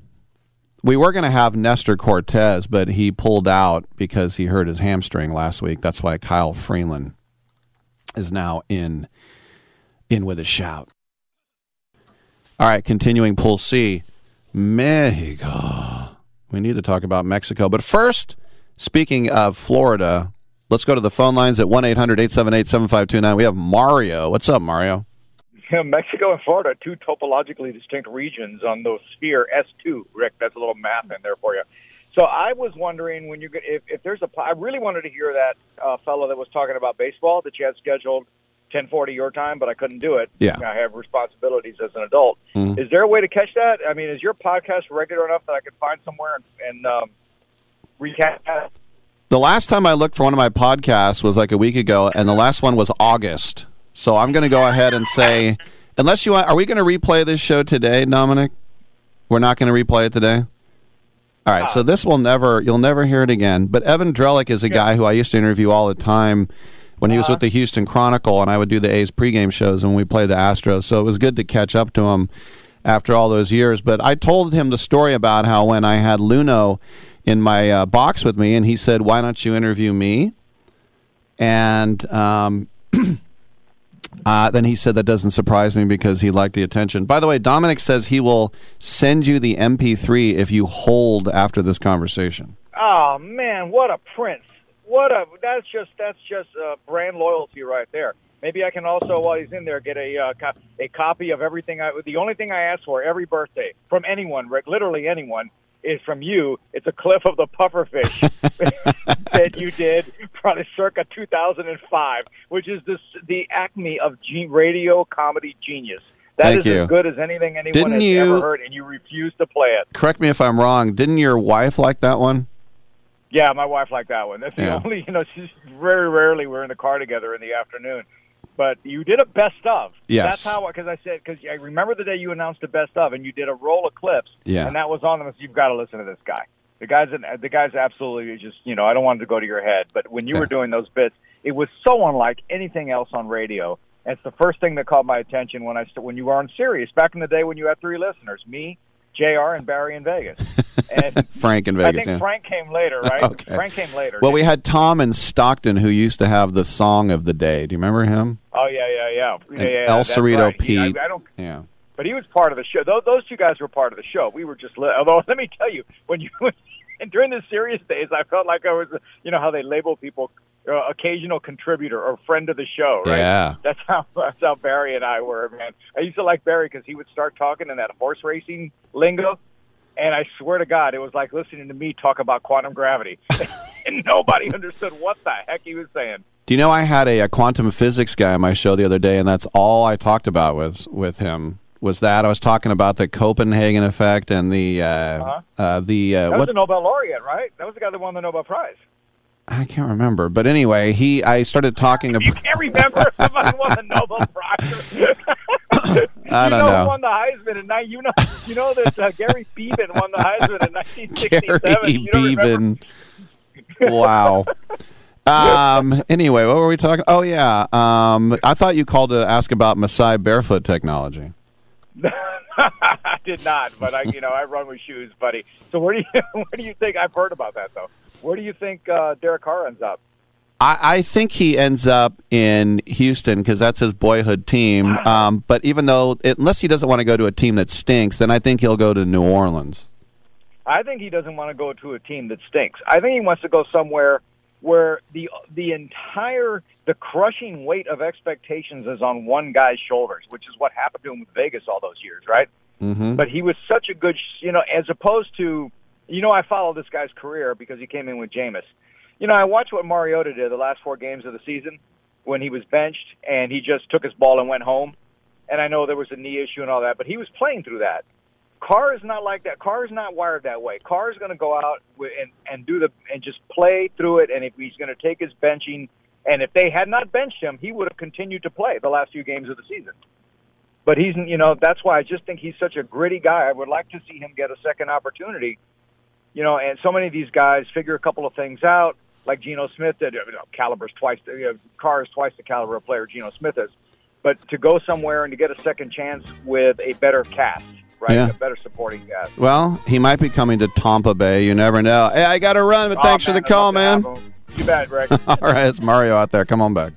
we were going to have Nestor Cortes, but he pulled out because he hurt his hamstring last week. That's why Kyle Freeland is now in in with a shout. All right, continuing Pool C, Mexico. We need to talk about Mexico. But first, speaking of Florida, let's go to the phone lines at 1 800 878 7529. We have Mario. What's up, Mario? Yeah, Mexico and Florida, are two topologically distinct regions on the sphere S2. Rick, that's a little math in there for you. So I was wondering when you if, if there's a, I really wanted to hear that uh, fellow that was talking about baseball that you had scheduled 1040 your time, but I couldn't do it. Yeah. I have responsibilities as an adult. Mhm. Is there a way to catch that? I mean, is your podcast regular enough that I could find somewhere and, and um, recap that? The last time I looked for one of my podcasts was like a week ago, and the last one was August. So I'm going to go ahead and say, unless you want, are we going to replay this show today, Dominic? We're not going to replay it today. All right, so this will never, you'll never hear it again. But Evan Drellich is a guy who I used to interview all the time when he was with the Houston Chronicle, and I would do the A's pregame shows when we played the Astros. So it was good to catch up to him after all those years. But I told him the story about how when I had Luhnow in my uh, box with me, and he said, "Why don't you interview me?" And um, uh, then he said that doesn't surprise me because he liked the attention. By the way, Dominic says he will send you the MP3 if you hold after this conversation. Oh man, what a prince! What a that's just that's just uh, brand loyalty right there. Maybe I can also, while he's in there, get a uh, co- a copy of everything. I the only thing I ask for every birthday from anyone, literally anyone, is from you. It's a clip of the pufferfish that you did probably circa 2005, which is this, the acme of ge- radio comedy genius. That is Thank you. as good as anything anyone Didn't has you- ever heard, and you refuse to play it. Correct me if I'm wrong. Didn't your wife like that one? Yeah, my wife liked that one. That's the Yeah. only, you know, she's very rarely we're in the car together in the afternoon. But you did a best of. Yes. That's how, because I said, because I remember the day you announced the best of, and you did a roll of clips. Yeah. And that was on them. You've got to listen to this guy. The guy's, an, the guy's absolutely just, you know, I don't want it to go to your head, but when you were doing those bits, it was so unlike anything else on radio. And it's the first thing that caught my attention when I st- when you were on Sirius back in the day when you had three listeners, me, Jr. and Barry in Vegas. And Frank in Vegas. I think yeah. Frank came later, right? Okay. Frank came later. Well, we had Tom in Stockton who used to have the song of the day. Do you remember him? Oh yeah, yeah, yeah. And yeah, yeah El Cerrito right. He- I- Pete. I, don't. Yeah. But he was part of the show. Those, those two guys were part of the show. We were just. Li- although, let me tell you, when you and during the Sirius days, I felt like I was. You know how they label people. Uh, occasional contributor or friend of the show, right? Yeah. That's how that's how Barry and I were, man. I used to like Barry because he would start talking in that horse racing lingo, and I swear to God, it was like listening to me talk about quantum gravity, and nobody understood what the heck he was saying. Do you know I had a, a quantum physics guy on my show the other day, and that's all I talked about was with him was that I was talking about the Copenhagen effect and the uh, Uh-huh. uh, the uh, That was what the Nobel laureate, right? That was the guy that won the Nobel Prize. I can't remember, but anyway, he I started talking about You can't remember if somebody won the Nobel Prize. I you don't know, know. who won the Heisman in ni- you know you know that uh, Gary Beban won the Heisman in 1967. Gary you? Beban. wow. Um. Anyway, what were we talking? Oh yeah. Um. I thought you called to ask about Masai barefoot technology. I did not, but I you know I run with shoes, buddy. So where do you where do you think I've heard about that though? Where do you think uh, Derek Carr ends up? I, I think he ends up in Houston because that's his boyhood team. Um, but even though, unless he doesn't want to go to a team that stinks, then I think he'll go to New Orleans. I think he doesn't want to go to a team that stinks. I think he wants to go somewhere where the the entire the crushing weight of expectations is on one guy's shoulders, which is what happened to him with Vegas all those years, right? Mm-hmm. But he was such a good, you know, as opposed to, you know, I follow this guy's career because he came in with Jameis. You know, I watched what Mariota did the last four games of the season when he was benched and he just took his ball and went home. And I know there was a knee issue and all that, but he was playing through that. Carr is not like that. Carr is not wired that way. Carr is going to go out and and do the and just play through it. And if he's going to take his benching, and if they had not benched him, he would have continued to play the last few games of the season. But he's, you know, that's why I just think he's such a gritty guy. I would like to see him get a second opportunity. You know, and so many of these guys figure a couple of things out, like Geno Smith did. You know, caliber's twice, the, you know, Carr is twice the caliber of player Geno Smith is. But to go somewhere and to get a second chance with a better cast, right? Yeah. A better supporting cast. Well, he might be coming to Tampa Bay. You never know. Hey, I got to run, but Oh, thanks for the call, I'd man. love to have him. You bet, Rick. All right, it's Mario out there. Come on back.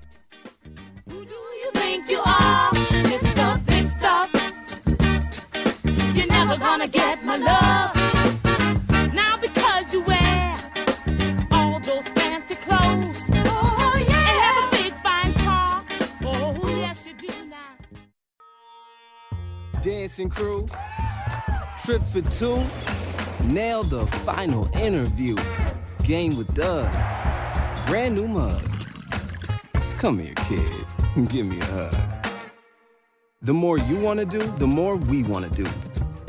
Dancing crew, trip for two, nailed the final interview. Game with Doug, brand new mug. Come here, kid, give me a hug. The more you want to do, the more we want to do.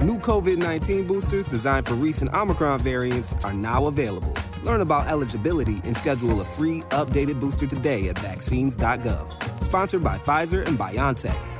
New COVID 19 boosters designed for recent Omicron variants are now available. Learn about eligibility and schedule a free updated booster today at vaccines.gov. Sponsored by Pfizer and BioNTech.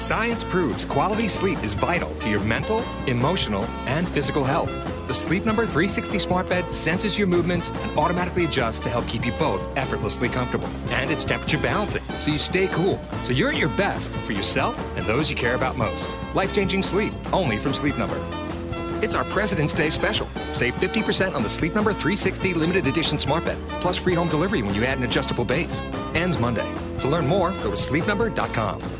Science proves quality sleep is vital to your mental, emotional, and physical health. The Sleep Number 360 smart bed senses your movements and automatically adjusts to help keep you both effortlessly comfortable. And it's temperature balancing, so you stay cool. So you're at your best for yourself and those you care about most. Life changing sleep, only from Sleep Number. It's our President's Day special. Save 50% on the Sleep Number 360 limited edition smart bed, plus free home delivery when you add an adjustable base. Ends Monday. To learn more, go to sleepnumber.com.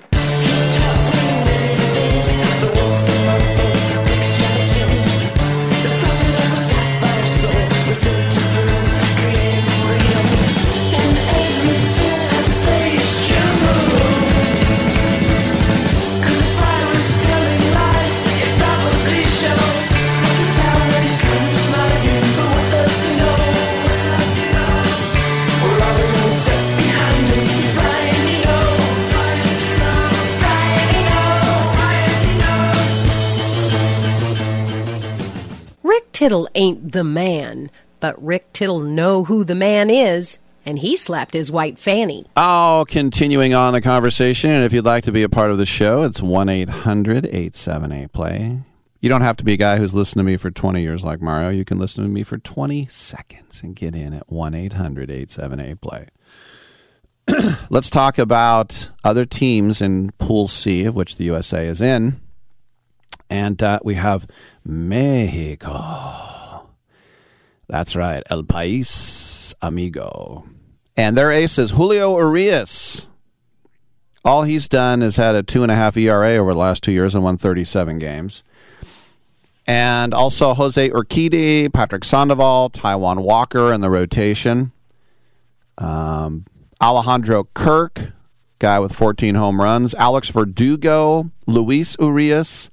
Tittle ain't the man, but Rick Tittle know who the man is, and he slapped his white fanny. Oh, continuing on the conversation, and if you'd like to be a part of the show, it's 1 800 878 play. You don't have to be a guy who's listened to me for 20 years like Mario. You can listen to me for 20 seconds and get in at 1 800 878 play. Let's talk about other teams in Pool C, of which the USA is in. And uh, we have Mexico. That's right, El País Amigo. And their ace is Julio Urias. All he's done is had a two and a half ERA over the last two years and won 37 games. And also Jose Urquidy, Patrick Sandoval, Taijuan Walker in the rotation. Um, Alejandro Kirk, guy with 14 home runs. Alex Verdugo, Luis Urias,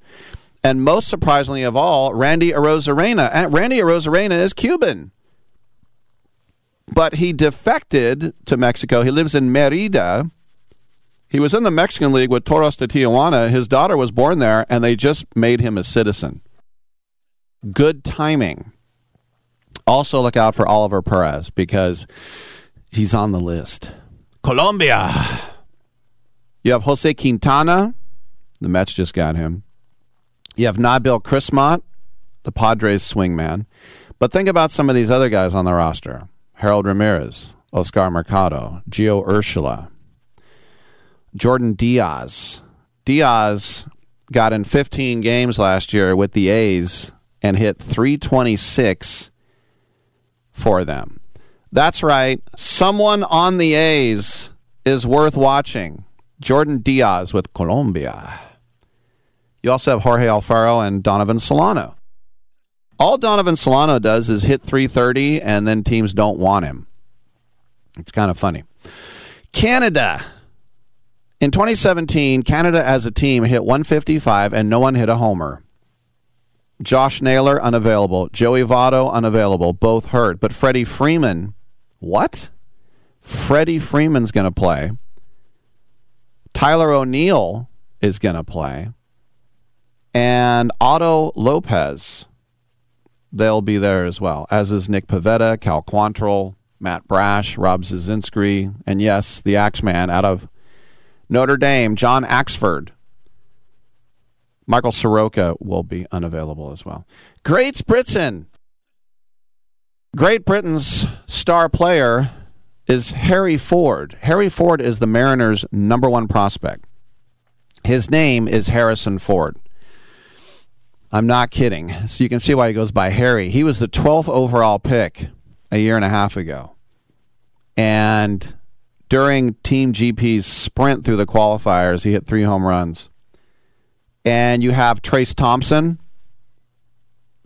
and most surprisingly of all, Randy Arozarena. Randy Arozarena is Cuban. But he defected to Mexico. He lives in Merida. He was in the Mexican League with Toros de Tijuana. His daughter was born there, and they just made him a citizen. Good timing. Also, look out for Oliver Perez because he's on the list. Colombia. You have Jose Quintana. The Mets just got him. You have Nabil Crismatt, the Padres swingman. But think about some of these other guys on the roster Harold Ramirez, Oscar Mercado, Gio Urshela, Jordan Diaz. Diaz got in 15 games last year with the A's and hit 326 for them. That's right. Someone on the A's is worth watching. Jordan Diaz with Colombia. You also have Jorge Alfaro and Donovan Solano. All Donovan Solano does is hit 330, and then teams don't want him. It's kind of funny. Canada. In 2017, Canada as a team hit 155, and no one hit a homer. Josh Naylor, unavailable. Joey Votto, unavailable. Both hurt. But Freddie Freeman, what? Freddie Freeman's going to play. Tyler O'Neill is going to play. And Otto Lopez, they'll be there as well, as is Nick Pivetta, Cal Quantrill, Matt Brash, Rob Zazinski, and yes, the Axeman out of Notre Dame, John Axford. Michael Soroka will be unavailable as well. Great Britain. Great Britain's star player is Harry Ford. Harry Ford is the Mariners' number one prospect. His name is Harrison Ford. I'm not kidding. So you can see why he goes by Harry. He was the 12th overall pick a year and a half ago. And during Team GB's sprint through the qualifiers, he hit three home runs. And you have Trayce Thompson.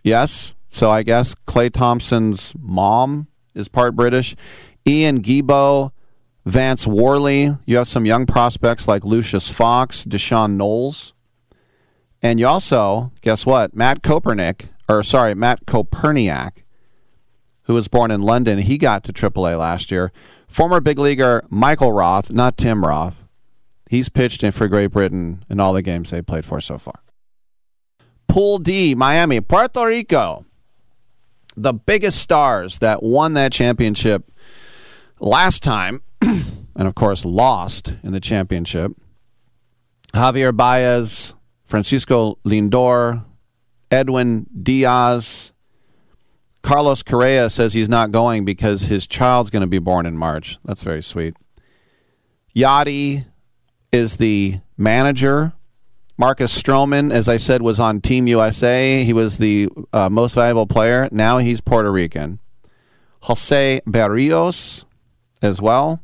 Yes. So I guess Klay Thompson's mom is part British. Ian Gibaut, Vance Worley. You have some young prospects like Lucius Fox, D'Shawn Knowles. And you also, guess what? Matt Kopernick, or sorry, Matt Koperniak, who was born in London, he got to AAA last year. Former big leaguer Michael Roth, not Tim Roth, he's pitched in for Great Britain in all the games they played for so far. Pool D, Miami, Puerto Rico. The biggest stars that won that championship last time, and of course lost in the championship. Javier Baez, Francisco Lindor, Edwin Diaz. Carlos Correa says he's not going because his child's going to be born in March. That's very sweet. Yadi is the manager. Marcus Stroman, as I said, was on Team USA. He was the uh, most valuable player. Now he's Puerto Rican. Jose Barrios as well.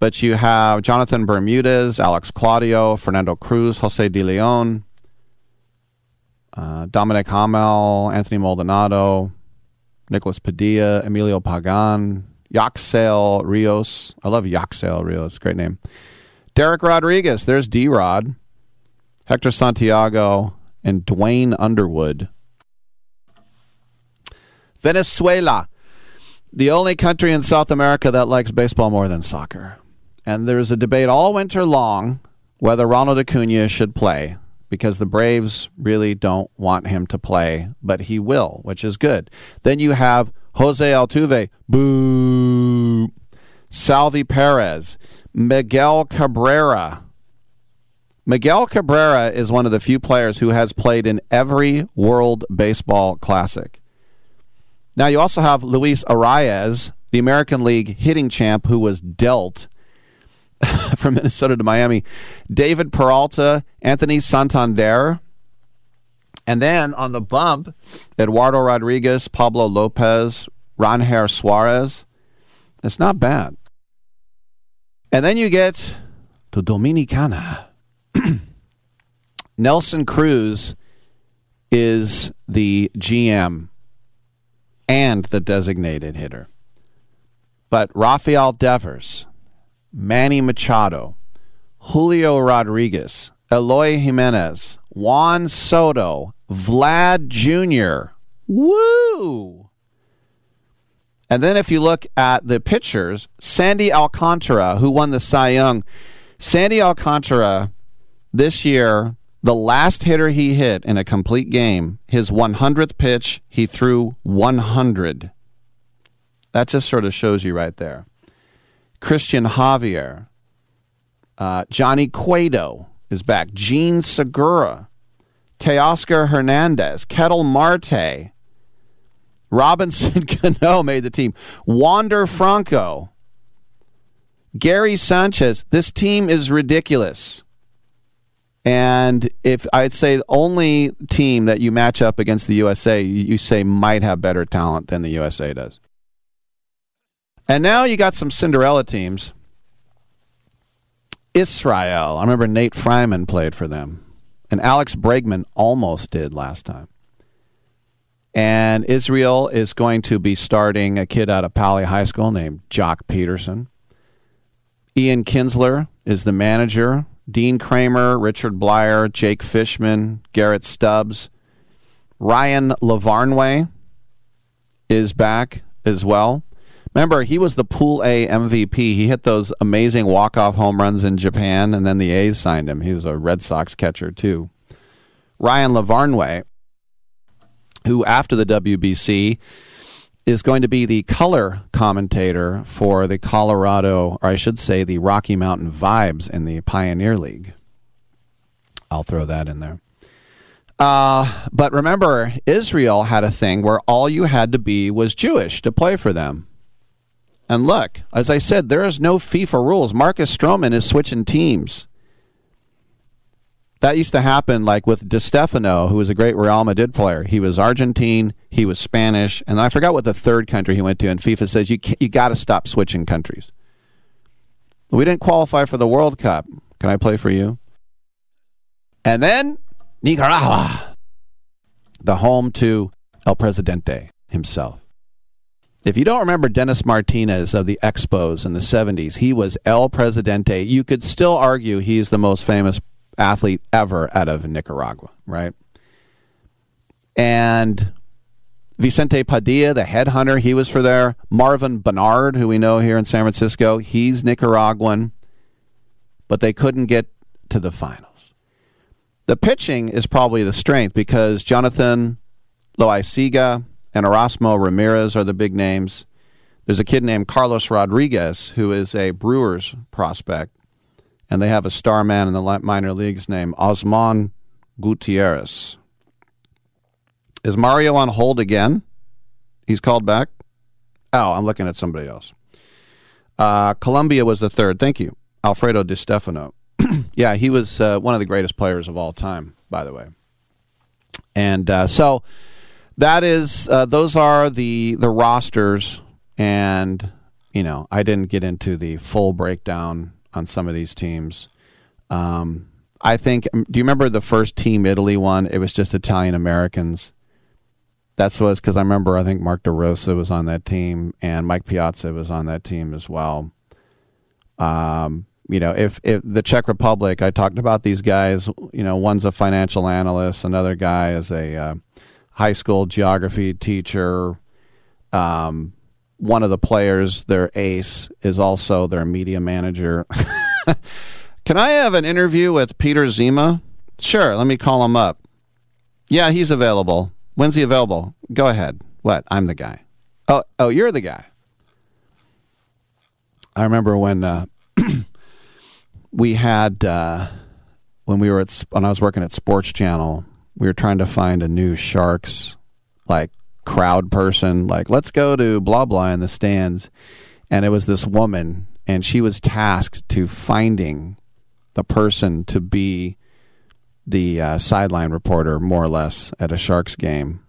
But you have Jonathan Bermudez, Alex Claudio, Fernando Cruz, Jose De Leon, uh, Dominic Hamel, Anthony Maldonado, Nicholas Padilla, Emilio Pagan, Yacksel Rios. I love Yacksel Rios. Great name. Derek Rodriguez. There's D Rod. Hector Santiago and Duane Underwood. Venezuela, the only country in South America that likes baseball more than soccer. And there's a debate all winter long whether Ronald Acuna should play because the Braves really don't want him to play, but he will, which is good. Then you have Jose Altuve, boo. Salvy Perez, Miguel Cabrera. Miguel Cabrera is one of the few players who has played in every World Baseball Classic. Now you also have Luis Arraez, the American League hitting champ who was dealt from Minnesota to Miami. David Peralta, Anthony Santander. And then on the bump, Eduardo Rodriguez, Pablo Lopez, Ranger Suarez. It's not bad. And then you get to Dominicana. Nelson Cruz is the GM and the designated hitter. But Rafael Devers, Manny Machado, Julio Rodriguez, Eloy Jimenez, Juan Soto, Vlad Jr. Woo! And then if you look at the pitchers, Sandy Alcantara, who won the Cy Young, Sandy Alcantara this year, the last hitter he hit in a complete game, his 100th pitch, he threw 100. That just sort of shows you right there. Cristian Javier, uh, Johnny Cueto is back, Jean Segura, Teoscar Hernandez, Ketel Marte, Robinson Cano made the team. Wander Franco. Gary Sanchez. This team is ridiculous. And if I'd say the only team that you match up against the USA, you say might have better talent than the USA does. And now you got some Cinderella teams. Israel. I remember Nate Freiman played for them. And Alex Bregman almost did last time. And Israel is going to be starting a kid out of Pali High School named Joc Pederson. Ian Kinsler is the manager. Dean Kremer, Richard Bleier, Jake Fishman, Garrett Stubbs. Ryan Lavarnway is back as well. Remember, he was the Pool A MVP. He hit those amazing walk-off home runs in Japan, and then the A's signed him. He was a Red Sox catcher too. Ryan Lavarnway, who after the WBC is going to be the color commentator for the Colorado, or I should say, the Rocky Mountain Vibes in the Pioneer League. I'll throw that in there. Uh, but remember, Israel had a thing where all you had to be was Jewish to play for them. And look, as I said, there is no FIFA rules. Marcus Stroman is switching teams. That used to happen like with Di Stefano, who was a great Real Madrid player. He was Argentine, he was Spanish, and I forgot what the third country he went to. And FIFA says you you got to stop switching countries. We didn't qualify for the World Cup. Can I play for you? And then Nicaragua, the home to El Presidente himself. If you don't remember Dennis Martinez of the Expos in the 70s, he was El Presidente. You could still argue he's the most famous athlete ever out of Nicaragua, right? And Vicente Padilla, the headhunter, he was for there. Marvin Bernard, who we know here in San Francisco, he's Nicaraguan, but they couldn't get to the finals. The pitching is probably the strength because Jonathan Loaisiga and Erasmo Ramirez are the big names. There's a kid named Carlos Rodriguez who is a Brewers prospect, and they have a star man in the minor leagues named Osman Gutierrez. Is Mario on hold again? He's called back. Oh, I'm looking at somebody else. Uh, Colombia was the third. Thank you, Alfredo Di Stefano. yeah, he was uh, one of the greatest players of all time, by the way. And uh, so that is uh, those are the the rosters, and you know I didn't get into the full breakdown on some of these teams. Um, I think. Do you remember the first Team Italy one? It was just Italian Americans. That's was because I remember. I think Mark DeRosa was on that team, and Mike Piazza was on that team as well. Um, you know, if if the Czech Republic, I talked about these guys. You know, one's a financial analyst, another guy is a uh, high school geography teacher. Um, one of the players, their ace, is also their media manager. Can I have an interview with Peter Zima? Sure, let me call him up. Yeah, he's available. When's he available? Go ahead. What? I'm the guy. Oh, oh, you're the guy. I remember when uh, we had uh, when we were at when I was working at Sports Channel, we were trying to find a new Sharks like crowd person. Like, let's go to blah blah in the stands, and it was this woman, and she was tasked to finding the person to be the uh, sideline reporter, more or less, at a Sharks game.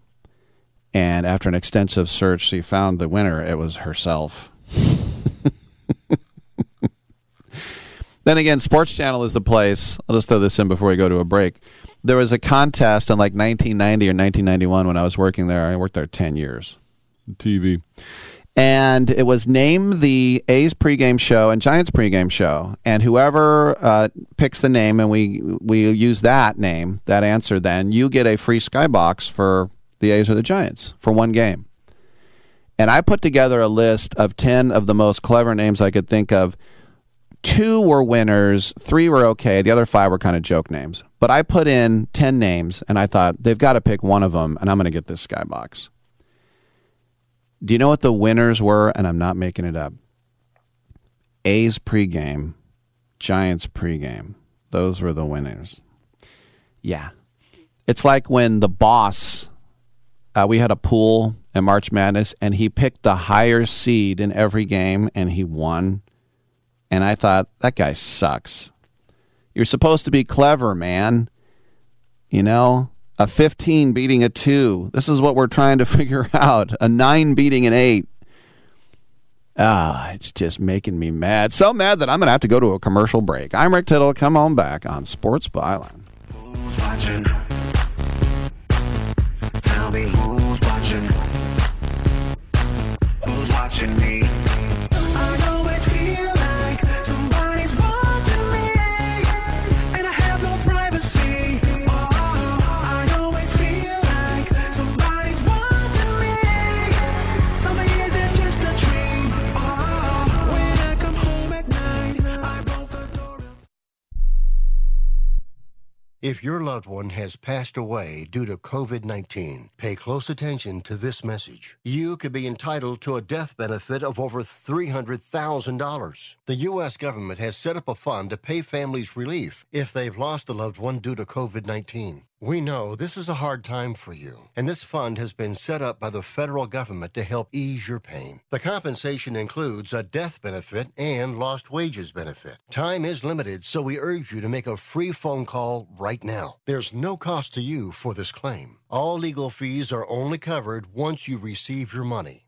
And after an extensive search, she found the winner. It was herself. then again, Sports Channel is the place. I'll just throw this in before we go to a break. There was a contest in like 1990 or 1991 when I was working there. I worked there 10 years. TV and it was name the A's pregame show and Giants pregame show, and whoever uh, picks the name and we we use that name, that answer, then you get a free skybox for the A's or the Giants for one game. And I put together a list of ten of the most clever names I could think of. Two were winners, three were okay, the other five were kind of joke names. But I put in ten names, and I thought they've got to pick one of them, and I'm going to get this skybox. Do you know what the winners were? And I'm not making it up. A's pregame, Giants pregame. Those were the winners. Yeah. It's like when the boss, uh, we had a pool in March Madness, and he picked the higher seed in every game, and he won. And I thought, that guy sucks. You're supposed to be clever, man. You know? a 15 beating a 2. This is what we're trying to figure out. A 9 beating an 8. Ah, it's just making me mad. So mad that I'm going to have to go to a commercial break. I'm Rick Tittle. Come on back on Sports Byline. Who's watching? Tell me who's watching? Who's watching me? If your loved one has passed away due to COVID 19, pay close attention to this message. You could be entitled to a death benefit of over $300,000. The U.S. government has set up a fund to pay families relief if they've lost a loved one due to COVID 19. We know this is a hard time for you, and this fund has been set up by the federal government to help ease your pain. The compensation includes a death benefit and lost wages benefit. Time is limited, so we urge you to make a free phone call right now. There's no cost to you for this claim. All legal fees are only covered once you receive your money.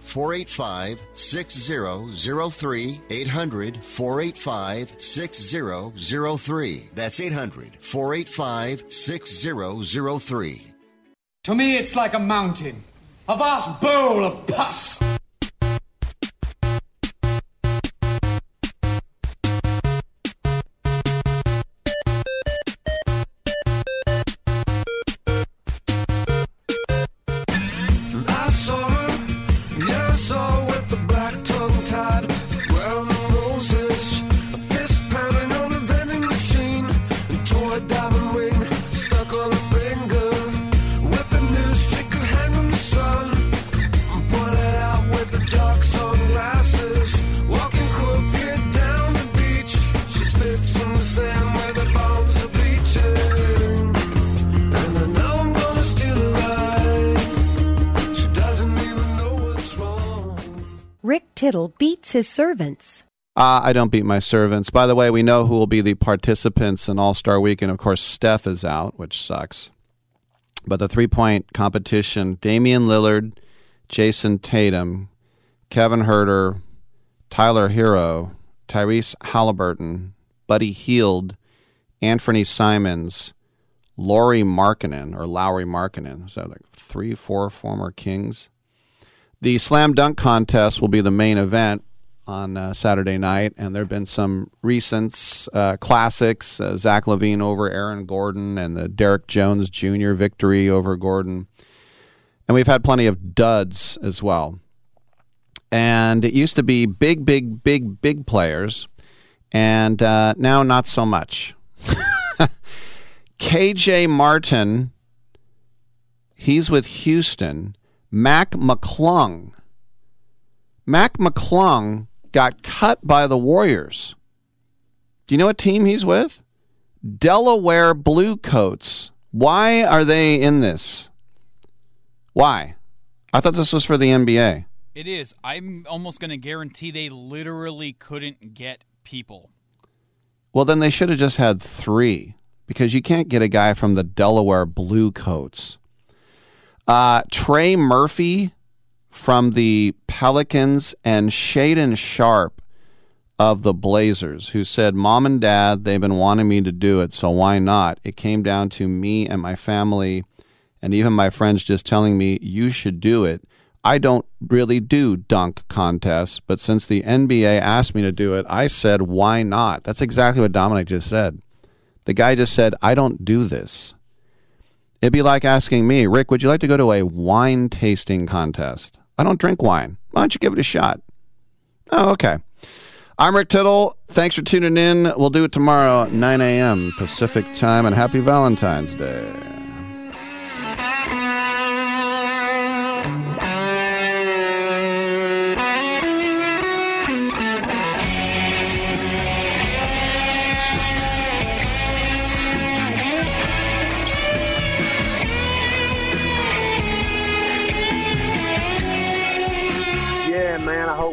485 6003. 800 485 6003. That's 800 485 6003. To me, it's like a mountain, a vast bowl of pus. Beats his servants. Uh, I don't beat my servants. By the way, we know who will be the participants in All Star Weekend. Of course, Steph is out, which sucks. But the three point competition Damian Lillard, Jayson Tatum, Kevin Huerter, Tyler Herro, Tyrese Halliburton, Buddy Hield, Anthony Simons, Laurie Markkanen, or Lowry Markkanen. Is that like three, four former Kings? The slam dunk contest will be the main event on uh, Saturday night, and there have been some recent uh, classics: uh, Zach LaVine over Aaron Gordon, and the Derrick Jones Jr. victory over Gordon. And we've had plenty of duds as well. And it used to be big, big, big, big players, and uh, now not so much. KJ Martin, he's with Houston. Mac McClung. Mac McClung got cut by the Warriors. Do you know what team he's with? Delaware Blue Coats. Why are they in this? Why? I thought this was for the NBA. It is. I'm almost going to guarantee they literally couldn't get people. Well, then they should have just had three because you can't get a guy from the Delaware Blue Coats. Uh, Trey Murphy from the Pelicans and Shaedon Sharpe of the Blazers, who said, Mom and Dad, they've been wanting me to do it, so why not? It came down to me and my family and even my friends just telling me, you should do it. I don't really do dunk contests, but since the NBA asked me to do it, I said, why not? That's exactly what Dominic just said. The guy just said, I don't do this. It'd be like asking me, Rick, would you like to go to a wine tasting contest? I don't drink wine. Why don't you give it a shot? Oh, okay. I'm Rick Tittle. Thanks for tuning in. We'll do it tomorrow, 9 a.m. Pacific time, and happy Valentine's Day.